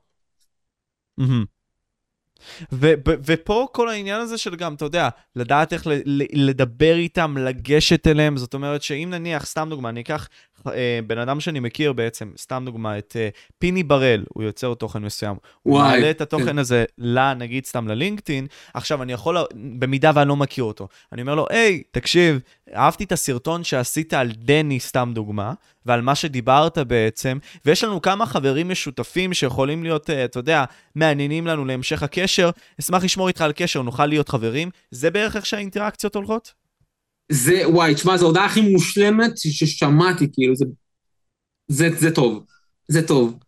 Mm-hmm. ו- ו- ופה כל העניין הזה של גם, אתה יודע, לדעת איך ל- לדבר איתם, לגשת אליהם, זאת אומרת שאם נניח, סתם דוגמה, אני אקח בן אדם שאני מכיר בעצם, סתם דוגמה, את אה, פיני בראל, הוא יוצר תוכן מסוים. וואי. הוא מעלה את התוכן כן. הזה, לה, נגיד סתם ללינקדאין, עכשיו אני יכול, במידה ואני לא מכיר אותו, אני אומר לו, היי, תקשיב, אהבתי את הסרטון שעשית על דני, סתם דוגמה, ועל מה שדיברת בעצם, ויש לנו כמה חברים משותפים שיכולים להיות, אה, אתה יודע, מעניינים לנו להמשך הקשר, אשמח לשמור איתך על קשר, נוכל להיות חברים. זה בערך איך שהאינטראקציות הולכות? זה, וואי, תשמע, זו ההודעה הכי מושלמת ששמעתי, כאילו, זה, זה, זה טוב, זה טוב,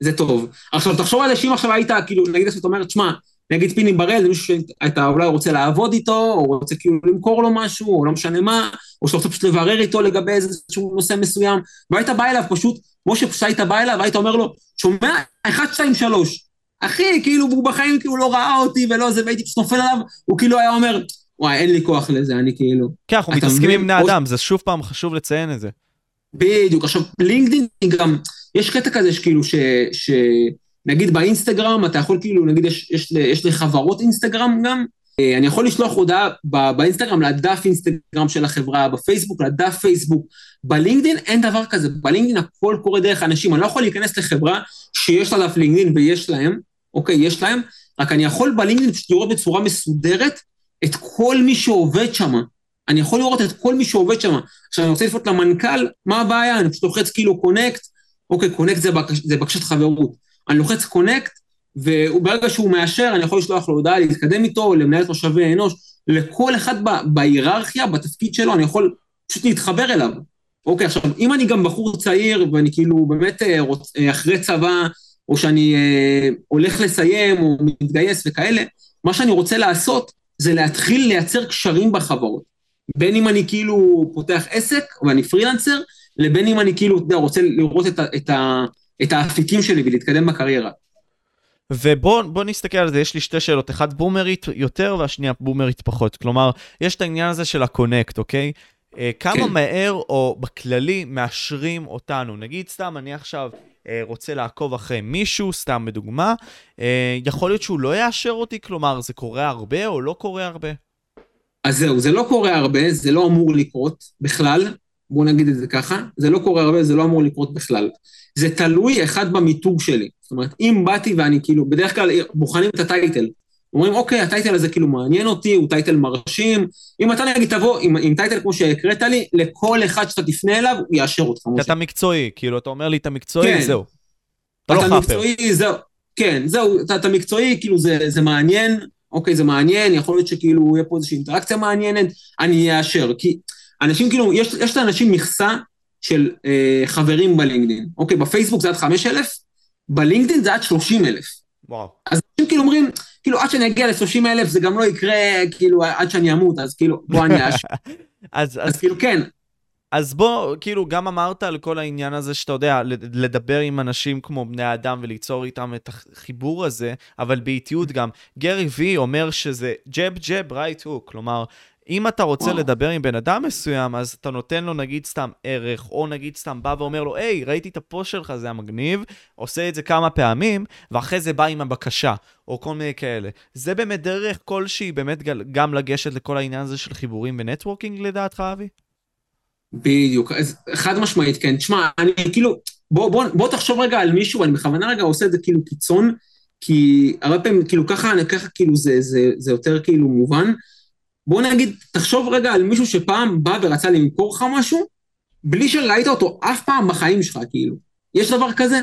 זה טוב. עכשיו, תחשוב על זה שאם עכשיו היית, כאילו, נגיד שאתה אומר, תשמע, נגיד פיני בראל, זה מישהו שאתה אולי רוצה לעבוד איתו, או רוצה כאילו למכור לו משהו, או לא משנה מה, או שאתה רוצה פשוט לברר איתו לגבי איזשהו נושא מסוים, והיית בא אליו פשוט, כמו שפשוט היית בא אליו, והיית אומר לו, שומע, 1, 2, 3. אחי, כאילו, הוא בחיים כאילו לא ראה אותי ולא זה, והייתי פשוט נופל עליו, הוא כאילו היה אומר, וואי, אין לי כוח לזה, אני כאילו... כן, אנחנו מתעסקים עם בני אדם, זה שוב פעם חשוב לציין את זה. בדיוק, עכשיו, לינקדאין גם, יש קטע כזה שכאילו, ש... ש... נגיד באינסטגרם, אתה יכול כאילו, נגיד יש, יש, יש לחברות אינסטגרם גם, אה, אני יכול לשלוח הודעה באינסטגרם, לדף אינסטגרם של החברה, בפייסבוק, לדף פייסבוק. בלינקדין אין דבר כזה, בלינקדין הכל קורה דרך אנשים. אני לא יכול להיכנס לחברה שיש לה דף לינקדין ויש להם, אוקיי, יש להם, רק אני יכול בלינקדין פשוט לראות בצורה מסודרת את כל מי שעובד שם. אני יכול לראות את כל מי שעובד שם. עכשיו, אני רוצה לפנות למנכ"ל, מה הבעיה? אני פשוט לוחץ כאילו קונקט, אוקיי, קונקט זה, בקש, זה בקשת חברות. אני לוחץ קונקט, וברגע שהוא מאשר, אני יכול לשלוח לו הודעה, להתקדם איתו, למנהל תושבי אנוש, לכל אחד בהיררכיה, בתפקיד שלו, אני יכול פשוט להתחבר אליו. אוקיי, עכשיו, אם אני גם בחור צעיר, ואני כאילו באמת אה, רוצ, אה, אחרי צבא, או שאני אה, הולך לסיים, או מתגייס וכאלה, מה שאני רוצה לעשות, זה להתחיל לייצר קשרים בחברות. בין אם אני כאילו פותח עסק, ואני פרילנסר, לבין אם אני כאילו, אתה יודע, רוצה לראות את, ה, את, ה, את האפיקים שלי ולהתקדם בקריירה. ובוא נסתכל על זה, יש לי שתי שאלות, אחת בומרית יותר והשנייה בומרית פחות. כלומר, יש את העניין הזה של הקונקט, אוקיי? אה, כמה כן. מהר או בכללי מאשרים אותנו? נגיד סתם, אני עכשיו רוצה לעקוב אחרי מישהו, סתם בדוגמה, אה, יכול להיות שהוא לא יאשר אותי? כלומר, זה קורה הרבה או לא קורה הרבה? אז זהו, זה לא קורה הרבה, זה לא אמור לקרות בכלל, בואו נגיד את זה ככה, זה לא קורה הרבה, זה לא אמור לקרות בכלל. זה תלוי אחד במיתוג שלי. זאת אומרת, אם באתי ואני כאילו, בדרך כלל בוחנים את הטייטל. אומרים, אוקיי, הטייטל הזה כאילו מעניין אותי, הוא טייטל מרשים. אם אתה נגיד תבוא עם, עם טייטל כמו שהקראת לי, לכל אחד שאתה תפנה אליו, הוא יאשר אותך. אתה מקצועי, כאילו, אתה אומר לי, אתה מקצועי, כן. זהו. אתה לא חאפר. מקצועי, זהו. כן, זהו, אתה, אתה מקצועי, כאילו, זה, זה מעניין, אוקיי, זה מעניין, יכול להיות שכאילו יהיה פה איזושהי אינטראקציה מעניינת, אני אאשר. כי אנשים כאילו, יש, יש לאנשים מכסה של אה, חברים בלינקדאין. אוקיי, בפייסבוק זה עד 5,000, בלינקדאין זה עד 30,000. וואו. אז אנשים כאילו אומרים, כאילו עד שאני אגיע ל-30,000 זה גם לא יקרה, כאילו עד שאני אמות, אז כאילו, בוא אני אש... *laughs* אז, אז, אז כאילו כן. אז בוא, כאילו, גם אמרת על כל העניין הזה שאתה יודע, לדבר עם אנשים כמו בני אדם וליצור איתם את החיבור הזה, אבל באיטיות גם. גרי וי אומר שזה jab jab right hook, כלומר, אם אתה רוצה וואו. לדבר עם בן אדם מסוים, אז אתה נותן לו נגיד סתם ערך, או נגיד סתם בא ואומר לו, היי, ראיתי את הפוסט שלך, זה היה מגניב, עושה את זה כמה פעמים, ואחרי זה בא עם הבקשה, או כל מיני כאלה. זה באמת דרך כלשהי, באמת גם לגשת לכל העניין הזה של חיבורים ו networking לדעתך, אבי? בדיוק, אז חד משמעית, כן. תשמע, אני כאילו, בוא, בוא, בוא תחשוב רגע על מישהו, אני בכוונה רגע עושה את זה כאילו קיצון, כי הרבה פעמים, כאילו ככה, ככה כאילו זה, זה, זה יותר כאילו מובן. בוא נגיד, תחשוב רגע על מישהו שפעם בא ורצה למכור לך משהו, בלי שראית אותו אף פעם בחיים שלך, כאילו. יש דבר כזה?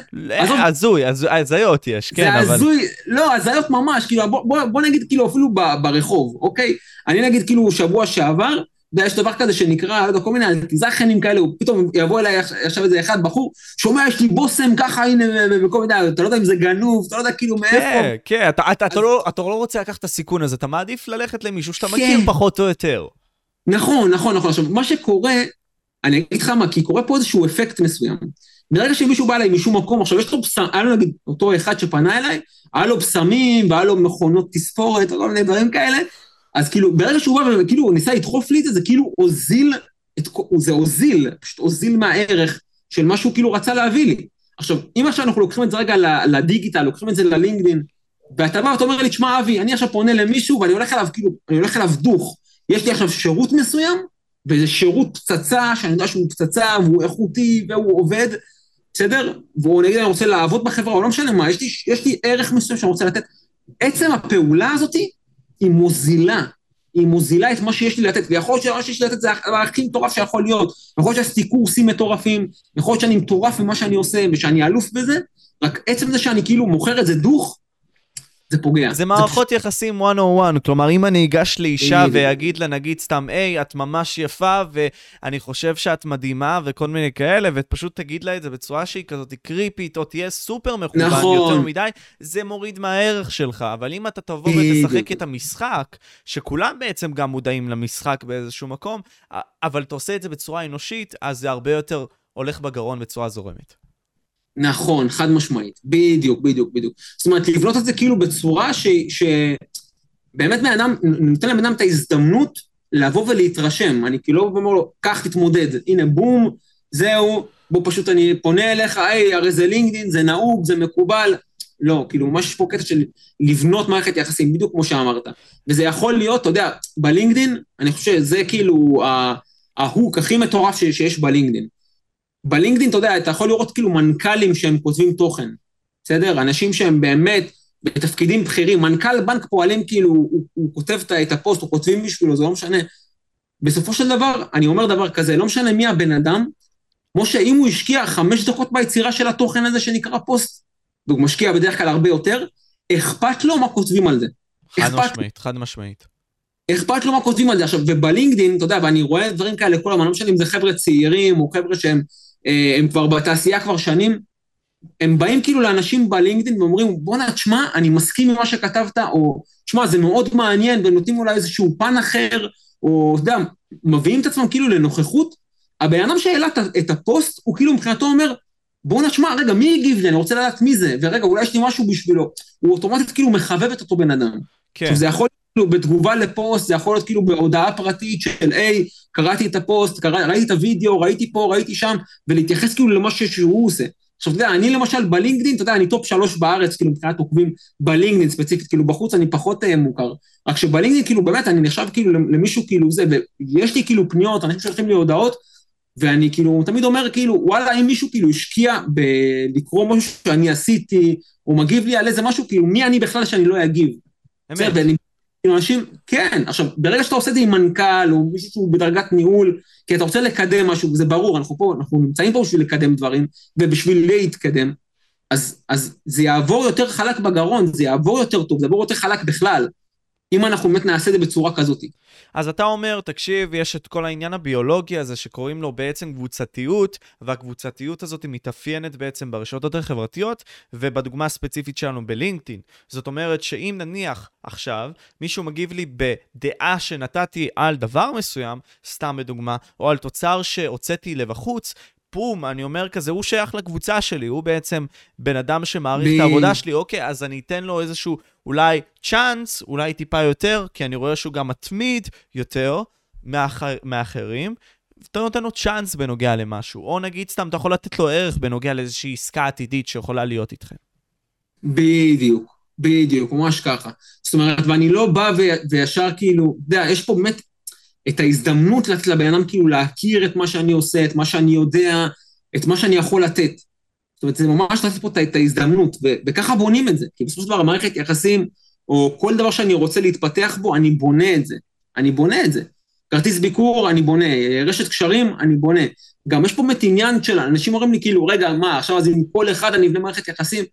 הזוי, הזיות יש, כן, אבל... זה הזוי, לא, הזיות ממש, כאילו, בוא, בוא, בוא נגיד כאילו אפילו ברחוב, אוקיי? אני נגיד כאילו שבוע שעבר, יודע, יש דבר כזה שנקרא, לא יודע, כל מיני זכיינים כאלה, הוא פתאום יבוא אליי עכשיו איזה אחד בחור, שומע, יש לי בושם ככה, הנה, וכל מיני, אתה לא יודע אם זה גנוב, אתה לא יודע כאילו מאיפה. כן, כן, אתה, אתה, אתה, לא, אתה לא רוצה לקחת את הסיכון הזה, אתה מעדיף ללכת למישהו שאתה מכיר כן. פחות או יותר. נכון, נכון, נכון. עכשיו, מה שקורה, אני אגיד לך מה, כי קורה פה איזשהו אפקט מסוים. ברגע שמישהו בא אליי משום מקום, עכשיו יש לו בשם, היה לו נגיד אותו אחד שפנה אליי, היה לו בשמים, והיה לו מכונות תספורת, וכל מיני דברים כאלה, אז כאילו, ברגע שהוא בא וכאילו הוא ניסה לדחוף לי את זה, זה כאילו הוזיל, את, זה הוזיל, פשוט הוזיל מהערך של מה שהוא כאילו רצה להביא לי. עכשיו, אם עכשיו אנחנו לוקחים את זה רגע לדיגיטל, לוקחים את זה ללינקדין, ואתה בא ואתה אומר לי, תשמע אבי, אני עכשיו פונה למישהו ואני הולך אליו, כאילו, אני הולך אליו דוך. יש לי עכשיו שירות מסוים, וזה שירות פצצה, שאני יודע שהוא פצצה, והוא איכותי, והוא עובד, בסדר? והוא נגיד אני רוצה לעבוד בחברה, או לא משנה מה, יש לי, יש לי ערך מסוים שאני רוצה לתת. עצם הפעולה הזאתי, היא מוזילה, היא מוזילה את מה שיש לי לתת, ויכול להיות שמה שיש לי לתת זה הכי מטורף שיכול להיות, יכול להיות שעשיתי קורסים מטורפים, יכול להיות שאני מטורף במה שאני עושה ושאני אלוף בזה, רק עצם זה שאני כאילו מוכר את זה דוך, זה פוגע. זה מערכות זה... יחסים 101, כלומר, אם אני אגש לאישה ואגיד לה, נגיד סתם, היי, את ממש יפה, ואני חושב שאת מדהימה, וכל מיני כאלה, ופשוט תגיד לה את זה בצורה שהיא כזאת קריפית, או תהיה סופר מכוון נכון. יותר מדי, זה מוריד מהערך שלך. אבל אם אתה תבוא ותשחק את המשחק, שכולם בעצם גם מודעים למשחק באיזשהו מקום, אבל אתה עושה את זה בצורה אנושית, אז זה הרבה יותר הולך בגרון בצורה זורמת. נכון, חד משמעית. בדיוק, בדיוק, בדיוק. זאת אומרת, לבנות את זה כאילו בצורה ש... ש... באמת בן אדם, נותן לבן אדם את ההזדמנות לבוא ולהתרשם. אני כאילו אומר לו, קח, תתמודד. הנה, בום, זהו, בוא פשוט אני פונה אליך, היי, הרי זה לינקדאין, זה נהוג, זה מקובל. לא, כאילו ממש יש פה קטע של לבנות מערכת יחסים, בדיוק כמו שאמרת. וזה יכול להיות, אתה יודע, בלינקדין, אני חושב שזה כאילו ה hook הכי מטורף שיש בלינקדין. בלינקדין, אתה יודע, אתה יכול לראות כאילו מנכ"לים שהם כותבים תוכן, בסדר? אנשים שהם באמת בתפקידים בכירים, מנכ"ל בנק פועלים כאילו, הוא, הוא כותב את הפוסט, הוא כותבים בשבילו, זה לא משנה. בסופו של דבר, אני אומר דבר כזה, לא משנה מי הבן אדם, כמו שאם הוא השקיע חמש דקות ביצירה של התוכן הזה שנקרא פוסט, והוא משקיע בדרך כלל הרבה יותר, אכפת לו מה כותבים על זה. חד משמעית, חד משמעית. אכפת לו מה כותבים על זה. עכשיו, ובלינקדין, אתה יודע, ואני רואה דברים כאלה כל הזמן, לא משנה אם זה חבר'ה צעירים, או חבר'ה שהם אה, כבר בתעשייה כבר שנים, הם באים כאילו לאנשים בלינקדאין ואומרים, בואנה, תשמע, אני מסכים עם מה שכתבת, או תשמע, זה מאוד מעניין, ונותנים אולי איזשהו פן אחר, או אתה יודע, מביאים את עצמם כאילו לנוכחות. הבן אדם שהעלה את הפוסט, הוא כאילו מבחינתו אומר, בואנה, תשמע, רגע, מי הגיב לי? אני רוצה לדעת מי זה, ורגע, אולי יש לי משהו בשבילו. הוא אוטומטית כאילו מחבב את אותו בן אדם. כן. עכשיו, זה יכול להיות כאילו בתגובה לפוסט, זה יכול להיות כאילו בהודעה פרטית של, היי, קראתי את הפוסט, קרא, ראיתי את הוידאו, ראיתי פה, ראיתי שם, ולהתייחס כאילו למה שהוא עושה. עכשיו, אתה יודע, אני למשל בלינקדאין, אתה יודע, אני top שלוש בארץ, כאילו, מבחינת עוקבים בלינקדאין ספציפית, כאילו, בחוץ אני פחות uh, מוכר. רק שבלינקדאין, כאילו, באמת, אני נחשב כאילו למישהו כאילו זה, ויש לי כאילו פניות, אנשים שולחים לי הודעות, ואני כאילו תמיד אומר, כאילו, וואלה, אם מישהו כאילו השקיע בלקרוא משהו שאני עשיתי, או מגיב לי על איזה משהו, כאילו, מי אני בכלל שאני לא אגיב? אמת. כאילו אנשים, כן, עכשיו, ברגע שאתה עושה את זה עם מנכ"ל, או מישהו שהוא בדרגת ניהול, כי אתה רוצה לקדם משהו, וזה ברור, אנחנו פה, אנחנו נמצאים פה בשביל לקדם דברים, ובשביל להתקדם, אז, אז זה יעבור יותר חלק בגרון, זה יעבור יותר טוב, זה יעבור יותר חלק בכלל, אם אנחנו באמת נעשה את זה בצורה כזאת. אז אתה אומר, תקשיב, יש את כל העניין הביולוגי הזה שקוראים לו בעצם קבוצתיות, והקבוצתיות הזאת מתאפיינת בעצם ברשתות החברתיות, ובדוגמה הספציפית שלנו בלינקדאין. זאת אומרת שאם נניח עכשיו מישהו מגיב לי בדעה שנתתי על דבר מסוים, סתם בדוגמה, או על תוצר שהוצאתי לבחוץ, פום, אני אומר כזה, הוא שייך לקבוצה שלי, הוא בעצם בן אדם שמעריך ב... את העבודה שלי, אוקיי, אז אני אתן לו איזשהו אולי צ'אנס, אולי טיפה יותר, כי אני רואה שהוא גם מתמיד יותר מאחר, מאחרים, אתה נותן לו צ'אנס בנוגע למשהו, או נגיד סתם, אתה יכול לתת לו ערך בנוגע לאיזושהי עסקה עתידית שיכולה להיות איתכם. בדיוק, בדיוק, ממש ככה. זאת אומרת, ואני לא בא ו- וישר כאילו, אתה יודע, יש פה באמת את ההזדמנות לתת לבן אדם כאילו להכיר את מה שאני עושה, את מה שאני יודע, את מה שאני יכול לתת. זאת אומרת, זה ממש לתת פה את ההזדמנות, וככה בונים את זה. כי בסופו של דבר, המערכת יחסים, או כל דבר שאני רוצה להתפתח בו, אני בונה את זה. אני בונה את זה. כרטיס ביקור, אני בונה. רשת קשרים, אני בונה. גם יש פה באמת עניין של, אנשים אומרים לי כאילו, רגע, מה, עכשיו אז עם כל אחד אני אבנה מערכת יחסים?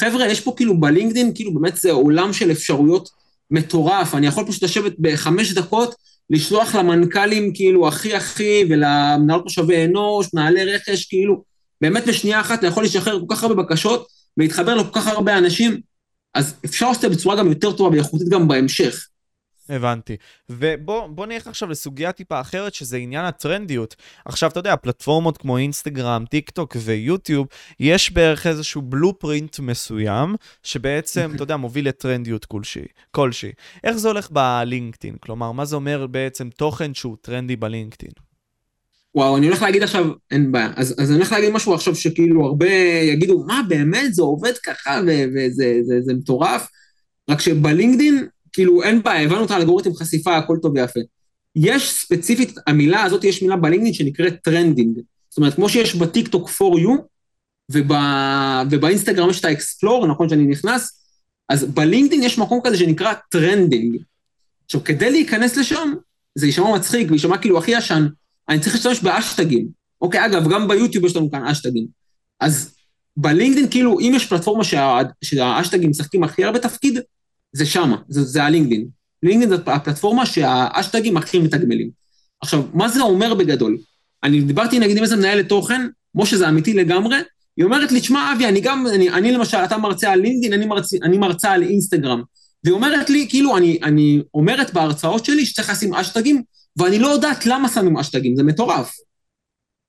חבר'ה, יש פה כאילו בלינקדאין, כאילו באמת זה עולם של אפשרויות מטורף. אני יכול פשוט לשבת בחמש דקות, לשלוח למנכ"לים כאילו הכי הכי, ולמנהלות משאבי אנוש, מנהלי רכש, כאילו, באמת בשנייה אחת אתה יכול לשחרר כל כך הרבה בקשות, ולהתחבר לכל כך הרבה אנשים, אז אפשר לעשות את זה בצורה גם יותר טובה ואיכותית גם בהמשך. הבנתי. ובוא נלך עכשיו לסוגיה טיפה אחרת, שזה עניין הטרנדיות. עכשיו, אתה יודע, פלטפורמות כמו אינסטגרם, טיק טוק ויוטיוב, יש בערך איזשהו בלופרינט מסוים, שבעצם, אתה יודע, מוביל לטרנדיות כלשהי. כלשהי. איך זה הולך בלינקדאין? כלומר, מה זה אומר בעצם תוכן שהוא טרנדי בלינקדאין? וואו, אני הולך להגיד עכשיו, אין בעיה. אז, אז אני הולך להגיד משהו עכשיו שכאילו הרבה יגידו, מה, באמת, זה עובד ככה, וזה זה, זה מטורף? רק שבלינקדאין כאילו אין בעיה, הבנו את האלגוריתם חשיפה, הכל טוב ויפה. יש ספציפית, המילה הזאת, יש מילה בלינקדאין שנקראת trending. זאת אומרת, כמו שיש בטיקטוק for you, וב, ובאינסטגרם יש את ה explore, נכון שאני נכנס, אז בלינקדאין יש מקום כזה שנקרא trending. עכשיו, כדי להיכנס לשם, זה יישמע מצחיק ויישמע כאילו הכי ישן, אני צריך להשתמש באשטגים. אוקיי, אגב, גם ביוטיוב יש לנו כאן אשטגים. אז בלינקדאין, כאילו, אם יש פלטפורמה שה, שהאשטגים משחקים הכי הרבה תפקיד, זה שמה, זה, זה הלינקדין. לינקדין זאת הפלטפורמה שהאשטגים הכי מתגמלים. עכשיו, מה זה אומר בגדול? אני דיברתי נגיד עם איזה מנהלת תוכן, כמו שזה אמיתי לגמרי, היא אומרת לי, תשמע, אבי, אני גם, אני, אני למשל, אתה מרצה על לינקדין, אני, מרצ, אני מרצה על אינסטגרם. והיא אומרת לי, כאילו, אני, אני אומרת בהרצאות שלי שצריך לשים אשטגים, ואני לא יודעת למה שמים אשטגים, זה מטורף.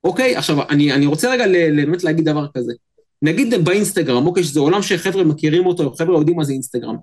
אוקיי? עכשיו, אני, אני רוצה רגע באמת להגיד דבר כזה. נגיד באינסטגרם, אוקיי, שזה עולם שחבר'ה מכירים אותו, חבר'ה יודעים מה זה אינסטגרם.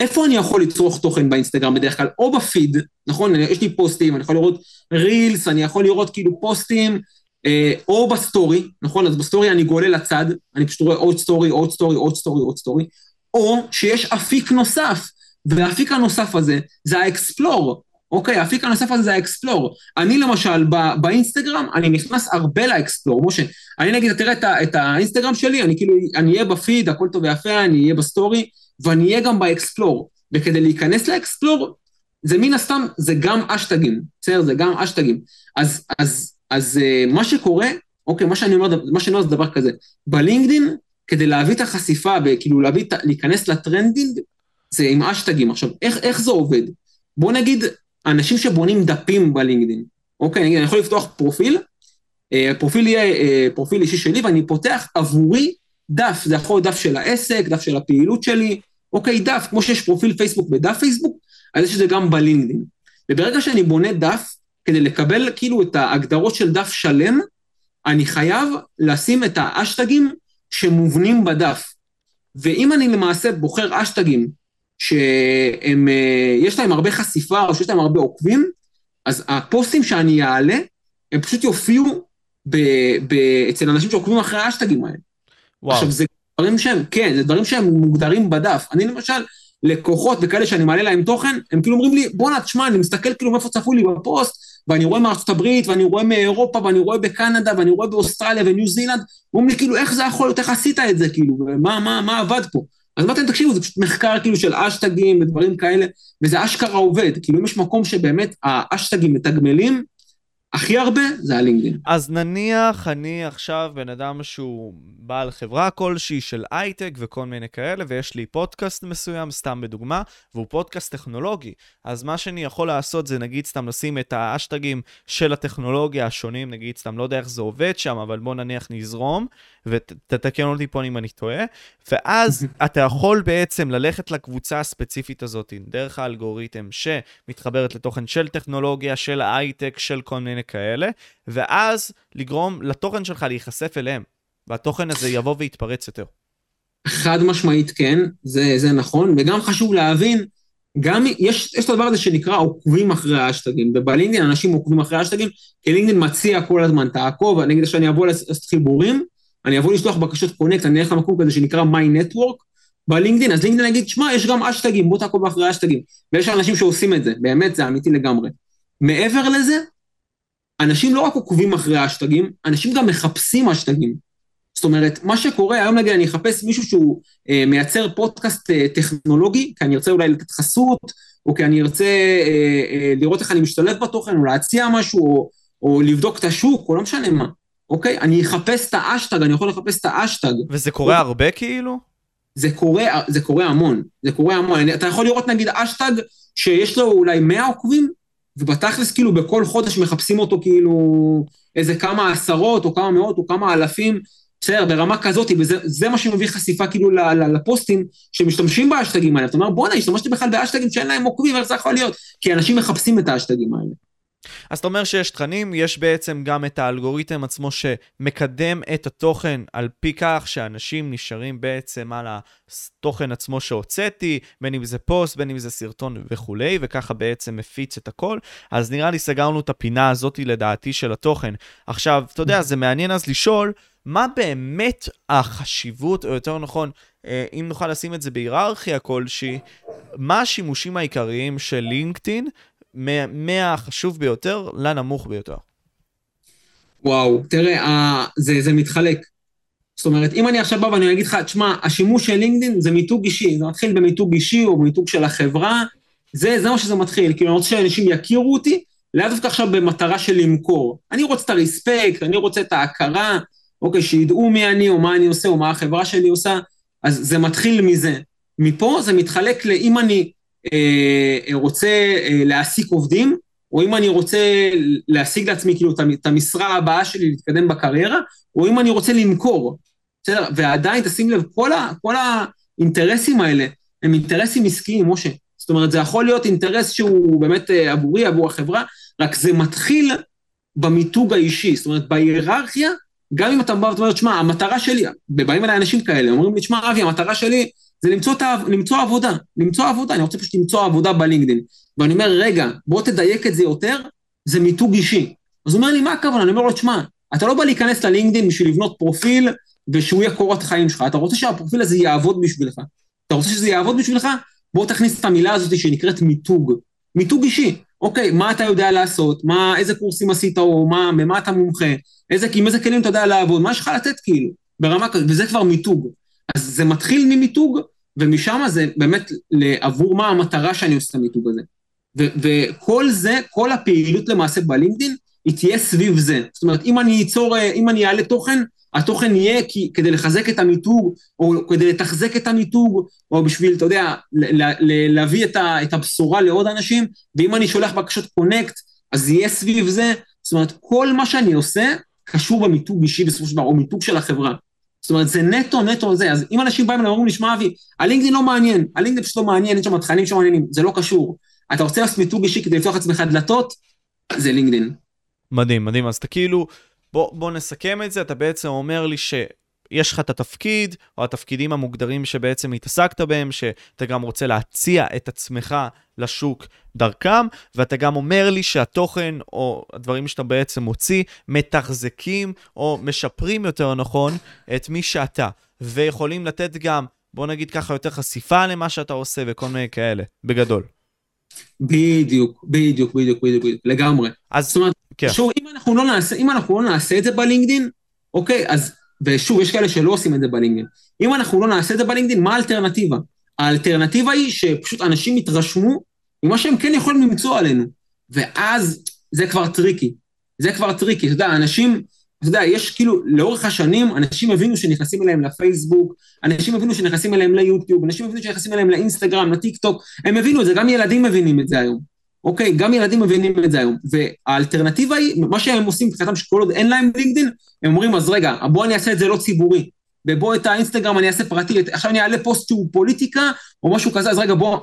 איפה אני יכול לצרוך תוכן באינסטגרם בדרך כלל? או בפיד, נכון? יש לי פוסטים, אני יכול לראות רילס, אני יכול לראות כאילו פוסטים, אה, או בסטורי, נכון? אז בסטורי אני גולה לצד, אני פשוט רואה עוד סטורי, עוד סטורי, עוד סטורי, עוד סטורי, או שיש אפיק נוסף, והאפיק הנוסף הזה זה ה explore, אוקיי, האפיק הנוסף הזה זה ה explore. אני למשל, בא, באינסטגרם, אני נכנס הרבה ל explore. משה, אני נגיד, תראה את, את האינסטגרם שלי, אני כאילו, אני אהיה בפיד, הכל טוב ויפה, אני אהיה בסטורי, ואני אהיה גם ב explore. וכדי להיכנס ל explore, זה מן הסתם, זה גם אשטגים, בסדר? זה גם אשטגים. אז, אז, אז uh, מה שקורה, אוקיי, מה שאני אומר, מה שאני אומר זה דבר כזה, ב-LinkedIn, כדי להביא את החשיפה וכאילו להביא, להיכנס ל trending, זה עם האשטגים. עכשיו, איך, איך זה עובד? בוא נגיד, אנשים שבונים דפים ב-LinkedIn, אוקיי, נגיד, אני יכול לפתוח פרופיל, אה, פרופיל יהיה אה, פרופיל אישי שלי, ואני פותח עבורי דף, זה יכול להיות דף של העסק, דף של הפעילות שלי, אוקיי, דף, כמו שיש פרופיל פייסבוק בדף פייסבוק, אז יש את זה גם ב-LinkedIn. וברגע שאני בונה דף, כדי לקבל כאילו את ההגדרות של דף שלם, אני חייב לשים את האשטגים שמובנים בדף. ואם אני למעשה בוחר אשטגים שהם, אה, להם הרבה חשיפה או שיש להם הרבה עוקבים, אז הפוסטים שאני אעלה, הם פשוט יופיעו ב, ב, אצל אנשים שעוקבים אחרי האשטגים האלה. עכשיו, זה דברים שהם, כן, זה דברים שהם מוגדרים בדף. אני למשל, לקוחות וכאלה שאני מעלה להם תוכן, הם כאילו אומרים לי, בואנה, תשמע, אני מסתכל כאילו מאיפה צפו לי בפוסט, ואני רואה מארצות הברית, ואני רואה מאירופה, ואני רואה בקנדה, ואני רואה באוסטרליה וניו זילנד, אומרים לי, כאילו, איך זה יכול להיות, איך עשית את זה, כאילו, מה, מה, מה עבד פה? אז אמרתי להם, תקשיבו, זה פשוט מחקר כאילו של אשטגים ודברים כאלה, וזה אשכרה עובד. כאילו, אם יש מקום שבאמת האשטגים מתגמלים, הכי הרבה זה הלינקדאין. אז נניח אני עכשיו בן אדם שהוא בעל חברה כלשהי של הייטק וכל מיני כאלה, ויש לי פודקאסט מסוים, סתם בדוגמה, והוא פודקאסט טכנולוגי. אז מה שאני יכול לעשות זה נגיד סתם לשים את האשטגים של הטכנולוגיה השונים, נגיד סתם, לא יודע איך זה עובד שם, אבל בוא נניח נזרום, ותתקן אותי פה אם אני טועה, ואז *laughs* אתה יכול בעצם ללכת לקבוצה הספציפית הזאת דרך האלגוריתם שמתחברת לתוכן של טכנולוגיה, של הייטק, של כל מיני כאלה, ואז לגרום לתוכן שלך להיחשף אליהם, והתוכן הזה יבוא ויתפרץ יותר. חד משמעית כן, זה, זה נכון, וגם חשוב להבין, גם יש, יש את הדבר הזה שנקרא עוקבים אחרי האשטגים, ובלינקדאין אנשים עוקבים אחרי האשטגים, כי לינקדאין מציע כל הזמן, תעקוב, אני אגיד שאני אבוא לעשות חיבורים, אני אבוא לשלוח בקשות קונקט, אני אלך למקום כזה שנקרא My Network בלינקדאין, אז לינקדאין יגיד, שמע, יש גם אשטגים, בוא תעקוב אחרי האשטגים. ויש אנשים שעושים את זה, באמת, זה אמיתי לגמרי. מעבר לזה, אנשים לא רק עוקבים אחרי האשטגים, אנשים גם מחפשים אשטגים. זאת אומרת, מה שקורה, היום נגיד אני אחפש מישהו שהוא אה, מייצר פודקאסט אה, טכנולוגי, כי אני ארצה אולי לתת חסות, או כי אני ארצה אה, אה, לראות איך אני משתלב בתוכן, או להציע משהו, או, או לבדוק את השוק, או לא משנה מה. אוקיי? אני אחפש את האשטג, אני יכול לחפש את האשטג. וזה קורה אוקיי? הרבה כאילו? זה קורה, זה קורה המון, זה קורה המון. אני, אתה יכול לראות נגיד אשטג שיש לו אולי 100 עוקבים, ובתכלס כאילו בכל חודש מחפשים אותו כאילו איזה כמה עשרות או כמה מאות או כמה אלפים, בסדר, ברמה כזאת, וזה מה שמביא חשיפה כאילו לפוסטים שמשתמשים באשטגים האלה. אתה אומר, בואנה, השתמשתי בכלל באשטגים שאין להם עוקבים, איך זה יכול להיות? כי אנשים מחפשים את האשטגים האלה. אז אתה אומר שיש תכנים, יש בעצם גם את האלגוריתם עצמו שמקדם את התוכן על פי כך שאנשים נשארים בעצם על התוכן עצמו שהוצאתי, בין אם זה פוסט, בין אם זה סרטון וכולי, וככה בעצם מפיץ את הכל. אז נראה לי סגרנו את הפינה הזאתי לדעתי של התוכן. עכשיו, אתה יודע, זה מעניין אז לשאול, מה באמת החשיבות, או יותר נכון, אה, אם נוכל לשים את זה בהיררכיה כלשהי, מה השימושים העיקריים של לינקדאין מהחשוב ביותר לנמוך ביותר. וואו, תראה, זה, זה מתחלק. זאת אומרת, אם אני עכשיו בא ואני אגיד לך, תשמע, השימוש של לינקדאין זה מיתוג אישי, זה מתחיל במיתוג אישי או במיתוג של החברה, זה, זה מה שזה מתחיל, כאילו אני רוצה שאנשים יכירו אותי, לאו דווקא עכשיו במטרה של למכור. אני רוצה את הרספקט, אני רוצה את ההכרה, אוקיי, שידעו מי אני או מה אני עושה או מה החברה שלי עושה, אז זה מתחיל מזה. מפה זה מתחלק לאם אני רוצה אה, להעסיק עובדים, או אם אני רוצה להשיג לעצמי כאילו את המשרה הבאה שלי להתקדם בקריירה, או אם אני רוצה למכור. בסדר? ועדיין, תשים לב, כל, ה, כל האינטרסים האלה הם אינטרסים עסקיים, משה. זאת אומרת, זה יכול להיות אינטרס שהוא באמת אה, עבורי, עבור החברה, רק זה מתחיל במיתוג האישי. זאת אומרת, בהיררכיה, גם אם אתה בא ואומר, תשמע, המטרה שלי, ובאים אליי אנשים כאלה, אומרים לי, תשמע, אבי, המטרה שלי זה למצוא, את, למצוא עבודה, למצוא עבודה, אני רוצה פשוט למצוא עבודה בלינקדאין. ואני אומר, רגע, בוא תדייק את זה יותר, זה מיתוג אישי. אז הוא אומר לי, מה הכוונה? אני אומר לו, תשמע, אתה לא בא להיכנס ללינקדאין בשביל לבנות פרופיל ושהוא יהיה קורת חיים שלך, אתה רוצה שהפרופיל הזה יעבוד בשבילך. אתה רוצה שזה יעבוד בשבילך? בוא תכניס את המילה הזאת שנקראת מיתוג. מיתוג אישי. אוקיי, מה אתה יודע לעשות, מה, איזה קורסים עשית, או מה, במה אתה מומחה, איזה, עם איזה כלים אתה יודע לעבוד, מה יש לך לתת כאילו, ברמה כזאת, וזה כבר מיתוג. אז זה מתחיל ממיתוג, ומשם זה באמת עבור מה המטרה שאני עושה את המיתוג הזה. ו- וכל זה, כל הפעילות למעשה בלינקדאין, היא תהיה סביב זה. זאת אומרת, אם אני אצור, אם אני אעלה תוכן, התוכן יהיה כי, כדי לחזק את המיתוג, או כדי לתחזק את המיתוג, או בשביל, אתה יודע, ל- ל- להביא את, ה- את הבשורה לעוד אנשים, ואם אני שולח בקשות קונקט, אז יהיה סביב זה. זאת אומרת, כל מה שאני עושה קשור במיתוג אישי בסופו של דבר, או מיתוג של החברה. זאת אומרת, זה נטו, נטו זה. אז אם אנשים באים ואומרים לי, שמע אבי, הלינקדאין לא מעניין, הלינקדאין פשוט לא מעניין, יש שם תכנים שמעניינים, זה לא קשור. אתה רוצה לעשות מיתוג אישי כדי לפתוח לעצמך דלתות, זה לינקדאין. מדהים, מדהים. אז אתה כאילו, בוא, בוא נסכם את זה, אתה בעצם אומר לי שיש לך את התפקיד, או התפקידים המוגדרים שבעצם התעסקת בהם, שאתה גם רוצה להציע את עצמך לשוק דרכם, ואתה גם אומר לי שהתוכן, או הדברים שאתה בעצם מוציא, מתחזקים, או משפרים יותר נכון, את מי שאתה. ויכולים לתת גם, בוא נגיד ככה, יותר חשיפה למה שאתה עושה וכל מיני כאלה, בגדול. בדיוק, בדיוק, בדיוק, בדיוק, לגמרי. אז, זאת אומרת, כן. שוב, אם אנחנו לא נעשה, אם אנחנו לא נעשה את זה ב-LinkedIn, אוקיי, אז, ושוב, יש כאלה שלא עושים את זה ב-LinkedIn. אם אנחנו לא נעשה את זה ב-LinkedIn, מה האלטרנטיבה? האלטרנטיבה היא שפשוט אנשים יתרשמו ממה שהם כן יכולים למצוא עלינו. ואז זה כבר tricky. זה כבר tricky. אתה יודע, אנשים, אתה יודע, יש כאילו, לאורך השנים, אנשים הבינו שנכנסים אליהם לפייסבוק, אנשים הבינו שנכנסים אליהם ליוטיוב, אנשים הבינו שנכנסים אליהם לאינסטגרם, לטיק טוק, הם הבינו את זה, גם ילדים מבינים את זה היום. אוקיי, גם ילדים מבינים את זה היום. והאלטרנטיבה היא, מה שהם עושים מבחינתם שכל עוד אין להם לינקדאין, הם אומרים, אז רגע, בוא אני אעשה את זה לא ציבורי. ובוא את האינסטגרם אני אעשה פרטי, עכשיו אני אעלה פוסט שהוא פוליטיקה, או משהו כזה, אז רגע, בוא...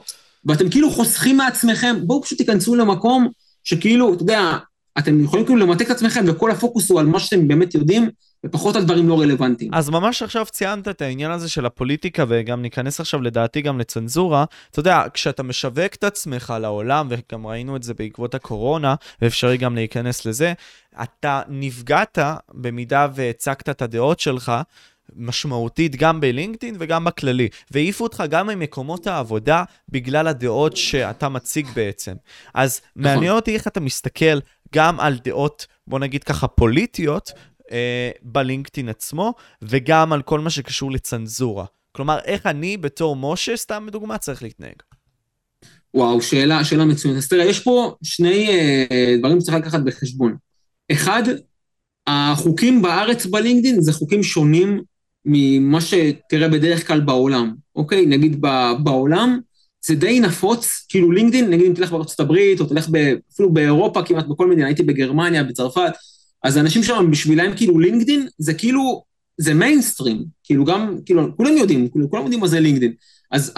ואתם כאילו חוסכים מעצמכם, בואו פשוט תיכנסו למקום שכאילו, אתה יודע, אתם יכולים כאילו למתק את עצמכם, וכל הפוקוס הוא על מה שאתם באמת יודעים, ופחות על דברים לא רלוונטיים. אז ממש עכשיו ציינת את העניין הזה של הפוליטיקה, וגם ניכנס עכשיו לדעתי גם לצנזורה. אתה יודע, כשאתה משווק את עצמך לעולם, וגם ראינו את זה בעקבות הקורונה, ואפשרי גם להיכנס לזה, אתה נפגעת במידה והצגת את הדעות שלך. משמעותית גם בלינקדאין וגם בכללי, והעיפו אותך גם ממקומות העבודה בגלל הדעות שאתה מציג בעצם. אז נכון. מעניין אותי איך אתה מסתכל גם על דעות, בוא נגיד ככה, פוליטיות, אה, בלינקדאין עצמו, וגם על כל מה שקשור לצנזורה. כלומר, איך אני בתור משה, סתם בדוגמה, צריך להתנהג. וואו, שאלה, שאלה מצוינת. אז תראה, יש פה שני אה, דברים שצריך לקחת בחשבון. אחד, החוקים בארץ בלינקדאין זה חוקים שונים ממה שתראה בדרך כלל בעולם, אוקיי? נגיד בעולם זה די נפוץ, כאילו לינקדאין, נגיד אם תלך הברית, או תלך אפילו באירופה, כמעט בכל מדינה, הייתי בגרמניה, בצרפת, אז אנשים שם בשבילם כאילו לינקדאין זה כאילו, זה מיינסטרים, כאילו גם, כאילו כולם יודעים, כאילו כולם יודעים מה זה לינקדאין. אז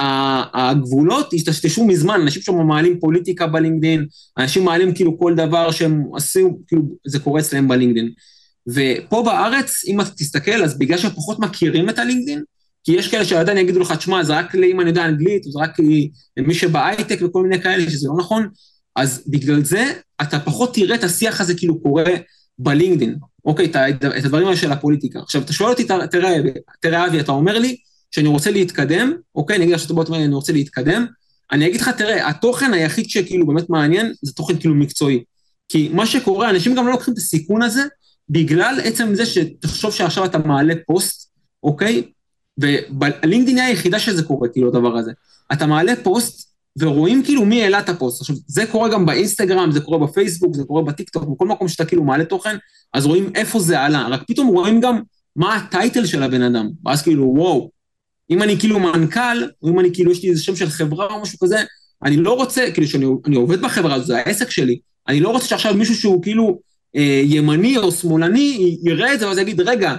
הגבולות השתשתשו מזמן, אנשים שם מעלים פוליטיקה בלינקדאין, אנשים מעלים כאילו כל דבר שהם עשו, כאילו זה קורה אצלם בלינקדאין. ופה בארץ, אם אתה תסתכל, אז בגלל שהם פחות מכירים את הלינקדאין, כי יש כאלה שעדיין יגידו לך, תשמע, זה רק אם אני יודע אנגלית, זה רק למי שבהייטק וכל מיני כאלה, שזה לא נכון, אז בגלל זה אתה פחות תראה את השיח הזה כאילו קורה בלינקדאין, אוקיי, את, הדברים האלה של הפוליטיקה. עכשיו, אתה שואל אותי, תראה, תראה אבי, אתה אומר לי שאני רוצה להתקדם, אוקיי, אני אגיד לך שאתה בוא תאמר אני רוצה להתקדם, אני אגיד לך, תראה, התוכן היחיד שכאילו באמת מעניין, זה תוכן כאילו מקצועי. כי מה שקורה, אנשים גם לא לוקחים את הסיכון הזה, בגלל עצם זה שתחשוב שעכשיו אתה מעלה פוסט, אוקיי? וב-LinkedIn היא היחידה שזה קורה, כאילו, הדבר הזה. אתה מעלה פוסט, ורואים כאילו מי העלה את הפוסט. עכשיו, זה קורה גם באינסטגרם, זה קורה בפייסבוק, זה קורה בטיקטוק, בכל מקום שאתה כאילו מעלה תוכן, אז רואים איפה זה עלה, רק פתאום רואים גם מה ה title של הבן אדם, ואז כאילו, וואו, אם אני כאילו מנכ"ל, או אם אני כאילו, יש לי איזה שם של חברה או משהו כזה, אני לא רוצה, כאילו, שאני עובד בחברה, זה העסק שלי, אני לא רוצה שעכשיו מישהו שהוא כאילו אה, ימני או שמאלני, יראה את זה ואז יגיד, רגע,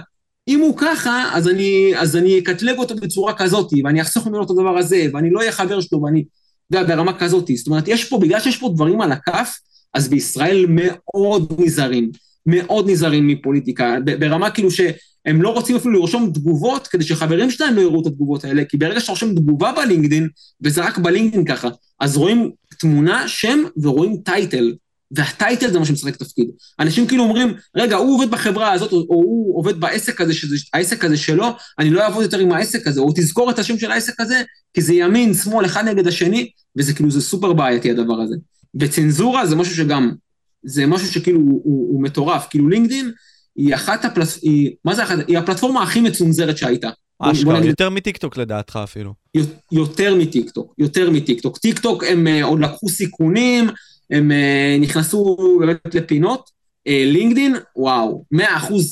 אם הוא ככה, אז אני, אז אני אקטלג אותו בצורה כזאת, ואני אחסוך ממנו את הדבר הזה, ואני לא אהיה חבר שלו, ואני... יודע, ברמה כזאת. זאת אומרת, יש פה, בגלל שיש פה דברים על הכף, אז בישראל מאוד נזהרים, מאוד נזהרים מפוליטיקה, ברמה כאילו שהם לא רוצים אפילו לרשום תגובות, כדי שחברים שלהם לא יראו את התגובות האלה, כי ברגע שאתה רושם תגובה בלינקדין, וזה רק בלינקדין ככה, אז רואים תמונה, שם, ורואים טייטל, והטייטל זה מה שמשחק תפקיד. אנשים כאילו אומרים, רגע, הוא עובד בחברה הזאת, או, או הוא עובד בעסק הזה, שזה העסק הזה שלו, אני לא אעבוד יותר עם העסק הזה, או תזכור את השם של העסק הזה, כי זה ימין, שמאל, אחד נגד השני, וזה כאילו, זה סופר בעייתי הדבר הזה. וצנזורה זה משהו שגם, זה משהו שכאילו הוא, הוא, הוא מטורף, כאילו לינקדין היא אחת הפלט... היא, מה זה אחת? היא הפלטפורמה הכי מצונזרת שהייתה. אשכרה, יותר מטיקטוק לדעתך אפילו. יותר מטיקטוק, יותר מטיקטוק. טיקטוק הם uh, עוד לקחו סיכונים, הם uh, נכנסו באמת לפינות. Uh, LinkedIn, וואו, 100%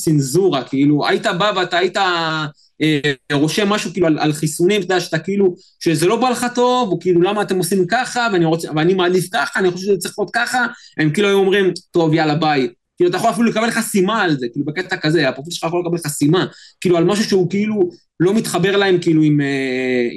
צנזורה, כאילו, היית בא ואתה היית uh, רושם משהו כאילו על, על חיסונים, אתה יודע, שאתה כאילו, שזה לא בא לך טוב, או כאילו, למה אתם עושים ככה, ואני, רוצה, ואני מעדיף ככה, אני חושב שזה צריך להיות ככה, הם כאילו היו אומרים, טוב, יאללה, ביי. כאילו, אתה יכול אפילו לקבל חסימה על זה, כאילו, בקטע כזה, הפרופיל שלך יכול לקבל חסימה, כאילו, על משהו שהוא כאילו לא מתחבר להם, כאילו, עם,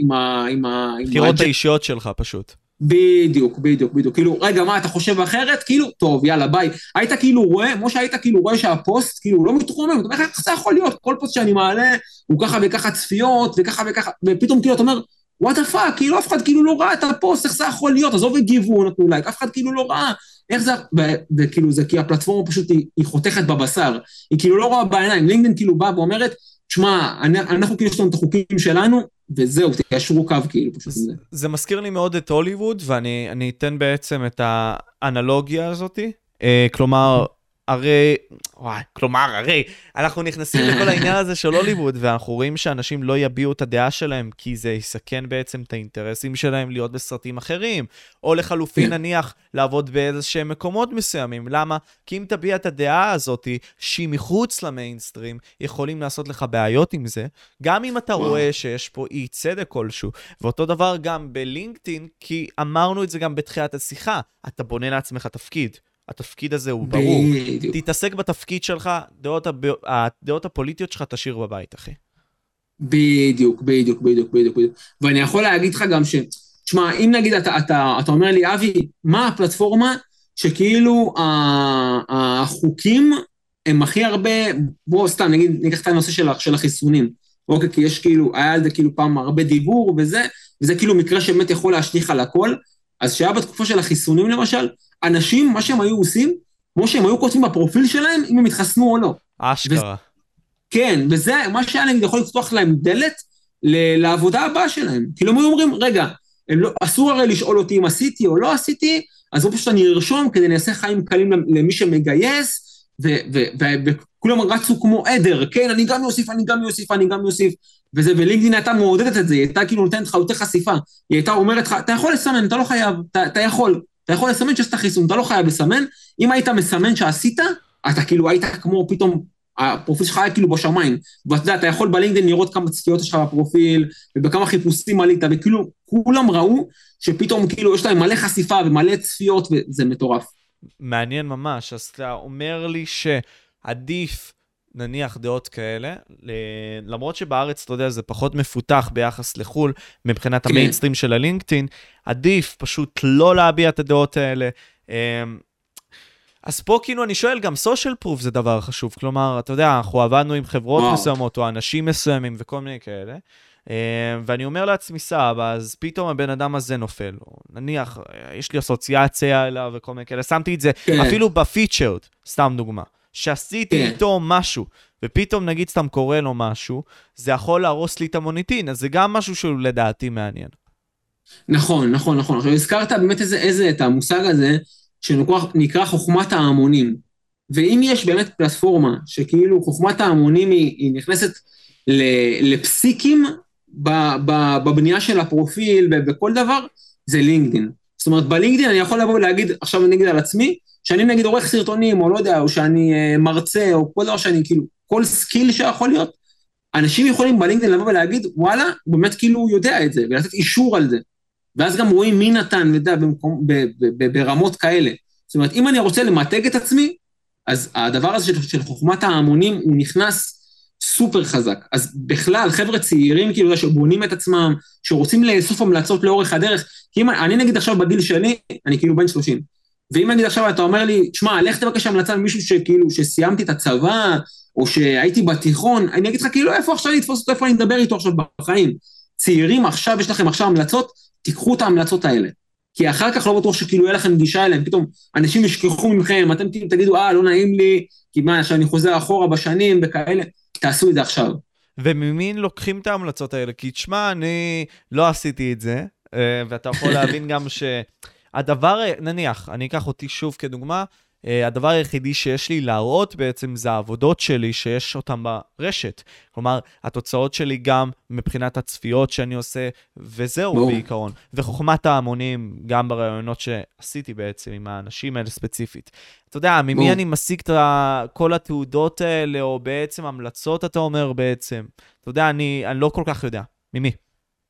עם ה... עם ה... בחירות האישיות שלך, פשוט. בדיוק, בדיוק, בדיוק. כאילו, רגע, מה, אתה חושב אחרת? כאילו, טוב, יאללה, ביי. היית כאילו רואה, כמו שהיית כאילו רואה שהפוסט, כאילו, לא מתרומם, אתה אומר, איך זה יכול להיות? כל פוסט שאני מעלה, הוא ככה וככה צפיות, וככה וככה, ופתאום כאילו, אתה אומר, what the fuck, כאילו, אף אחד כאילו לא ראה את הפוסט, איך זה יכול להיות? עזוב הגיבו, נתנו לייק, אף אחד כאילו לא ראה. איך זה, וכאילו זה כי הפלטפורמה פשוט היא, היא חותכת בבשר, היא כאילו לא רואה בעיניים, לינקדאין כאילו באה ואומרת, שמע, אנחנו כאילו יש לנו את החוקים שלנו, וזהו, תיישרו קו כאילו פשוט. זה, זה מזכיר לי מאוד את הוליווד, ואני אתן בעצם את האנלוגיה הזאתי. אה, כלומר, הרי, וואי, כלומר, הרי, אנחנו נכנסים לכל העניין הזה של הוליווד, ואנחנו רואים שאנשים לא יביעו את הדעה שלהם, כי זה יסכן בעצם את האינטרסים שלהם להיות בסרטים אחרים, או לחלופין. נניח, לעבוד באיזה שהם מקומות מסוימים. למה? כי אם תביע את הדעה הזאת, שהיא מחוץ למיינסטרים, יכולים לעשות לך בעיות עם זה, גם אם אתה רואה שיש פה אי צדק כלשהו. ואותו דבר גם בלינקדאין, כי אמרנו את זה גם בתחילת השיחה, אתה בונה לעצמך תפקיד. התפקיד הזה הוא ברור. בדיוק. תתעסק בתפקיד שלך, דעות, הב... הדעות הפוליטיות שלך תשאיר בבית, אחי. בדיוק, בדיוק, בדיוק, בדיוק. ואני יכול להגיד לך גם ש... תשמע, אם נגיד אתה, אתה, אתה אומר לי, אבי, מה הפלטפורמה שכאילו החוקים הם הכי הרבה, בוא סתם, נגיד, ניקח את הנושא של, של החיסונים. אוקיי, כי יש כאילו, היה על זה כאילו פעם הרבה דיבור וזה, וזה כאילו מקרה שבאמת יכול להשליך על הכל. אז שהיה בתקופה של החיסונים למשל, אנשים, מה שהם היו עושים, כמו שהם היו כותבים בפרופיל שלהם, אם הם התחסנו או לא. אשכרה. ו... כן, וזה מה שהיה להם יכול לפתוח להם דלת ל... לעבודה הבאה שלהם. כאילו הם היו אומרים, רגע, לא, אסור הרי לשאול אותי אם עשיתי או לא עשיתי, אז בוא פשוט אני ארשום כדי אני אעשה חיים קלים למי שמגייס, וכולם רצו כמו עדר, כן, אני גם אוסיף, אני גם אוסיף, אני גם אוסיף, וזה, ולינקדאין הייתה מעודדת את זה, היא הייתה כאילו נותנת לך יותר חשיפה, היא הייתה אומרת לך, אתה יכול לסמן, אתה לא חייב, אתה, אתה יכול, אתה יכול לסמן שעשית חיסון, אתה לא חייב לסמן, אם היית מסמן שעשית, אתה כאילו היית כמו פתאום, הפרופיל שלך היה כאילו בשמיים, ואתה יודע, אתה יכול בלינקדאין לראות כמה צפיות יש לך בפרופיל, ובכמה חיפושים עלית, וכאילו, כולם ראו שפתאום כאילו יש להם מלא חשיפה ומלא צפיות, וזה מטורף. מעניין ממש, אז אתה אומר לי שעדיף נניח דעות כאלה, למרות שבארץ, אתה יודע, זה פחות מפותח ביחס לחו"ל, מבחינת כן. המיינסטרים של הלינקדאין, עדיף פשוט לא להביע את הדעות האלה. אמ, אז פה כאילו אני שואל, גם סושיאל פרוף זה דבר חשוב. כלומר, אתה יודע, אנחנו עבדנו עם חברות וואו. מסוימות, או אנשים מסוימים וכל מיני כאלה. אמ, ואני אומר לעצמי, סבא, אז פתאום הבן אדם הזה נופל. או נניח, יש לי אסוציאציה אליו וכל מיני כאלה, שמתי את זה כן. אפילו בפיצ'רד, סתם דוגמה. שעשיתי כן. איתו משהו, ופתאום נגיד סתם קורה לו משהו, זה יכול להרוס לי את המוניטין, אז זה גם משהו שהוא לדעתי מעניין. נכון, נכון, נכון. עכשיו הזכרת באמת איזה, איזה, את המושג הזה, שנקרא חוכמת ההמונים. ואם יש באמת פלטפורמה שכאילו חוכמת ההמונים היא, היא נכנסת לפסיקים בבנייה של הפרופיל ובכל דבר, זה LinkedIn. זאת אומרת, ב-LinkedIn אני יכול לבוא ולהגיד, עכשיו אני אגיד על עצמי, שאני נגיד עורך סרטונים, או לא יודע, או שאני uh, מרצה, או כל דבר שאני כאילו, כל skill שיכול להיות, אנשים יכולים ב-LinkedIn לבוא ולהגיד, וואלה, הוא באמת כאילו יודע את זה, ולתת אישור על זה. ואז גם רואים מי נתן, אתה ב, ברמות כאלה. זאת אומרת, אם אני רוצה למתג את עצמי, אז הדבר הזה של, של חוכמת ההמונים, הוא נכנס סופר חזק. אז בכלל, חבר'ה צעירים, כאילו, שבונים את עצמם, שרוצים לאסוף המלצות לאורך הדרך, כי אם אני נגיד עכשיו בגיל שלי, אני כאילו בן 30. ואם נגיד עכשיו אתה אומר לי, שמע, לך תבקש המלצה ממישהו שכאילו, שסיימתי את הצבא, או שהייתי בתיכון, אני אגיד לך כאילו, איפה עכשיו אני אתפוס אותו, איפה אני אדבר איתו עכשיו בחיים? צעירים, עכשיו יש לכם עכשיו המלצות, תיקחו את ההמלצות האלה. כי אחר כך לא בטוח שכאילו יהיה לכם גישה אליהם, פתאום אנשים ישכחו מכם, אתם כאילו תגידו, אה, לא נעים לי, כי מה, עכשיו אני חוזר אחורה בשנים וכאלה, תעשו את זה עכשיו. וממי לוקחים את ההמלצות האלה? כי תשמע, אני לא עשיתי את זה, אה, ואתה יכול להבין גם שהדבר, נניח, אני אקח אותי שוב כדוגמה, אה, הדבר היחידי שיש לי להראות בעצם זה העבודות שלי שיש אותן ברשת. כלומר, התוצאות שלי גם מבחינת הצפיות שאני עושה, וזהו בוא. בעיקרון. וחוכמת ההמונים, גם ברעיונות שעשיתי בעצם עם האנשים האלה ספציפית. אתה יודע, ממי בוא. אני משיג את כל התעודות האלה, או בעצם המלצות, אתה אומר בעצם? אתה יודע, אני, אני לא כל כך יודע. ממי?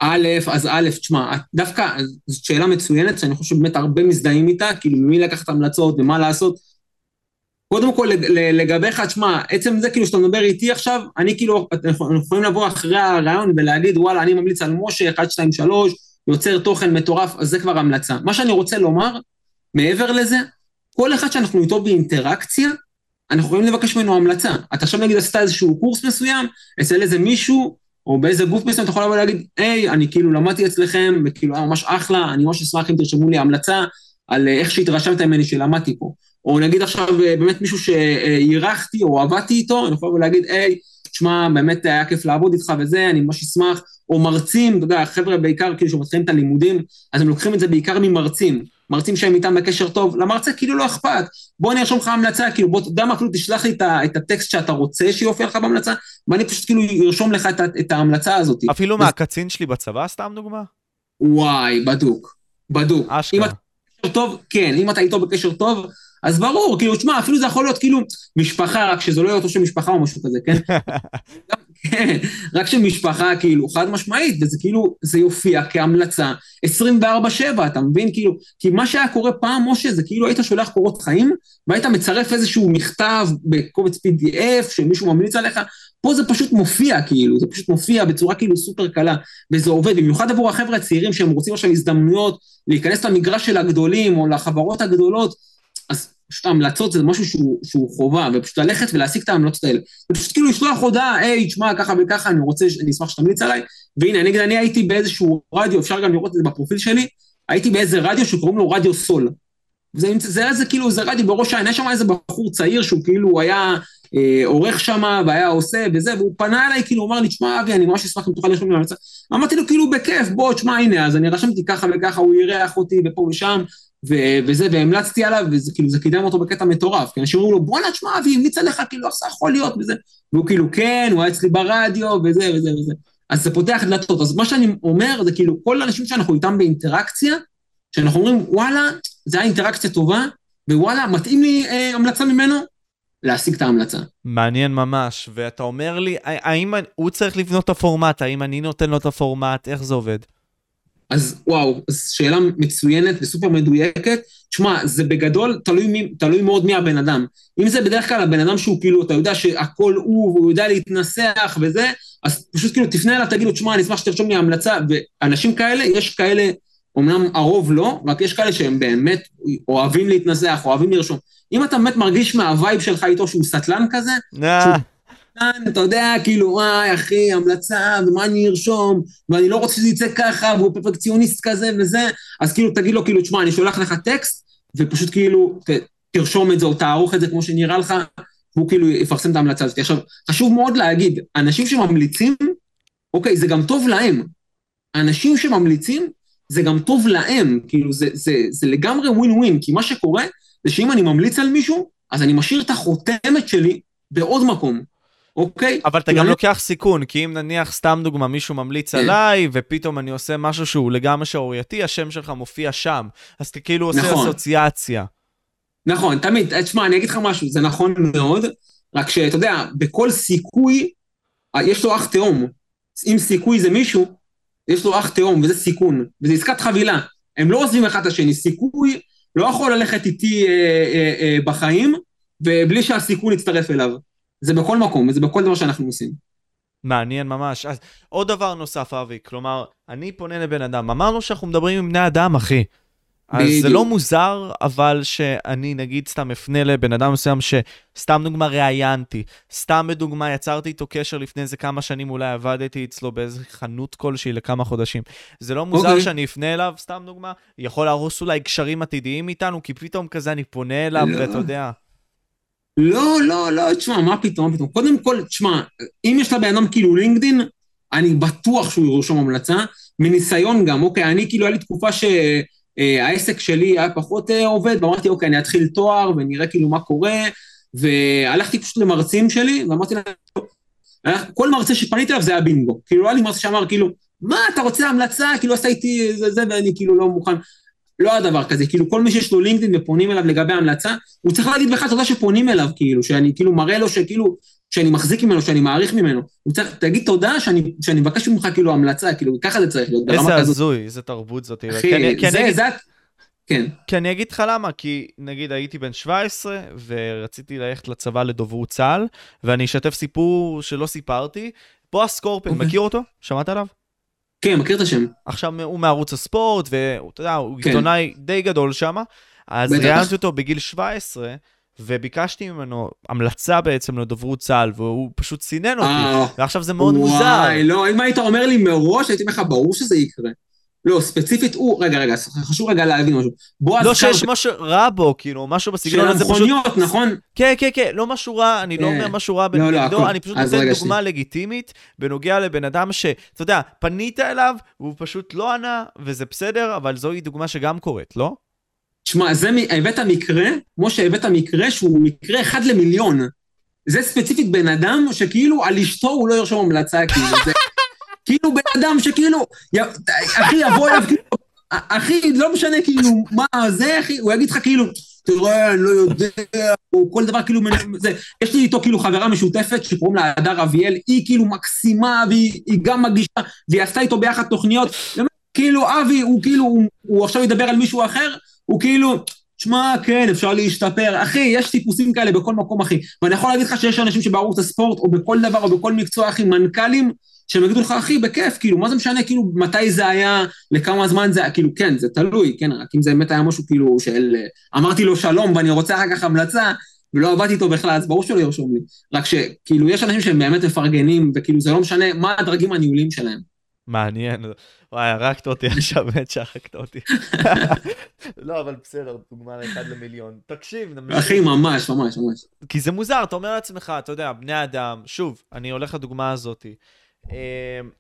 א', אז א', תשמע, דווקא זאת שאלה מצוינת, שאני חושב שבאמת הרבה מזדהים איתה, כאילו ממי לקחת המלצות ומה לעשות. קודם כל לגביך, תשמע, עצם זה כאילו שאתה מדבר איתי עכשיו, אני כאילו, אנחנו יכולים לבוא אחרי הרעיון ולהגיד, וואלה, אני ממליץ על משה, 1, 2, 3, יוצר תוכן מטורף, אז זה כבר המלצה. מה שאני רוצה לומר, מעבר לזה, כל אחד שאנחנו איתו באינטראקציה, אנחנו יכולים לבקש ממנו המלצה. אתה עכשיו נגיד עשית איזשהו קורס מסוים, אצל איזה מישהו, או באיזה גוף מסוים, אתה יכול לבוא ולהגיד, היי, אני כאילו למדתי אצלכם, וכאילו היה ממש אחלה, אני ממש אשמח אם תרשמו לי המלצה על איך שהתרשמת ממני שלמדתי פה. או נגיד עכשיו אה, באמת מישהו שאירחתי או עבדתי איתו, אני יכול להגיד, היי, תשמע, באמת היה כיף לעבוד איתך וזה, אני ממש אשמח. או מרצים, אתה יודע, חבר'ה בעיקר כאילו שמתחילים את הלימודים, אז הם לוקחים את זה בעיקר ממרצים. מרצים שהם איתם בקשר טוב, למרצה כאילו לא אכפת. בוא אני ארשום לך המלצה, כאילו בוא, מה, אפילו תשלח לי את הטקסט שאתה רוצה שיופיע לך בהמלצה, ואני פשוט כאילו ארשום לך את, את ההמלצה הזאת. אפילו. מהקצין שלי בצבא, סתם דוגמה? וואי, בדוק, בדוק. אשכרה. אם אתה בקשר טוב, כן, אם אתה איתו בקשר טוב, אז ברור, כאילו, תשמע, אפילו זה יכול להיות כאילו משפחה, רק שזה לא יהיה אותו שם משפחה או משהו כזה, כן? כן, *laughs* *laughs* רק של משפחה, כאילו, חד משמעית, וזה כאילו, זה יופיע כהמלצה 24-7, אתה מבין? כאילו, כי מה שהיה קורה פעם, משה, זה כאילו היית שולח קורות חיים, והיית מצרף איזשהו מכתב בקובץ PDF שמישהו ממליץ עליך, פה זה פשוט מופיע, כאילו, זה פשוט מופיע בצורה כאילו סופר קלה, וזה עובד, במיוחד עבור החבר'ה הצעירים שהם רוצים עכשיו הזדמנויות להיכנס למגרש של הגדולים או לחברות הגדולות, אז פשוט ההמלצות זה משהו שהוא, שהוא חובה, ופשוט ללכת ולהשיג את ההמלצות האלה. ופשוט כאילו לשלוח הודעה, היי, תשמע, ככה וככה, אני רוצה, אני אשמח שתמליץ עליי. והנה, אני, אני הייתי באיזשהו רדיו, אפשר גם לראות את זה בפרופיל שלי, הייתי באיזה רדיו שקוראים לו רדיו סול. זה, זה היה איזה כאילו, זה רדיו בראש העין, יש שם איזה בחור צעיר שהוא כאילו היה אה, עורך שם, והיה עושה וזה, והוא פנה אליי, כאילו, אמר לי, תשמע, אבי, אני ממש אשמח אם תוכל לרשום לי המלצה. אמרתי לו, כאילו, בכיף, בוא, תשמע, הנה, אז אני רשמתי ככה וככה, הוא אירח אותי ופה ושם, וזה, והמלצתי עליו, וזה כאילו, זה קידם אותו בקטע מטורף, כי אנשים אמרו לו, בואנה, תשמע, אבי, המליץ עליך, כאילו, איך זה יכול להיות, וזה, והוא כאילו, כן, הוא היה אצלי ברדיו, וזה, וזה, וזה. אז זה פותח דלתות. אז מה שאני אומר, זה כאילו, כל האנשים שאנחנו איתם באינטראקציה, שאנחנו אומרים, וואלה, זה היה אינטראקציה טובה, ווואלה, מתאים לי אה, המלצה ממנו, להשיג את ההמלצה. מעניין ממש, ואתה אומר לי, האם הוא צריך לבנות את הפורמט, האם אני נותן לו את הפורמט, איך זה עובד? אז וואו, אז שאלה מצוינת וסופר מדויקת. תשמע, זה בגדול תלוי, מי, תלוי מאוד מי הבן אדם. אם זה בדרך כלל הבן אדם שהוא כאילו, אתה יודע שהכל הוא, והוא יודע להתנסח וזה, אז פשוט כאילו תפנה אליו, תגיד לו, תשמע, אני אשמח שתרשום לי המלצה, ואנשים כאלה, יש כאלה, אמנם הרוב לא, רק יש כאלה שהם באמת אוהבים להתנסח, אוהבים לרשום. אם אתה באמת מרגיש מה vibe שלך איתו שהוא סטלן כזה, אה. שהוא אתה יודע, כאילו, וואי, אחי, המלצה, ומה אני ארשום, ואני לא רוצה שזה יצא ככה, והוא פרפקציוניסט כזה וזה, אז כאילו, תגיד לו, כאילו, תשמע, אני שולח לך טקסט, ופשוט כאילו, ת, תרשום את זה, או תערוך את זה כמו שנראה לך, והוא כאילו יפרסם את ההמלצה הזאת. עכשיו, חשוב מאוד להגיד, אנשים שממליצים, אוקיי, זה גם טוב להם. אנשים שממליצים, זה גם טוב להם, כאילו, זה, זה, זה לגמרי ווין ווין, כי מה שקורה, זה שאם אני ממליץ על מישהו, אז אני משאיר את החותמת שלי בעוד מקום. אוקיי? אבל אתה גם לוקח סיכון, כי אם נניח, סתם דוגמה, מישהו ממליץ כן. עליי, ופתאום אני עושה משהו שהוא לגמרי שערורייתי, השם שלך מופיע שם. אז אתה כאילו עושה נכון. אסוציאציה. נכון, תמיד, תשמע, אני אגיד לך משהו, זה נכון מאוד, רק שאתה יודע, בכל סיכוי, אה, יש לו אח תאום. אם סיכוי זה מישהו, יש לו אח תאום, וזה סיכון, וזה עסקת חבילה. הם לא עוזבים אחד את השני, סיכוי לא יכול ללכת איתי אה, אה, אה, בחיים, ובלי שהסיכון יצטרף אליו. זה בכל מקום, וזה בכל דבר שאנחנו עושים. מעניין ממש. אז עוד דבר נוסף, אבי, כלומר, אני פונה לבן אדם, אמרנו שאנחנו מדברים עם בני אדם, אחי. אז בדיוק. זה לא מוזר, אבל שאני נגיד סתם אפנה לבן אדם מסוים שסתם דוגמה ראיינתי, סתם בדוגמה יצרתי איתו קשר לפני איזה כמה שנים, אולי עבדתי אצלו באיזה חנות כלשהי לכמה חודשים. זה לא מוזר okay. אוקיי. שאני אפנה אליו, סתם דוגמה, יכול להרוס אולי קשרים עתידיים איתנו, כי פתאום כזה אני פונה אליו, לא. ואתה יודע. לא, לא, לא, תשמע, מה פתאום, מה פתאום. קודם כל, תשמע, אם יש לבן אדם כאילו לינקדין, אני בטוח שהוא ירשום המלצה. מניסיון גם, אוקיי, אני כאילו, היה לי תקופה שהעסק שלי היה פחות אה, עובד, ואמרתי, אוקיי, אני אתחיל תואר ונראה כאילו מה קורה, והלכתי פשוט למרצים שלי, ואמרתי להם, כל מרצה שפניתי אליו זה היה בינגו. כאילו, היה לי מרצה שאמר, כאילו, מה, אתה רוצה המלצה? כאילו, עשה איתי זה, זה, ואני כאילו לא מוכן. לא היה דבר כזה, כאילו כל מי שיש לו לינקדאין ופונים אליו לגבי המלצה, הוא צריך להגיד בכלל תודה שפונים אליו, כאילו, שאני כאילו מראה לו שכאילו, שאני מחזיק ממנו, שאני מעריך ממנו. הוא צריך, תגיד תודה שאני, שאני מבקש ממך כאילו המלצה, כאילו, ככה זה צריך להיות, איזה הזוי, איזה תרבות זאת. אחי, כי כי זה, אני, זה, כן. כי אני אגיד לך למה, כי נגיד הייתי בן 17 ורציתי ללכת לצבא לדוברות צה"ל, ואני אשתף סיפור שלא סיפרתי. בועז סקורפן, okay. מכיר אותו? שמעת עליו? כן, מכיר את השם. עכשיו הוא מערוץ הספורט, ואתה יודע, הוא כן. עיתונאי די גדול שם, אז ראיינתי אותו בגיל 17, וביקשתי ממנו המלצה בעצם לדוברות צה"ל, והוא פשוט סינן אותי, אה, ועכשיו זה מאוד מוזר. וואי, לא, אם היית אומר לי מראש, הייתי אומר לך, ברור שזה יקרה. לא, ספציפית הוא, רגע, רגע, חשוב רגע להבין משהו. בועז לא שיש משהו רע בו, כאילו, משהו בסגנון הזה פשוט... של המכוניות, נכון? כן, כן, כן, לא משהו רע, אני לא אה, אומר משהו רע לא, לא, בנגדו, אני פשוט נותן דוגמה לגיטימית בנוגע לבן אדם שאתה יודע, פנית אליו, והוא פשוט לא ענה, וזה בסדר, אבל זוהי דוגמה שגם קורית, לא? תשמע, זה הבאת מקרה, כמו שהבאת מקרה שהוא מקרה אחד למיליון. זה ספציפית בן אדם שכאילו על אשתו הוא לא ירשום המלצה, כאילו, זה... כאילו בן אדם שכאילו, אחי, יבוא אליו, כאילו, אחי, לא משנה כאילו, מה זה, אחי, הוא יגיד לך כאילו, תראה, אני לא יודע, או כל דבר כאילו, זה, יש לי איתו כאילו חברה משותפת שקוראים לה הדר אביאל, היא כאילו מקסימה, והיא גם מגישה, והיא עשתה איתו ביחד תוכניות, כאילו אבי, הוא כאילו, הוא, הוא עכשיו ידבר על מישהו אחר, הוא כאילו, שמע, כן, אפשר להשתפר. אחי, יש טיפוסים כאלה בכל מקום, אחי. ואני יכול להגיד לך שיש אנשים שבערוץ הספורט, או בכל דבר, או בכל מקצוע, אחי, מנכ"לים, שהם יגידו לך, אחי, בכיף, כאילו, מה זה משנה, כאילו, מתי זה היה, לכמה זמן זה היה, כאילו, כן, זה תלוי, כן, רק אם זה באמת היה משהו, כאילו, של... אמרתי לו שלום ואני רוצה אחר כך המלצה, ולא עבדתי איתו בכלל, אז ברור שלא ירשום לי. רק שכאילו, יש אנשים שהם באמת מפרגנים, וכאילו, זה לא משנה מה הדרגים הניהוליים שלהם. מעניין, וואי, הרגת אותי *laughs* עכשיו, באמת שחקת אותי. *laughs* לא, אבל בסדר, דוגמה לאחד למיליון. תקשיב. אחי, ממש, ממש, ממש. כי זה מוזר, אתה אומר לעצמך, אתה יודע, בני אדם, שוב, אני הולך לדוגמה הזאתי. אמ,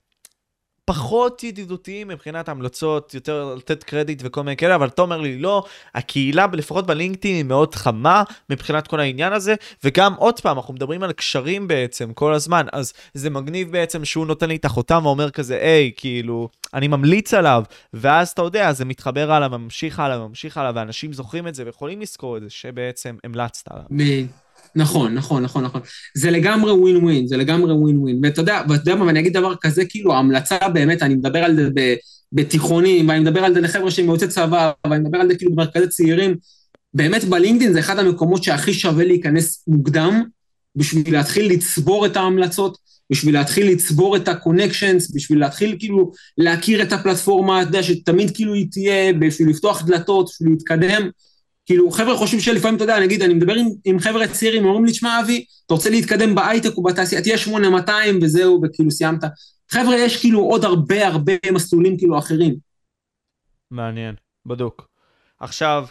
פחות ידידותיים מבחינת המלצות, יותר לתת קרדיט וכל מיני כאלה, אבל אתה אומר לי, לא, הקהילה, לפחות בלינקדאין, היא מאוד חמה מבחינת כל העניין הזה, וגם עוד פעם, אנחנו מדברים על קשרים בעצם כל הזמן, אז זה מגניב בעצם שהוא נותן לי את החותם ואומר כזה, היי, כאילו, אני ממליץ עליו, ואז אתה יודע, זה מתחבר הלאה, ממשיך הלאה, ממשיך הלאה, ואנשים זוכרים את זה ויכולים לזכור את זה, שבעצם המלצת עליו. נכון, נכון, נכון, נכון. זה לגמרי ווין ווין, זה לגמרי ווין ווין. ואתה יודע, ואתה יודע מה, ואני אגיד דבר כזה, כאילו, ההמלצה באמת, אני מדבר על זה בתיכונים, ואני מדבר על זה לחבר'ה שהם יוצאי צבא, ואני מדבר על זה כאילו במרכזי צעירים. באמת בלינקדאין זה אחד המקומות שהכי שווה להיכנס מוקדם, בשביל להתחיל לצבור את ההמלצות, בשביל להתחיל לצבור את ה-connections, בשביל להתחיל כאילו להכיר את הפלטפורמה, אתה יודע, שתמיד כאילו היא תהיה, בשביל לפתוח דלתות, בשביל להתקדם. כאילו, חבר'ה חושבים שלפעמים, אתה יודע, נגיד, אני מדבר עם, עם חבר'ה צעירים, אומרים לי, תשמע, אבי, אתה רוצה להתקדם בהייטק או בתעשייה, תהיה 8200 וזהו, וכאילו סיימת. חבר'ה, יש כאילו עוד הרבה הרבה מסלולים כאילו אחרים. מעניין, בדוק. עכשיו,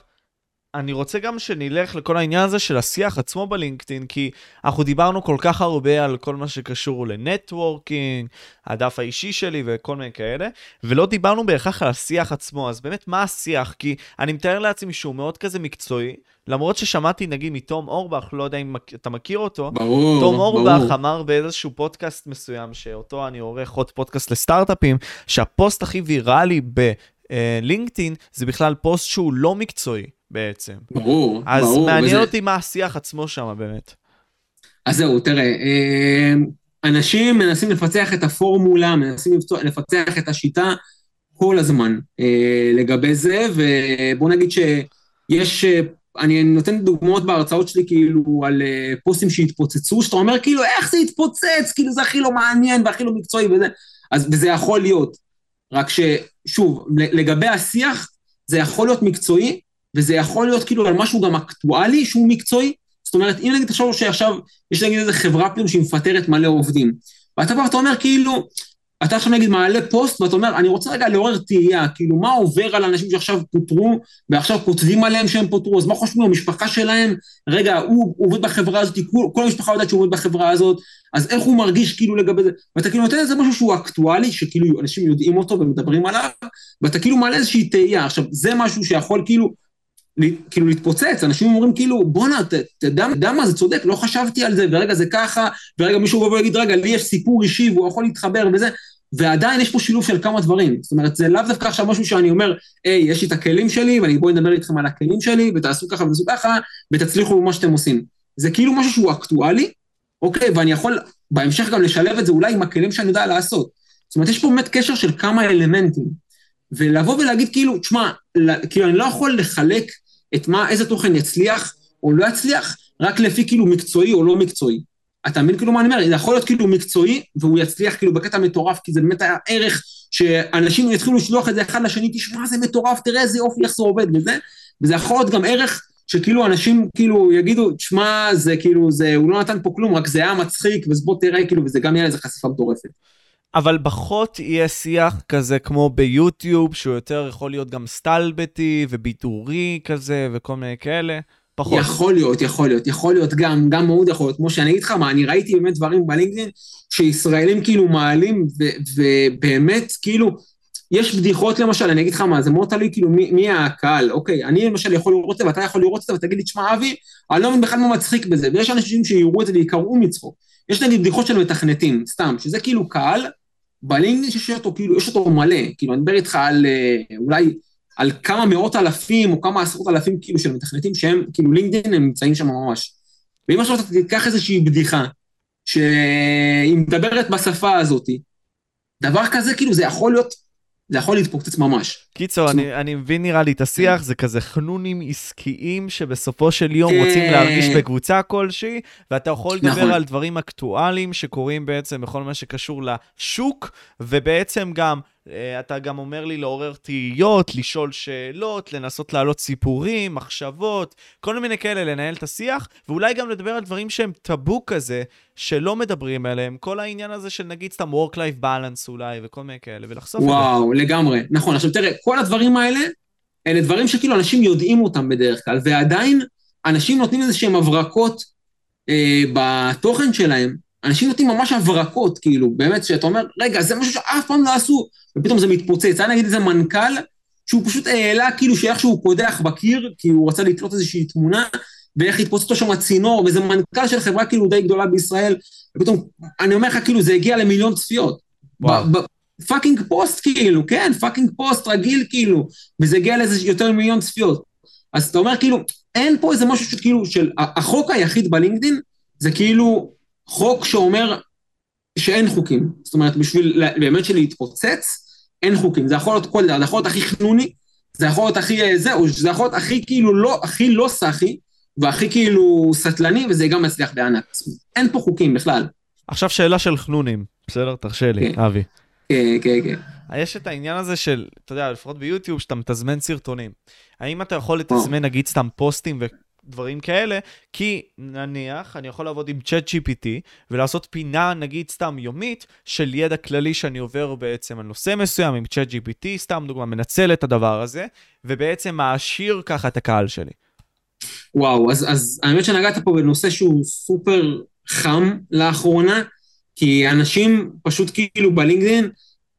אני רוצה גם שנלך לכל העניין הזה של השיח עצמו בלינקדאין, כי אנחנו דיברנו כל כך הרבה על כל מה שקשור לנטוורקינג, הדף האישי שלי וכל מיני כאלה, ולא דיברנו בהכרח על השיח עצמו, אז באמת מה השיח? כי אני מתאר לעצמי שהוא מאוד כזה מקצועי, למרות ששמעתי נגיד מתום אורבך, לא יודע אם אתה מכיר אותו, ברור, תום אורבך ברור. אמר באיזשהו פודקאסט מסוים, שאותו אני עורך עוד פודקאסט לסטארט-אפים, שהפוסט הכי ויראלי בלינקדאין אה, זה בכלל פוסט שהוא לא מקצועי. בעצם. ברור, אז ברור. אז מעניין וזה... אותי מה השיח עצמו שם באמת. אז זהו, תראה, אה, אנשים מנסים לפצח את הפורמולה, מנסים לפצח את השיטה כל הזמן אה, לגבי זה, ובוא נגיד שיש, אה, אני נותן דוגמאות בהרצאות שלי כאילו על פוסטים שהתפוצצו, שאתה אומר כאילו איך זה התפוצץ, כאילו זה הכי לא מעניין והכי לא מקצועי וזה, אז וזה יכול להיות. רק ששוב, לגבי השיח, זה יכול להיות מקצועי, וזה יכול להיות כאילו על משהו גם אקטואלי שהוא מקצועי. זאת אומרת, אם נגיד תחשוב שעכשיו יש נגיד איזה חברה פתאום שהיא מפטרת מלא עובדים, ואתה בא ואתה אומר כאילו, אתה עכשיו נגיד מעלה פוסט ואתה אומר, אני רוצה רגע לעורר תהייה, כאילו מה עובר על אנשים שעכשיו פוטרו ואכשיו כותבים עליהם שהם פוטרו, אז מה חושבים המשפחה שלהם? רגע, הוא, עובד בחברה הזאת, כל, כל המשפחה יודעת שהוא עובד בחברה הזאת, אז איך הוא מרגיש כאילו לגבי זה? ואתה כאילו נותן לזה משהו שהוא אקטואלי, שכאילו אנשים יודעים אותו ומדברים עליו, ואתה כאילו מעלה איזושהי תהייה. עכשיו, זה משהו שיכול כאילו, כאילו להתפוצץ, אנשים אומרים כאילו, בואנה, אתה יודע מה, זה צודק, לא חשבתי על זה, ורגע זה ככה, ורגע מישהו יבוא ויגיד, רגע, לי יש סיפור אישי והוא יכול להתחבר וזה, ועדיין יש פה שילוב של כמה דברים. זאת אומרת, זה לאו דווקא עכשיו משהו שאני אומר, היי, יש לי את הכלים שלי, ואני בואי נדבר איתכם על הכלים שלי, ותעשו ככה ותעשו ככה, ותצליחו במה שאתם עושים. זה כאילו משהו שהוא אקטואלי, אוקיי, ואני יכול בהמשך גם לשלב את זה אולי עם הכלים שאני יודע לעשות. זאת אומרת, יש פה באמת קשר של כמה אלמנטים. ולבוא ולהגיד כאילו, תשמע, כאילו אני לא יכול לחלק את מה, איזה תוכן יצליח או לא יצליח, רק לפי כאילו מקצועי או לא מקצועי. אתה מבין כאילו מה אני אומר? זה יכול להיות כאילו מקצועי, והוא יצליח כאילו בקטע מטורף, כי זה באמת היה ערך שאנשים יתחילו לשלוח את זה אחד לשני, תשמע, זה מטורף, תראה איזה יופי, איך זה עובד וזה, וזה יכול להיות גם ערך שכאילו אנשים כאילו יגידו, תשמע, זה כאילו, זה, הוא לא נתן פה כלום, רק זה היה מצחיק, אז בוא תראה, כאילו, וזה גם יהיה לזה חשיפה מטורפת. אבל פחות יהיה שיח כזה כמו ביוטיוב, שהוא יותר יכול להיות גם סטלבטי וביטורי כזה וכל מיני כאלה. פחות. יכול להיות, יכול להיות, יכול להיות גם, גם מאוד יכול להיות. כמו שאני אגיד לך מה, אני ראיתי באמת דברים בלינקדאין שישראלים כאילו מעלים, ובאמת, כאילו, יש בדיחות למשל, אני אגיד לך מה, זה מאוד תלוי כאילו מי, מי הקהל, אוקיי, אני למשל יכול לראות את זה ואתה יכול לראות את זה ותגיד לי, תשמע אבי, אני לא מבין בכלל מה מצחיק בזה, ויש אנשים שיראו את זה ויקראו מצחוק. יש נגיד בדיחות של מתכנתים, סתם, שזה כאילו קהל, בלינקדאין שיש אותו, כאילו, יש אותו מלא, כאילו, אני מדבר איתך על אה, אולי על כמה מאות אלפים או כמה עשרות אלפים כאילו של מתכנתים שהם, כאילו לינקדאין הם נמצאים שם ממש. ואם עכשיו אתה תיקח איזושהי בדיחה שהיא מדברת בשפה הזאת, דבר כזה כאילו זה יכול להיות, זה יכול להתפוצץ ממש. קיצור, אני, אני מבין נראה לי את השיח, זה כזה חנונים עסקיים שבסופו של יום רוצים כן. להרגיש בקבוצה כלשהי, ואתה יכול לדבר נכון. על דברים אקטואליים שקורים בעצם בכל מה שקשור לשוק, ובעצם גם אתה גם אומר לי לעורר תהיות, לשאול שאלות, לנסות להעלות סיפורים, מחשבות, כל מיני כאלה, לנהל את השיח, ואולי גם לדבר על דברים שהם טאבו כזה, שלא מדברים עליהם, כל העניין הזה של נגיד סתם work-life balance אולי, וכל מיני כאלה, ולחשוף את זה. וואו, לגמרי. נכון, עכשיו תראה, כל הדברים האלה, אלה דברים שכאילו אנשים יודעים אותם בדרך כלל, ועדיין אנשים נותנים איזה שהם הברקות אה, בתוכן שלהם, אנשים נותנים ממש הברקות, כאילו, באמת, שאתה אומר, רגע, זה משהו שאף פעם לא עשו, ופתאום זה מתפוצץ. היה נגיד איזה מנכ"ל, שהוא פשוט העלה כאילו שאיך שהוא קודח בקיר, כי הוא רצה לתלות איזושהי תמונה, ואיך התפוצץ אותו שם הצינור, וזה מנכ"ל של חברה כאילו די גדולה בישראל, ופתאום, אני אומר לך, כאילו, זה הגיע למיליון צפיות. fucking פוסט כאילו, כן, fucking פוסט רגיל כאילו, וזה הגיע לאיזה יותר ממיליון צפיות. אז אתה אומר כאילו, אין פה איזה משהו שכאילו, של, החוק היחיד ב-LinkedIn, זה כאילו חוק שאומר שאין חוקים. זאת אומרת, בשביל באמת שלהתפוצץ, אין חוקים. זה יכול להיות כל דבר, זה יכול להיות הכי חנוני, זה יכול להיות הכי אה, זהו, זה יכול להיות הכי כאילו לא, הכי לא סאחי, והכי כאילו סטלני, וזה גם מצליח בענק. אין פה חוקים בכלל. עכשיו שאלה של חנונים, בסדר? תרשה לי, כן. אבי. כן, כן, כן. יש את העניין הזה של, אתה יודע, לפחות ביוטיוב, שאתה מתזמן סרטונים. האם אתה יכול לתזמן, נגיד, סתם פוסטים דברים כאלה, כי נניח אני יכול לעבוד עם צ'אט GPT ולעשות פינה נגיד סתם יומית של ידע כללי שאני עובר בעצם על נושא מסוים עם צ'אט GPT, סתם דוגמה, מנצל את הדבר הזה, ובעצם מעשיר ככה את הקהל שלי. וואו, אז, אז האמת שנגעת פה בנושא שהוא סופר חם לאחרונה, כי אנשים פשוט כאילו בלינקדאין,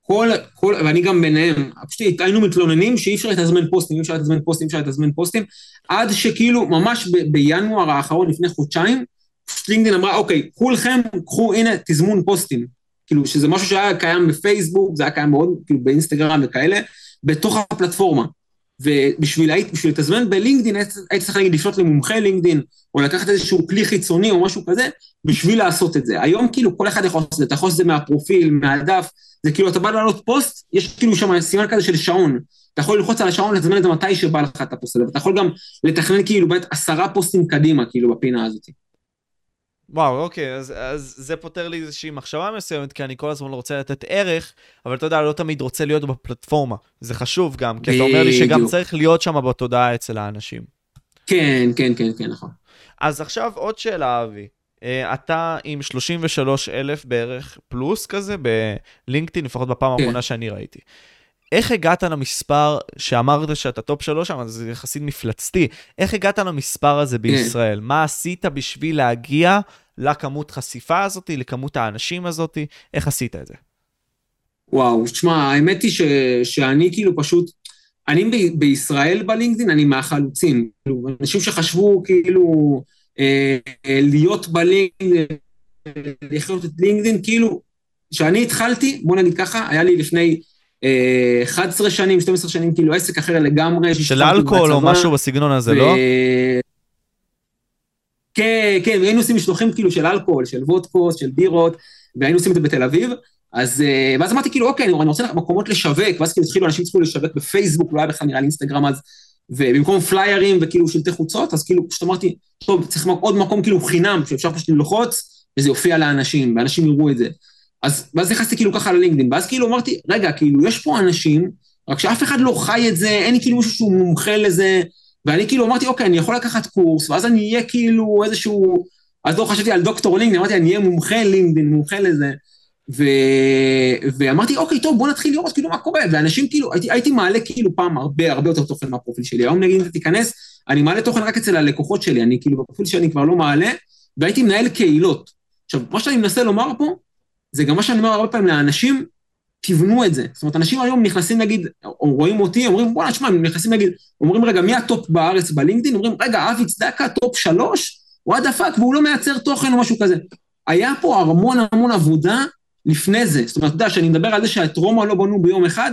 כל, כל, ואני גם ביניהם, פשוט היינו מתלוננים שאי אפשר לתזמן פוסטים, אי אפשר לתזמן פוסטים, אי אפשר לתזמן פוסטים, עד שכאילו ממש ב- בינואר האחרון, לפני חודשיים, פשוט לינקדאין אמרה, אוקיי, כולכם קחו, הנה, תזמון פוסטים. כאילו, שזה משהו שהיה קיים בפייסבוק, זה היה קיים מאוד, כאילו, באינסטגרם וכאלה, בתוך הפלטפורמה. ובשביל בשביל לתזמן בלינקדאין, היית צריך להגיד לפנות למומחה לינקדאין, או לקחת איזשהו כלי חיצוני או משהו כזה, בשביל לעשות את זה. היום כאילו כל אחד יכול לעשות את זה, אתה יכול לעשות את זה מהפרופיל, מהדף, זה כאילו אתה בא לעלות פוסט, יש כאילו שם סימן כזה של שעון. אתה יכול ללחוץ על השעון, לתזמן את זה מתי שבא לך את הפוסט הזה, ואתה יכול גם לתכנן כאילו באמת עשרה פוסטים קדימה, כאילו, בפינה הזאת. וואו, אוקיי, אז, אז זה פותר לי איזושהי מחשבה מסוימת, כי אני כל הזמן רוצה לתת ערך, אבל אתה יודע, לא תמיד רוצה להיות בפלטפורמה. זה חשוב גם, כי אתה אומר לי שגם בדיוק. צריך להיות שם בתודעה אצל האנשים. כן, כן, כן, כן, נכון. אז עכשיו עוד שאלה, אבי. אה, אתה עם 33 אלף בערך פלוס כזה ב-LinkedIn, לפחות בפעם כן. האחרונה שאני ראיתי. איך הגעת למספר שאמרת שאתה top שלוש שם, זה יחסית מפלצתי. איך הגעת למספר הזה בישראל? מה עשית בשביל להגיע לכמות חשיפה הזאת, לכמות האנשים הזאת? איך עשית את זה? וואו, תשמע, האמת היא ש, שאני כאילו פשוט, אני ב, בישראל בלינקדאין, אני מהחלוצים. כאילו, אנשים שחשבו כאילו להיות בלינקדאין, לחיות את לינקדאין, כאילו, כשאני התחלתי, בוא נגיד ככה, היה לי לפני אה, 11 שנים, 12 שנים, כאילו עסק אחר לגמרי. של אלכוהול או משהו בסגנון הזה, ו- לא? כן, כן, והיינו עושים משלוחים כאילו של אלכוהול, של וודקות, של בירות, והיינו עושים את זה בתל אביב. אז אה, ואז אמרתי כאילו, אוקיי, אני אני רוצה מקומות לשווק, ואז כאילו התחילו, אנשים התחילו לשווק בפייסבוק, לא היה בכלל נראה לי אינסטגרם אז, ובמקום פליירים וכאילו שלטי חוצות, אז כאילו פשוט אמרתי, טוב, צריך עוד מקום כאילו חינם, שאפשר פשוט ללחוץ, וזה יופיע לאנשים, ואנשים יראו את זה. אז ואז נכנסתי כאילו ככה ללינקדאין, ואז כאילו אמרתי, רגע, כאילו, יש פה אנשים, רק שאף אחד לא חי את זה, אין לי כאילו מישהו שהוא מומחה לזה, ואני כאילו אמרתי, אוקיי, אני יכול לקחת קורס, ואז אני אהיה כאילו איזשהו... אז לא חשבתי על דוקטור לינקדאין, אמרתי, אני אהיה מומחה לינקדאין, מומחה לזה. ו... ואמרתי, אוקיי, טוב, בוא נתחיל לראות כאילו מה קורה. ואנשים כאילו, הייתי, הייתי מעלה כאילו פעם הרבה הרבה יותר תוכן מהפרופיל שלי. היום נגיד, אם אתה תיכנס, אני מעלה תוכן רק אצל הלקוחות שלי, אני כאילו, בפרופיל שלי אני כבר לא מעלה, והייתי מנהל קהילות. עכשיו, מה שאני מנסה לומר פה, זה גם מה שאני אומר הרבה פעמים לאנשים, תבנו את זה. זאת אומרת, אנשים היום נכנסים נגיד, או רואים אותי, אומרים, בואנה, שמע, הם נכנסים נגיד, אומרים, רגע, מי ה top בארץ ב-LinkedIn? אומרים, רגע, אבי צדקה, top שלוש? what the fuck, והוא לא מייצר תוכן או משהו כזה. היה פה המון המון עבודה לפני זה. זאת אומרת, אתה יודע, שאני מדבר על זה שאת רומא לא בנו ביום אחד,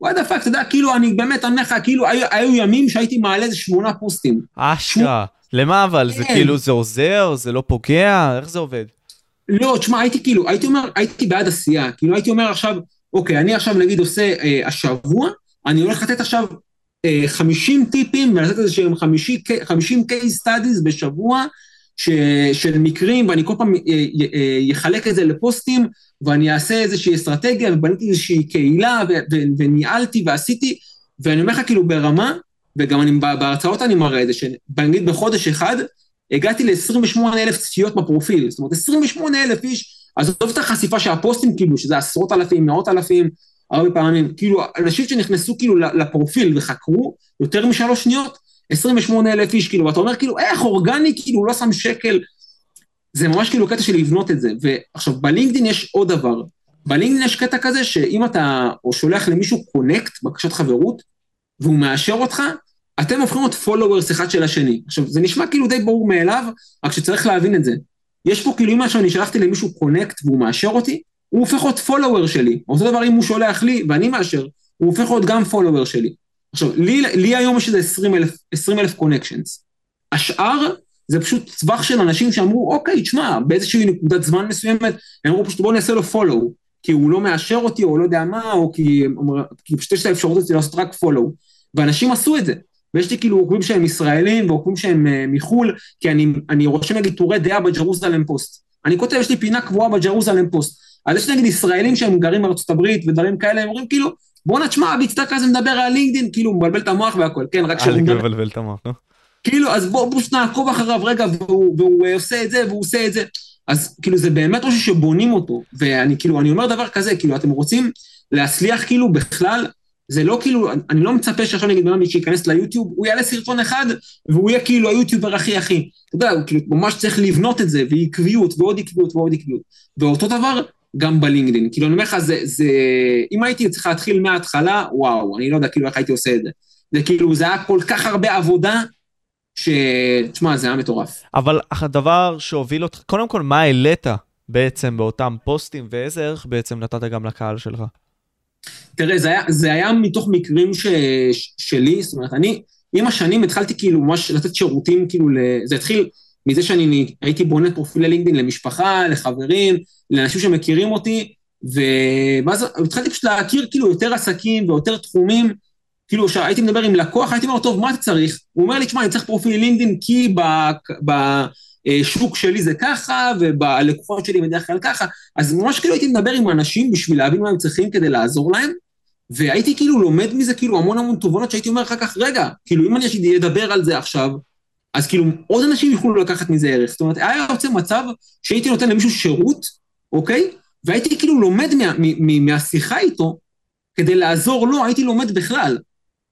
what the fuck, אתה יודע, כאילו, אני באמת, אומר לך, כאילו, היו, היו ימים שהייתי מעלה איזה שמונה פוסטים. אשכרה. למה אבל? זה כן. כאילו, זה עוזר? זה לא פוגע? איך זה עובד? לא, תשמע, הייתי כאילו, הייתי אומר, הייתי בעד עשייה. כאילו, הייתי אומר עכשיו, אוקיי, אני עכשיו נגיד עושה אה, השבוע, אני הולך לתת עכשיו אה, 50 טיפים ולתת איזה שהם 50, 50 case studies בשבוע ש, של מקרים, ואני כל פעם אחלק את זה לפוסטים, ואני אעשה איזושהי אסטרטגיה, ובניתי איזושהי קהילה, ו, ו, וניהלתי ועשיתי, ואני אומר לך כאילו ברמה, וגם אני, בהרצאות אני מראה את זה, שנגיד בחודש אחד, הגעתי ל-28 אלף צפיות בפרופיל, זאת אומרת 28 אלף איש, עזוב את החשיפה של הפוסטים כאילו, שזה עשרות אלפים, מאות אלפים, הרבה פעמים, כאילו, אנשים שנכנסו כאילו לפרופיל וחקרו יותר משלוש שניות, 28 אלף איש, כאילו, ואתה אומר כאילו, איך אורגני, כאילו, לא שם שקל, זה ממש כאילו קטע של לבנות את זה. ועכשיו, בלינקדאין יש עוד דבר, בלינקדאין יש קטע כזה שאם אתה, או שולח למישהו קונקט, בקשת חברות, והוא מאשר אותך, אתם הופכים להיות followers אחד של השני. עכשיו, זה נשמע כאילו די ברור מאליו, רק שצריך להבין את זה. יש פה כאילו, אם עכשיו אני שלחתי למישהו קונקט והוא מאשר אותי, הוא הופך להיות follower שלי. אותו דבר אם הוא שולח לי ואני מאשר, הוא הופך להיות גם follower שלי. עכשיו, לי, לי היום יש איזה 20 אלף קונקשנס. השאר זה פשוט טווח של אנשים שאמרו, אוקיי, תשמע, באיזושהי נקודת זמן מסוימת, הם אמרו פשוט בואו נעשה לו follow, כי הוא לא מאשר אותי, או לא יודע מה, או כי, כי פשוט יש את האפשרות הזאת לעשות רק follow. ואנשים עשו את זה. ויש לי כאילו עוקבים שהם ישראלים ועוקבים שהם uh, מחו"ל, כי אני, אני רושם נגיד טורי דעה בג'רוזלם פוסט. אני כותב, יש לי פינה קבועה בג'רוזלם פוסט. אז יש נגיד ישראלים שהם גרים בארצות הברית ודברים כאלה, הם אומרים כאילו, בואנה תשמע, אבי צדקה זה מדבר על LinkedIn, כאילו הוא מבלבל את המוח והכל, כן, רק מדבר. מבלבל את המוח, נו. כאילו, אז בואו פשוט נעקוב אחריו רגע, והוא, והוא עושה את זה, והוא עושה את זה. אז כאילו זה באמת משהו שבונים אותו, ואני כאילו, אני אומר דבר כזה, כאילו, אתם רוצים להצליח כאילו בכלל, זה לא כאילו, אני לא מצפה שעכשיו נגיד בן שייכנס ליוטיוב, הוא יעלה סרטון אחד, והוא יהיה כאילו היוטיובר הכי הכי. אתה יודע, הוא כאילו ממש צריך לבנות את זה, ועקביות, ועוד עקביות, ועוד עקביות. ואותו דבר גם בלינקדאין. כאילו, אני אומר לך, זה, זה, אם הייתי צריך להתחיל מההתחלה, וואו, אני לא יודע כאילו איך הייתי עושה את זה. זה כאילו, זה היה כל כך הרבה עבודה, ש... תשמע, זה היה מטורף. אבל הדבר שהוביל אותך, קודם כל, מה העלית בעצם באותם פוסטים, ואיזה ערך בעצם נתת גם לקהל שלך? תראה, זה היה, זה היה מתוך מקרים ש, ש, שלי, זאת אומרת, אני, עם השנים התחלתי כאילו ממש לתת שירותים, כאילו, זה התחיל מזה שאני הייתי בונה פרופיל ללינקדאין למשפחה, לחברים, לאנשים שמכירים אותי, ואז התחלתי פשוט להכיר כאילו יותר עסקים ויותר תחומים, כאילו שהייתי מדבר עם לקוח, הייתי אומר, טוב, מה אתה צריך? הוא אומר לי, תשמע, אני צריך פרופיל לינקדאין כי ב, ב, שוק שלי זה ככה, ובלקוחות שלי בדרך כלל ככה, אז ממש כאילו הייתי מדבר עם אנשים בשביל להבין מה הם צריכים כדי לעזור להם, והייתי כאילו לומד מזה כאילו המון המון תובנות שהייתי אומר אחר כך, רגע, כאילו אם אני אדבר על זה עכשיו, אז כאילו עוד אנשים יוכלו לקחת מזה ערך. זאת אומרת, היה יוצא מצב שהייתי נותן למישהו שירות, אוקיי? והייתי כאילו לומד מה, מה, מהשיחה איתו כדי לעזור לו, הייתי לומד בכלל.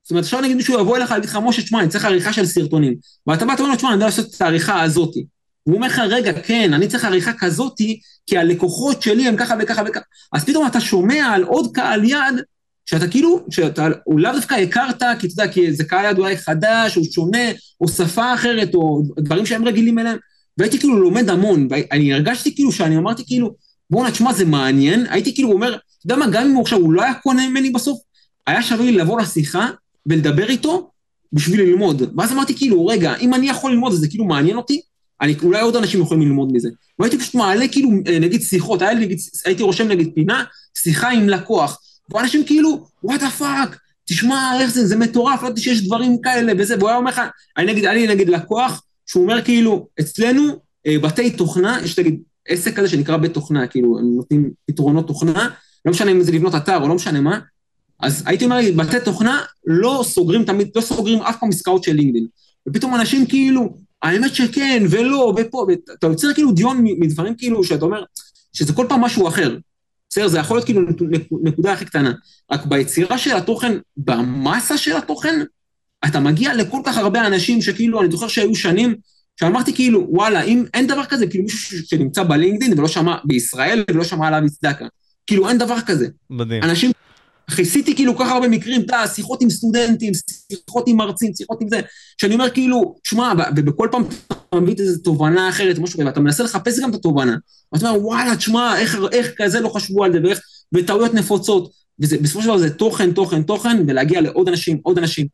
זאת אומרת, עכשיו נגיד מישהו יבוא אליך ויגיד לך, משה, תשמע, אני צריך עריכה של סרטונים. ואתה בא, אתה אומר לו, תשמע, אני יודע לעשות את העריכה הזאתי. הוא אומר לך, רגע, כן, אני צריך עריכה כזאתי, כי הלקוחות שלי הם ככה וככה וככה. אז פתאום אתה שומע על עוד קהל יד, שאתה כאילו, שאתה לאו דווקא הכרת, כי אתה יודע, כי זה קהל יד אולי חדש, או שונה, או שפה אחרת, או דברים שהם רגילים אליהם. והייתי כאילו לומד המון, ואני הרגשתי כאילו שאני אמרתי כאילו, בואנה, תשמע, זה מעניין, הייתי כאילו אומר, אתה יודע מה, גם אם הוא עכשיו, הוא לא היה קונה ממני בסוף, היה שווה לי לבוא לשיחה ולדבר איתו בשביל ללמוד. ואז אמרתי כאילו, רגע, אם אני יכול ללמוד וזה כאילו מעניין אותי, אני, אולי עוד אנשים יכולים ללמוד מזה. והייתי פשוט מעלה כאילו, אה, נגיד שיחות, היה, נגיד, הייתי רושם נגיד פינה, שיחה עם לקוח, ואנשים כאילו, what the fuck, תשמע איך זה, זה מטורף, לא ידעתי שיש דברים כאלה וזה, והוא היה אומר לך, אני נגיד, היה לי נגיד לקוח, שהוא אומר כאילו, אצלנו, אה, בתי תוכנה, יש נגיד עסק כזה שנקרא בית תוכנה, כאילו, הם נותנים פתרונות תוכנה, לא משנה אם זה לבנות אתר או לא משנה מה, אז הייתי אומר, בתי תוכנה לא סוגרים תמיד, לא סוגרים אף פעם עסקאות של לינקדאין. ופתאום אנשים כאילו, האמת שכן, ולא, ופה, ואתה יוצר כאילו דיון מדברים כאילו, שאתה אומר, שזה כל פעם משהו אחר. בסדר, זה יכול להיות כאילו נקודה הכי קטנה. רק ביצירה של התוכן, במסה של התוכן, אתה מגיע לכל כך הרבה אנשים שכאילו, אני זוכר שהיו שנים, שאמרתי כאילו, וואלה, אם אין דבר כזה, כאילו מישהו שנמצא בלינקדאין ולא שמע, בישראל ולא שמע עליו צדקה. כאילו, אין דבר כזה. מדהים. אנשים, כיסיתי כאילו כל כך הרבה מקרים, אתה שיחות עם סטודנטים, שיחות עם מרצים, שיחות עם זה, שאני אומר כאילו, שמע, ובכל פעם אתה מביא איזו תובנה אחרת, משהו כזה, ואתה מנסה לחפש גם את התובנה. ואתה אומר, וואלה, תשמע, איך, איך כזה לא חשבו על זה, ואיך, וטעויות נפוצות. ובסופו של דבר זה תוכן, תוכן, תוכן, ולהגיע לעוד אנשים, עוד אנשים,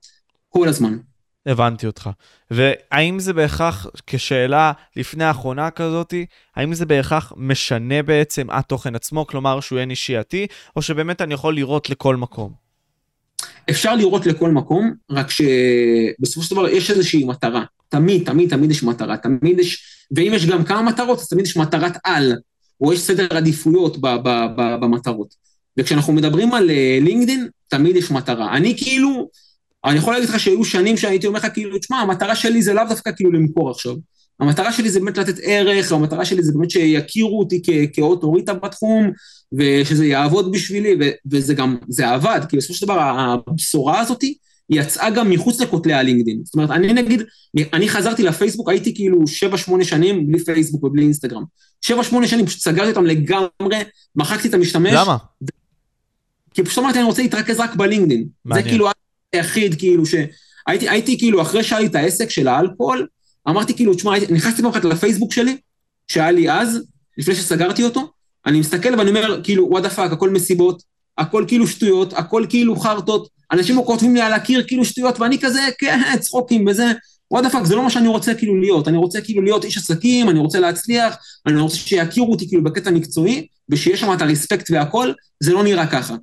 כל הזמן. הבנתי אותך. והאם זה בהכרח, כשאלה לפני האחרונה כזאתי, האם זה בהכרח משנה בעצם התוכן עצמו, כלומר שהוא יהיה נשייתי, או שבאמת אני יכול לראות לכל מקום? אפשר לראות לכל מקום, רק שבסופו של דבר יש איזושהי מטרה. תמיד, תמיד, תמיד יש מטרה. תמיד יש, ואם יש גם כמה מטרות, אז תמיד יש מטרת על, או יש סדר עדיפויות ב, ב, ב, במטרות. וכשאנחנו מדברים על לינקדאין, אה, תמיד יש מטרה. אני כאילו, אני יכול להגיד לך שהיו שנים שהייתי אומר לך כאילו, תשמע, המטרה שלי זה לאו דווקא כאילו למכור עכשיו. המטרה שלי זה באמת לתת ערך, המטרה שלי זה באמת שיכירו אותי כאוטוריטה בתחום, ושזה יעבוד בשבילי, ו- וזה גם, זה עבד, כי בסופו של דבר הבשורה הזאת יצאה גם מחוץ לכותלי הלינקדאין. זאת אומרת, אני נגיד, אני חזרתי לפייסבוק, הייתי כאילו 7-8 שנים בלי פייסבוק ובלי אינסטגרם. 7-8 שנים, פשוט סגרתי אותם לגמרי, מחקתי את המשתמש. למה? כי פשוט אמרתי, אני רוצה להתרכז רק בלינקדאין. מעניין. זה כאילו היחיד, כאילו, שהייתי הייתי, כאילו, אחרי שהיה לי את העסק של האלכוהול, אמרתי כאילו, תשמע, נכנסתי פעם אחת לפייסבוק שלי, שהיה לי אז, לפני שסגרתי אותו, אני מסתכל ואני אומר, כאילו, what the fuck, הכל מסיבות, הכל כאילו שטויות, הכל כאילו חרטות, אנשים כותבים לי על הקיר כאילו שטויות, ואני כזה, כן, צחוקים וזה, what the fuck, זה לא מה שאני רוצה כאילו להיות, אני רוצה כאילו להיות איש עסקים, אני רוצה להצליח, אני רוצה שיכירו אותי כאילו בקטע מקצועי, ושיש שם את הרספקט והכל, זה לא נראה ככה.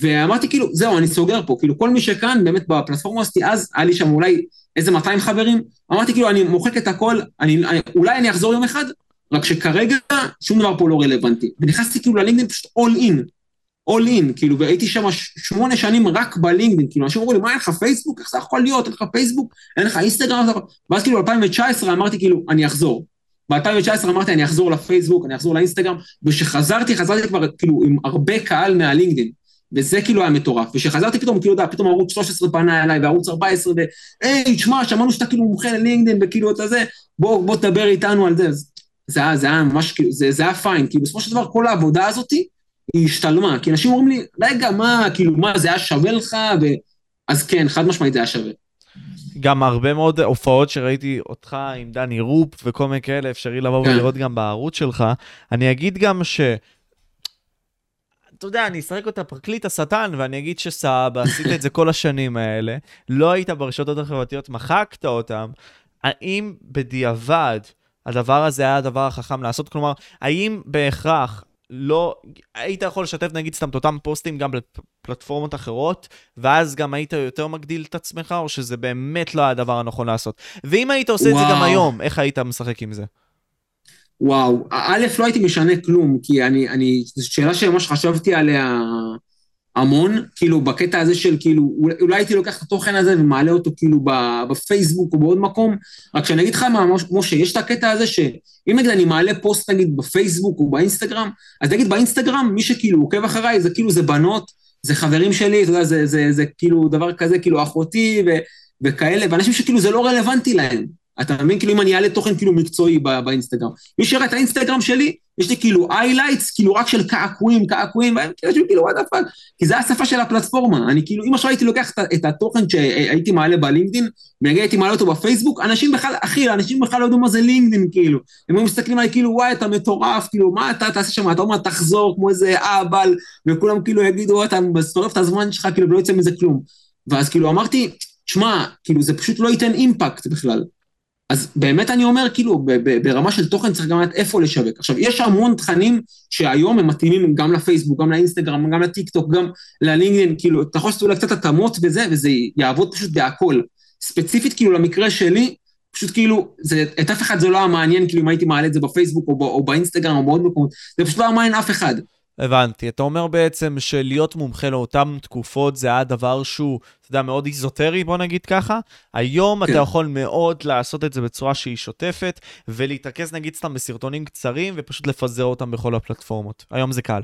ואמרתי כאילו, זהו, אני סוגר פה, כאילו כל מי שכאן, באמת בפלטפורמה עשיתי אז, היה לי שם אולי איזה 200 חברים, אמרתי כאילו, אני מוחק את הכל, אני, אני, אולי אני אחזור יום אחד, רק שכרגע שום דבר פה לא רלוונטי. ונכנסתי כאילו ללינקדאין פשוט all in, all in, כאילו, והייתי שם שמונה שנים רק בלינקדאין, כאילו, אנשים אמרו לי, מה, אין לך פייסבוק? איך זה יכול להיות? אין לך פייסבוק? אין לך אינסטגרם? ואז כאילו, ב-2019 אמרתי כאילו, אני אחזור. ב-2019 אמרתי, אני אחזור לפייסבוק, אני אחזור לאינסטגרם, וכשחזרתי, חזרתי כבר כאילו עם הרבה קהל מהלינקדאין. וזה כאילו היה מטורף. וכשחזרתי פתאום, כאילו, יודע, פתאום ערוץ 13 פנה אליי, וערוץ 14, והי, תשמע, שמענו שאתה כאילו מומחה ללינקדאין, וכאילו אתה זה, בוא, בוא תדבר איתנו על זה. זה היה, זה היה ממש, כאילו, זה, זה היה פיין, כי בסופו של דבר כל העבודה הזאתי, היא השתלמה, כי אנשים אומרים לי, רגע, מה, כאילו, מה, זה היה שווה לך? ו... אז כן, חד משמעית זה היה שווה. גם הרבה מאוד הופעות שראיתי אותך עם דני רופ וכל מיני כאלה, אפשרי לבוא כן. ולראות גם בערוץ שלך. אני אגיד גם ש... אתה יודע, אני אשחק אותה פרקליט השטן, ואני אגיד שסבא, עשית את זה כל השנים האלה, לא היית ברשתות החברתיות, מחקת אותם. האם בדיעבד הדבר הזה היה הדבר החכם לעשות? כלומר, האם בהכרח לא, היית יכול לשתף נגיד סתם את אותם פוסטים גם בפלטפורמות אחרות, ואז גם היית יותר מגדיל את עצמך, או שזה באמת לא הדבר הנכון לעשות? ואם היית עושה וואו. את זה גם היום, איך היית משחק עם זה? וואו, א', לא הייתי משנה כלום, כי אני, אני, זו שאלה שממש חשבתי עליה המון, כאילו בקטע הזה של כאילו, אולי הייתי לוקח את התוכן הזה ומעלה אותו כאילו בפייסבוק או בעוד מקום, רק שאני אגיד לך מה, משה, יש את הקטע הזה שאם נגיד אני מעלה פוסט נגיד בפייסבוק או באינסטגרם, אז נגיד באינסטגרם, מי שכאילו עוקב אחריי, זה כאילו זה בנות, זה חברים שלי, אתה יודע, זה, זה, זה, זה כאילו דבר כזה, כאילו אחותי ו, וכאלה, ואנשים שכאילו זה לא רלוונטי להם. אתה מבין? כאילו אם אני אעלה תוכן כאילו מקצועי בא, באינסטגרם. מי שראה את האינסטגרם שלי, יש לי כאילו highlights, כאילו רק של קעקועים, קעקועים, כאילו, כאילו, what the fuck, כי זה השפה של הפלטפורמה. אני כאילו, אם עכשיו הייתי לוקח את, את התוכן שהייתי מעלה בלינקדין, ונגיד הייתי מעלה אותו בפייסבוק, אנשים בכלל, אחי, אנשים בכלל לא יודעים מה זה לינקדין, כאילו. הם היו מסתכלים עליי כאילו, וואי, אתה מטורף, כאילו, מה אתה תעשה שם? אתה אומר, תחזור כמו איזה אהבל, וכולם כאילו יגידו, אתה שורף את הזמן שלך, כאילו, ולא יצא מזה כלום. ואז כאילו אמרתי, שמע, כאילו, זה פשוט לא ייתן אימפקט בכלל. אז באמת אני אומר, כאילו, ברמה של תוכן צריך גם לדעת איפה לשווק. עכשיו, יש המון תכנים שהיום הם מתאימים גם לפייסבוק, גם לאינסטגרם, גם לטיק טוק, גם ללינקדאין, כאילו, אתה יכול לעשות אולי קצת התאמות וזה, וזה יעבוד פשוט בהכל. ספציפית, כאילו, למקרה שלי, פשוט כאילו, זה, את אף אחד זה לא היה מעניין, כאילו, אם הייתי מעלה את זה בפייסבוק או, או באינסטגרם או בעוד מקומות, זה פשוט לא היה מעניין אף אחד. הבנתי. אתה אומר בעצם שלהיות מומחה לאותן תקופות זה היה דבר שהוא, אתה יודע, מאוד איזוטרי, בוא נגיד ככה. היום כן. אתה יכול מאוד לעשות את זה בצורה שהיא שוטפת, ולהתרכז נגיד סתם בסרטונים קצרים, ופשוט לפזר אותם בכל הפלטפורמות. היום זה קל.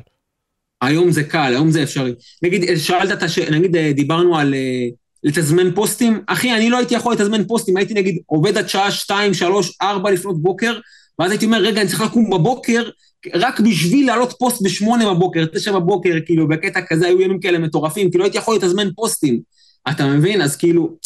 היום זה קל, היום זה אפשרי. נגיד, שאלת את הש... נגיד, אה, דיברנו על uh, לתזמן פוסטים. אחי, אני לא הייתי יכול לתזמן פוסטים, הייתי נגיד עובד עד שעה 2, 3, 4 לפנות בוקר, ואז הייתי אומר, רגע, אני צריך לקום בבוקר, רק בשביל לעלות פוסט בשמונה בבוקר, תשע בבוקר, כאילו, בקטע כזה היו ימים כאלה מטורפים, כאילו הייתי יכול לתזמן פוסטים, אתה מבין? אז כאילו,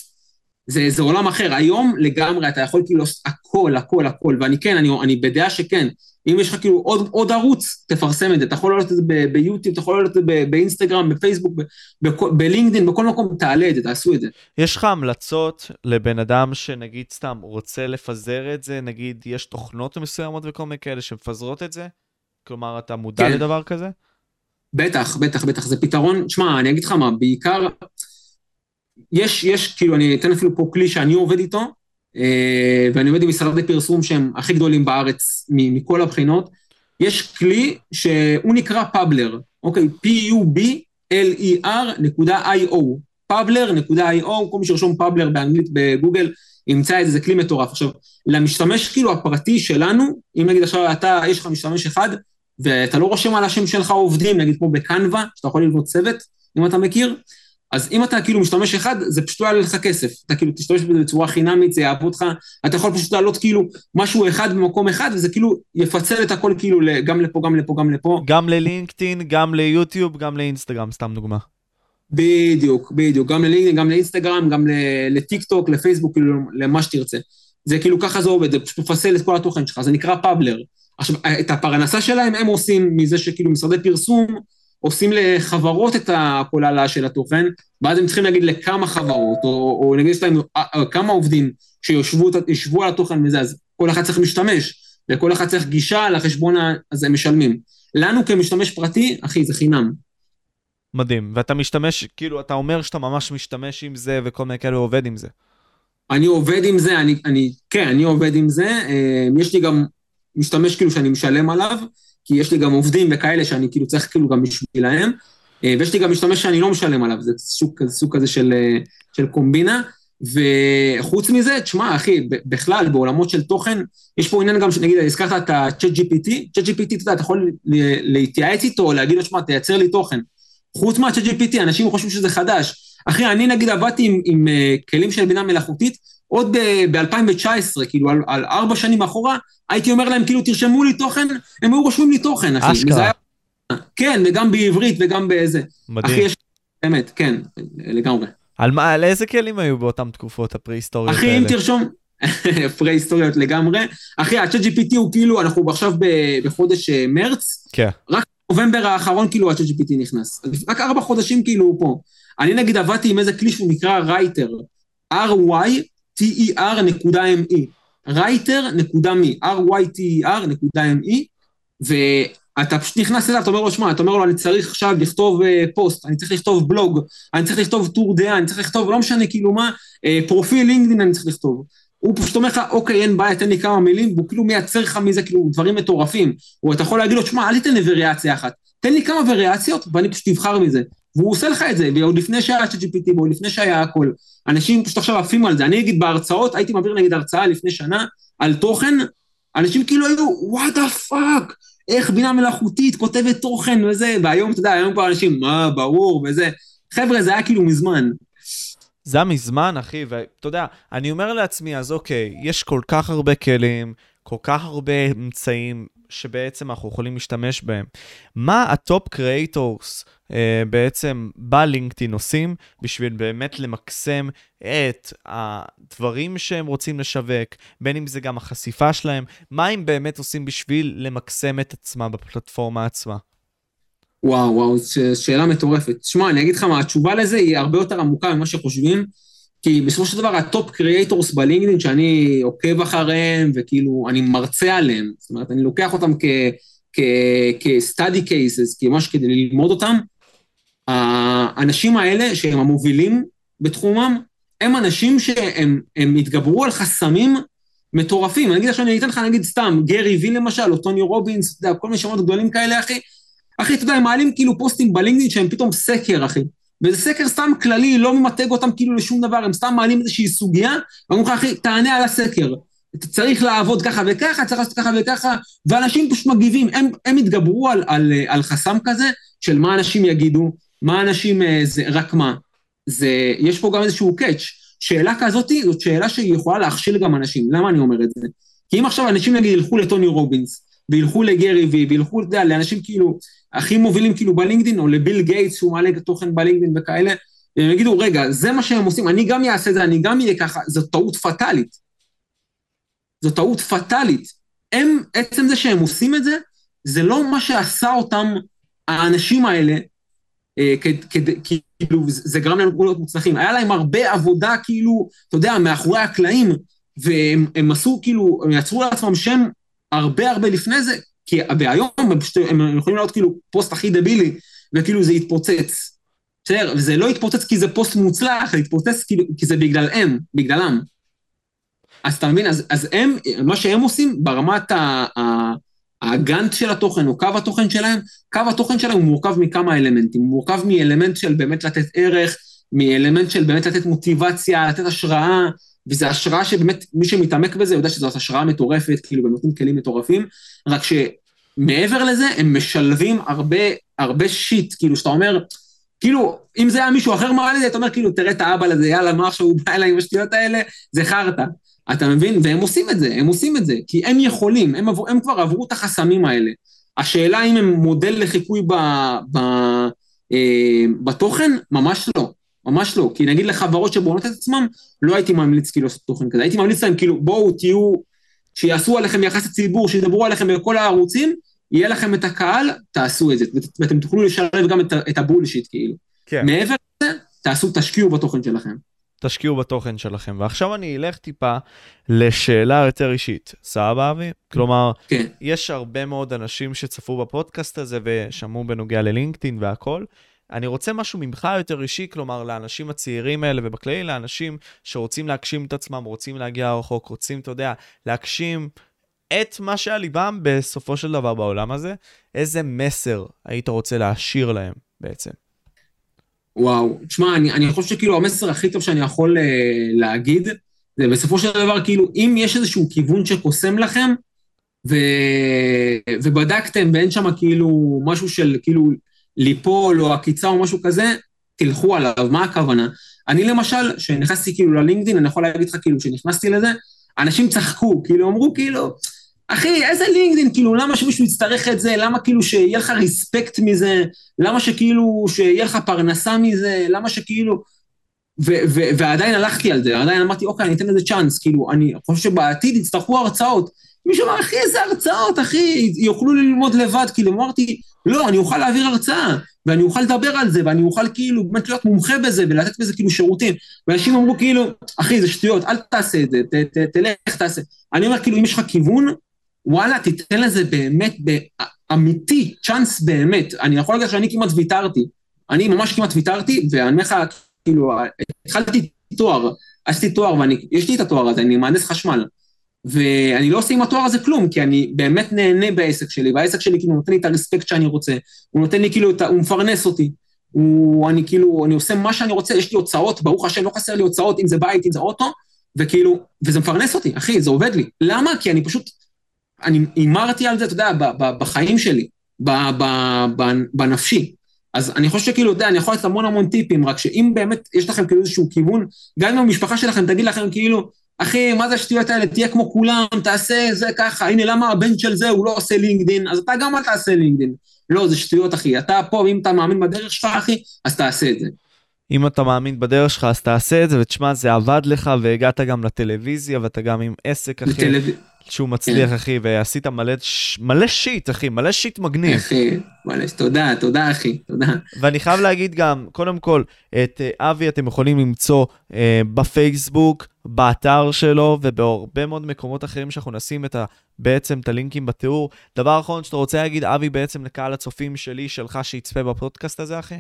זה, זה עולם אחר. היום לגמרי אתה יכול כאילו לעשות הכל, הכל, הכל, ואני כן, אני, אני בדעה שכן. אם יש לך כאילו עוד, עוד ערוץ, תפרסם את זה. אתה יכול לעלות את זה ביוטיוב, אתה יכול לעלות את זה באינסטגרם, בפייסבוק, בלינקדאין, בכל מקום תעלה את זה, תעשו את זה. יש לך המלצות לבן אדם שנגיד סתם רוצה לפזר את זה, נגיד יש תוכנות מסוימות וכל מיני כאלה שמפזרות את זה? כלומר, אתה מודע כן. לדבר כזה? בטח, בטח, בטח. זה פתרון, שמע, אני אגיד לך מה, בעיקר, יש, יש, כאילו, אני אתן אפילו פה כלי שאני עובד איתו, אה, ואני עובד עם משרדי פרסום שהם הכי גדולים בארץ מכל הבחינות. יש כלי שהוא נקרא Publer, אוקיי? p-u-b-l-e-r נקודה i-o, Publer נקודה i-o, כל מי שרשום Publer באנגלית בגוגל ימצא את זה, זה כלי מטורף. עכשיו, למשתמש כאילו הפרטי שלנו, אם נגיד עכשיו אתה, יש לך משתמש אחד, ואתה לא רושם השם שלך עובדים, נגיד כמו ב Canva, שאתה יכול לבנות צוות, אם אתה מכיר, אז אם אתה כאילו משתמש אחד, זה פשוט לא יעלה לך כסף. אתה כאילו תשתמש בזה בצורה חינמית, זה יעבוד לך, אתה יכול פשוט לעלות כאילו משהו אחד במקום אחד, וזה כאילו יפצל את הכל כאילו גם לפה, גם לפה, גם לפה. גם ללינקדאין, גם ליוטיוב, גם לאינסטגרם, סתם דוגמה. בדיוק, בדיוק, גם ללינקדאין, גם לאינסטגרם, גם לטיק טוק, לפייסבוק, כאילו למה שתרצה. זה כאילו ככה זה עובד, זה פשוט מפסל את כל התוכן שלך, זה נקרא פאבלר. עכשיו, את הפרנסה שלהם הם עושים מזה שכאילו משרדי פרסום עושים לחברות את הקוללה של התוכן, ואז הם צריכים להגיד לכמה חברות, או, או נגיד להם אה, אה, כמה עובדים שישבו על התוכן וזה, אז כל אחד צריך משתמש, וכל אחד צריך גישה לחשבון הזה הם משלמים. לנו כמשתמש פרטי, אחי, זה חינם. מדהים, ואתה משתמש, כאילו, אתה אומר שאתה ממש משתמש עם זה וכל מיני כאלה עובד עם זה. אני עובד עם זה, אני, אני, כן, אני עובד עם זה, אה, יש לי גם משתמש כאילו שאני משלם עליו, כי יש לי גם עובדים וכאלה שאני כאילו צריך כאילו גם בשבילהם, אה, ויש לי גם משתמש שאני לא משלם עליו, זה סוג, סוג כזה של, אה, של קומבינה, וחוץ מזה, תשמע, אחי, בכלל, בעולמות של תוכן, יש פה עניין גם, שנגיד, הזכרת את ה-chat GPT, chat GPT, אתה יודע, אתה יכול להתייעץ איתו, להגיד לו, שמע, תייצר לי תוכן. חוץ מה-chat GPT, אנשים חושבים שזה חדש. אחי, אני נגיד עבדתי עם, עם uh, כלים של בינה מלאכותית, עוד ב-2019, כאילו, על, על ארבע שנים אחורה, הייתי אומר להם, כאילו, תרשמו לי תוכן, הם היו רושמים לי תוכן, אחי. אשכרה. היה... כן, וגם בעברית וגם באיזה. מדהים. אחי, יש... באמת, כן, לגמרי. על מה, על איזה כלים היו באותם תקופות הפרה-היסטוריות האלה? אחי, אם תרשום, *laughs* פרה-היסטוריות לגמרי. אחי, ה-chat GPT הוא כאילו, אנחנו עכשיו בחודש אה, מרץ. כן. רק נובמבר האחרון, כאילו, ה-chat GPT נכנס. רק ארבע חודשים, כאילו, הוא פה. אני נגיד עבדתי עם איזה כלי שהוא נקרא רייטר. R-Y-T-E-R.me. writer.me, R-Y-T-E-R.me, ואתה פשוט נכנס אליו, אתה אומר לו, שמע, אתה אומר לו, אני צריך עכשיו לכתוב uh, פוסט, אני צריך לכתוב בלוג, אני צריך לכתוב טור דעה, אני צריך לכתוב, לא משנה כאילו מה, uh, פרופיל לינקדאין אני צריך לכתוב. הוא פשוט אומר לך, אוקיי, אין בעיה, תן לי כמה מילים, והוא כאילו מייצר לך מזה כאילו דברים מטורפים. או אתה יכול להגיד לו, שמע, אל תיתן לי וריאציה אחת, תן לי כמה וריאציות, ואני פשוט אבחר מזה. והוא עושה לך את זה, ועוד לפני שהיה ChatGPT, ועוד לפני שהיה הכל. אנשים פשוט עכשיו עפים על זה. אני אגיד בהרצאות, הייתי מעביר נגיד הרצאה לפני שנה על תוכן, אנשים כאילו היו, the fuck, איך בינה מלאכותית כותבת תוכן וזה, והיום, אתה יודע, היום כבר אנשים, מה, ברור, וזה. חבר'ה, זה היה כאילו מזמן. זה היה מזמן, אחי, ואתה יודע, אני אומר לעצמי, אז אוקיי, יש כל כך הרבה כלים, כל כך הרבה אמצעים שבעצם אנחנו יכולים להשתמש בהם. מה ה top creators בעצם בלינקדאין עושים בשביל באמת למקסם את הדברים שהם רוצים לשווק, בין אם זה גם החשיפה שלהם, מה הם באמת עושים בשביל למקסם את עצמם בפלטפורמה עצמה? וואו, וואו, ש- שאלה מטורפת. שמע, אני אגיד לך מה, התשובה לזה היא הרבה יותר עמוקה ממה שחושבים, כי בסופו של דבר ה top creators בלינקדאין, שאני עוקב אחריהם וכאילו אני מרצה עליהם, זאת אומרת, אני לוקח אותם כ-study cases, כמשהו כדי ללמוד אותם, האנשים האלה שהם המובילים בתחומם, הם אנשים שהם התגברו על חסמים מטורפים. אני אגיד עכשיו, אני אתן לך נגיד סתם, גרי וי למשל, או טוני רובינס, אתה יודע, כל מיני שמות גדולים כאלה, אחי. אחי, אתה יודע, הם מעלים כאילו פוסטים בלינקדאין שהם פתאום סקר, אחי. וזה סקר סתם כללי, לא ממתג אותם כאילו לשום דבר, הם סתם מעלים איזושהי סוגיה, ואומרים לך, אחי, תענה על הסקר. אתה צריך לעבוד ככה וככה, צריך לעשות ככה וככה, ואנשים פשוט מגיבים, הם, הם התגברו על, על, על חסם כזה, של מה אנשים יגידו, מה אנשים, אה, זה, רק מה. זה, יש פה גם איזשהו קאץ'. שאלה כזאת, זאת שאלה שהיא יכולה להכשיל גם אנשים. למה אני אומר את זה? כי אם עכשיו אנשים נגיד ילכו לטוני רובינס, וילכו לגרי וי, וילכו, אתה יודע, לאנשים כאילו, הכי מובילים כאילו בלינקדאין, או לביל גייטס שהוא מעלה את התוכן בלינקדאין וכאלה, והם יגידו, רגע, זה מה שהם עושים, אני גם אעשה את זה, אני גם אהיה ככה, זו טעות פטאלית. זו טעות פטאלית. הם, עצם זה שהם עושים את זה, זה לא מה שעשה אותם האנשים האלה, כאילו, זה גרם להם להיות מוצלחים. היה להם הרבה עבודה, כאילו, אתה יודע, מאחורי הקלעים, והם עשו, כאילו, הם יצרו לעצמם שם הרבה הרבה לפני זה, כי והיום הם, פשוט, הם יכולים לעלות כאילו פוסט הכי דבילי, וכאילו זה יתפוצץ. בסדר? וזה לא יתפוצץ כי זה פוסט מוצלח, זה יתפוצץ כאילו, כי זה בגללם, בגללם. אז אתה מבין? אז, אז הם, מה שהם עושים ברמת ה, ה, הגאנט של התוכן או קו התוכן שלהם, קו התוכן שלהם הוא מורכב מכמה אלמנטים, הוא מורכב מאלמנט של באמת לתת ערך, מאלמנט של באמת לתת מוטיבציה, לתת השראה, וזו השראה שבאמת, מי שמתעמק בזה יודע שזו השראה מטורפת, כאילו, והם נותנים כלים מטורפים, רק שמעבר לזה, הם משלבים הרבה, הרבה שיט, כאילו, שאתה אומר, כאילו, אם זה היה מישהו אחר מראה לי זה, אתה אומר, כאילו, תראה את האבא לזה, יאללה, מה עכשיו הוא בא אליי עם השטויות האלה, זה חרטא. אתה מבין? והם עושים את זה, הם עושים את זה, כי הם יכולים, הם, עבור, הם כבר עברו את החסמים האלה. השאלה אם הם מודל לחיקוי ב, ב, אה, בתוכן, ממש לא. ממש לא. כי נגיד לחברות שבונות את עצמם, לא הייתי ממליץ כאילו לעשות תוכן כזה. הייתי ממליץ להם כאילו, בואו תהיו, שיעשו עליכם יחס הציבור, שידברו עליכם בכל הערוצים, יהיה לכם את הקהל, תעשו את זה. ואתם תוכלו לשלב גם את, את הבולשיט כאילו. כן. מעבר לזה, תעשו, תשקיעו בתוכן שלכם. תשקיעו בתוכן שלכם. ועכשיו אני אלך טיפה לשאלה יותר אישית. סבבה, אבי? כלומר, כן. יש הרבה מאוד אנשים שצפו בפודקאסט הזה ושמעו בנוגע ללינקדאין והכל. אני רוצה משהו ממך יותר אישי, כלומר, לאנשים הצעירים האלה, ובכללי לאנשים שרוצים להגשים את עצמם, רוצים להגיע רחוק, רוצים, אתה יודע, להגשים את מה שעל ליבם בסופו של דבר בעולם הזה, איזה מסר היית רוצה להשאיר להם בעצם? וואו, תשמע, אני, אני חושב שכאילו המסר הכי טוב שאני יכול uh, להגיד, זה בסופו של דבר, כאילו, אם יש איזשהו כיוון שקוסם לכם, ו... ובדקתם ואין שם כאילו משהו של כאילו ליפול או עקיצה או משהו כזה, תלכו עליו, מה הכוונה? אני למשל, כשנכנסתי כאילו ללינקדאין, אני יכול להגיד לך כאילו, כשנכנסתי לזה, אנשים צחקו, כאילו אמרו כאילו, אחי, איזה לינקדאין, כאילו, למה שמישהו יצטרך את זה? למה כאילו שיהיה לך ריספקט מזה? למה שכאילו, שיהיה לך פרנסה מזה? למה שכאילו... ו- ו- ועדיין הלכתי על זה, עדיין אמרתי, אוקיי, אני אתן לזה צ'אנס, כאילו, אני חושב שבעתיד יצטרכו הרצאות. מישהו אמר, אחי, איזה הרצאות, אחי, יוכלו ללמוד לבד, כאילו, אמרתי, לא, אני אוכל להעביר הרצאה, ואני אוכל לדבר על זה, ואני אוכל כאילו באמת להיות מומחה בזה, ולתת בזה כאילו שירותים. ואנשים אמרו כאילו, אחי, זה שטויות, אל תעשה את זה, ת, ת, תלך, תעשה. אני אומר, כאילו, אם יש לך כיוון, וואלה, תיתן לזה באמת, אמיתי, צ'אנס באמת. אני יכול להגיד שאני כמעט ויתרתי. אני ממש כמעט ויתרתי, ואני אומר לך, כאילו, התחלתי תואר, עשיתי תואר, ויש לי את התואר הזה, אני מהנדס חשמל. ואני לא עושה עם התואר הזה כלום, כי אני באמת נהנה בעסק שלי, והעסק שלי כאילו נותן לי את הרספקט שאני רוצה, הוא נותן לי כאילו, הוא מפרנס אותי. הוא, אני כאילו, אני עושה מה שאני רוצה, יש לי הוצאות, ברוך השם, לא חסר לי הוצאות, אם זה בית, אם זה אוטו, וכאילו, וזה מפרנס אותי, אחי, זה עובד לי. למה? כי אני פשוט, אני הימרתי על זה, אתה יודע, בחיים שלי, בנפשי. אז אני חושב שכאילו, אתה יודע, אני יכול לתת המון המון טיפים, רק שאם באמת יש לכם כאילו איזשהו כיוון, גם אם המשפחה שלכם תגיד לכם כאילו, אחי, מה זה השטויות האלה, תהיה כמו כולם, תעשה זה ככה, הנה למה הבן של זה הוא לא עושה לינקדין, אז אתה גם אל תעשה לינקדין. לא, זה שטויות, אחי. אתה פה, ואם אתה מאמין בדרך שלך, אחי, אז תעשה את זה. אם אתה מאמין בדרך שלך, אז תעשה את זה, ותשמע, זה עבד לך, והגעת גם לטלוויזיה, ואתה גם עם עסק, אחי, לטלו... שהוא מצליח, כן. אחי, ועשית מלא, מלא שיט, אחי, מלא שיט מגניב. אחי, מלא, תודה, תודה, אחי, תודה. ואני חייב להגיד גם, קודם כל, את אה, אבי אתם יכולים למצוא אה, בפייסבוק, באתר שלו, ובהרבה מאוד מקומות אחרים שאנחנו נשים את ה... בעצם את הלינקים בתיאור. דבר אחרון שאתה רוצה להגיד, אבי, בעצם לקהל הצופים שלי, שלך, שיצפה בפודקאסט הזה, אחי?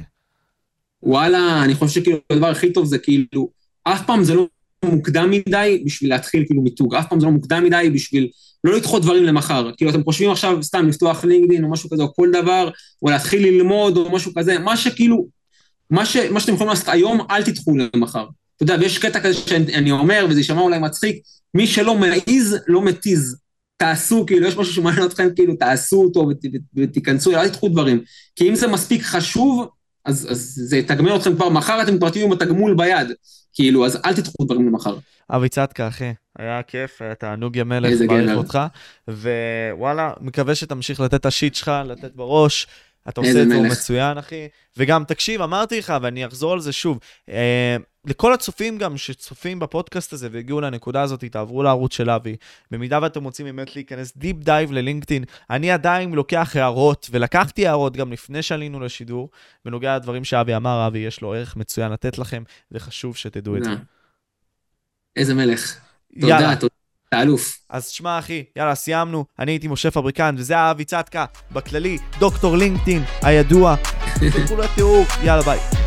וואלה, אני חושב שכאילו הדבר הכי טוב זה כאילו, אף פעם זה לא מוקדם מדי בשביל להתחיל כאילו מיתוג, אף פעם זה לא מוקדם מדי בשביל לא לדחות דברים למחר. כאילו, אתם חושבים עכשיו סתם לפתוח לינקדאין או משהו כזה, או כל דבר, או להתחיל ללמוד או משהו כזה, מה שכאילו, מה, ש, מה שאתם יכולים לעשות היום, אל תדחו למחר. אתה יודע, ויש קטע כזה שאני אומר, וזה יישמע אולי מצחיק, מי שלא מעז, לא מתיז. תעשו, כאילו, יש משהו שמעניין אתכם, כאילו, תעשו אותו ות, ותיכנסו, אל תדחו דברים. כי אם זה מספיק חשוב, אז, אז זה יתגמל אתכם כבר מחר, אתם כבר תהיו עם התגמול ביד. כאילו, אז אל תדחו דברים למחר. אבי צדקה, אחי, היה כיף, היה תענוג יא מלך, מעריך אותך, ווואלה, מקווה שתמשיך לתת את השיט שלך, לתת בראש. אתה עושה את זה מצוין, אחי. וגם, תקשיב, אמרתי לך, ואני אחזור על זה שוב, אה, לכל הצופים גם שצופים בפודקאסט הזה והגיעו לנקודה הזאת, תעברו לערוץ של אבי. במידה ואתם רוצים באמת להיכנס deep dive ללינקדאין, אני עדיין לוקח הערות, ולקחתי הערות גם לפני שעלינו לשידור, בנוגע לדברים שאבי אמר, אבי, יש לו ערך מצוין לתת לכם, וחשוב שתדעו את זה. איזה מלך. תודה, תודה. אתה אלוף. אז שמע אחי, יאללה סיימנו, אני הייתי משה פבריקנט וזה היה אבי צדקה, בכללי, דוקטור לינקדאין, הידוע, *laughs* תלכו לתיאור, יאללה ביי.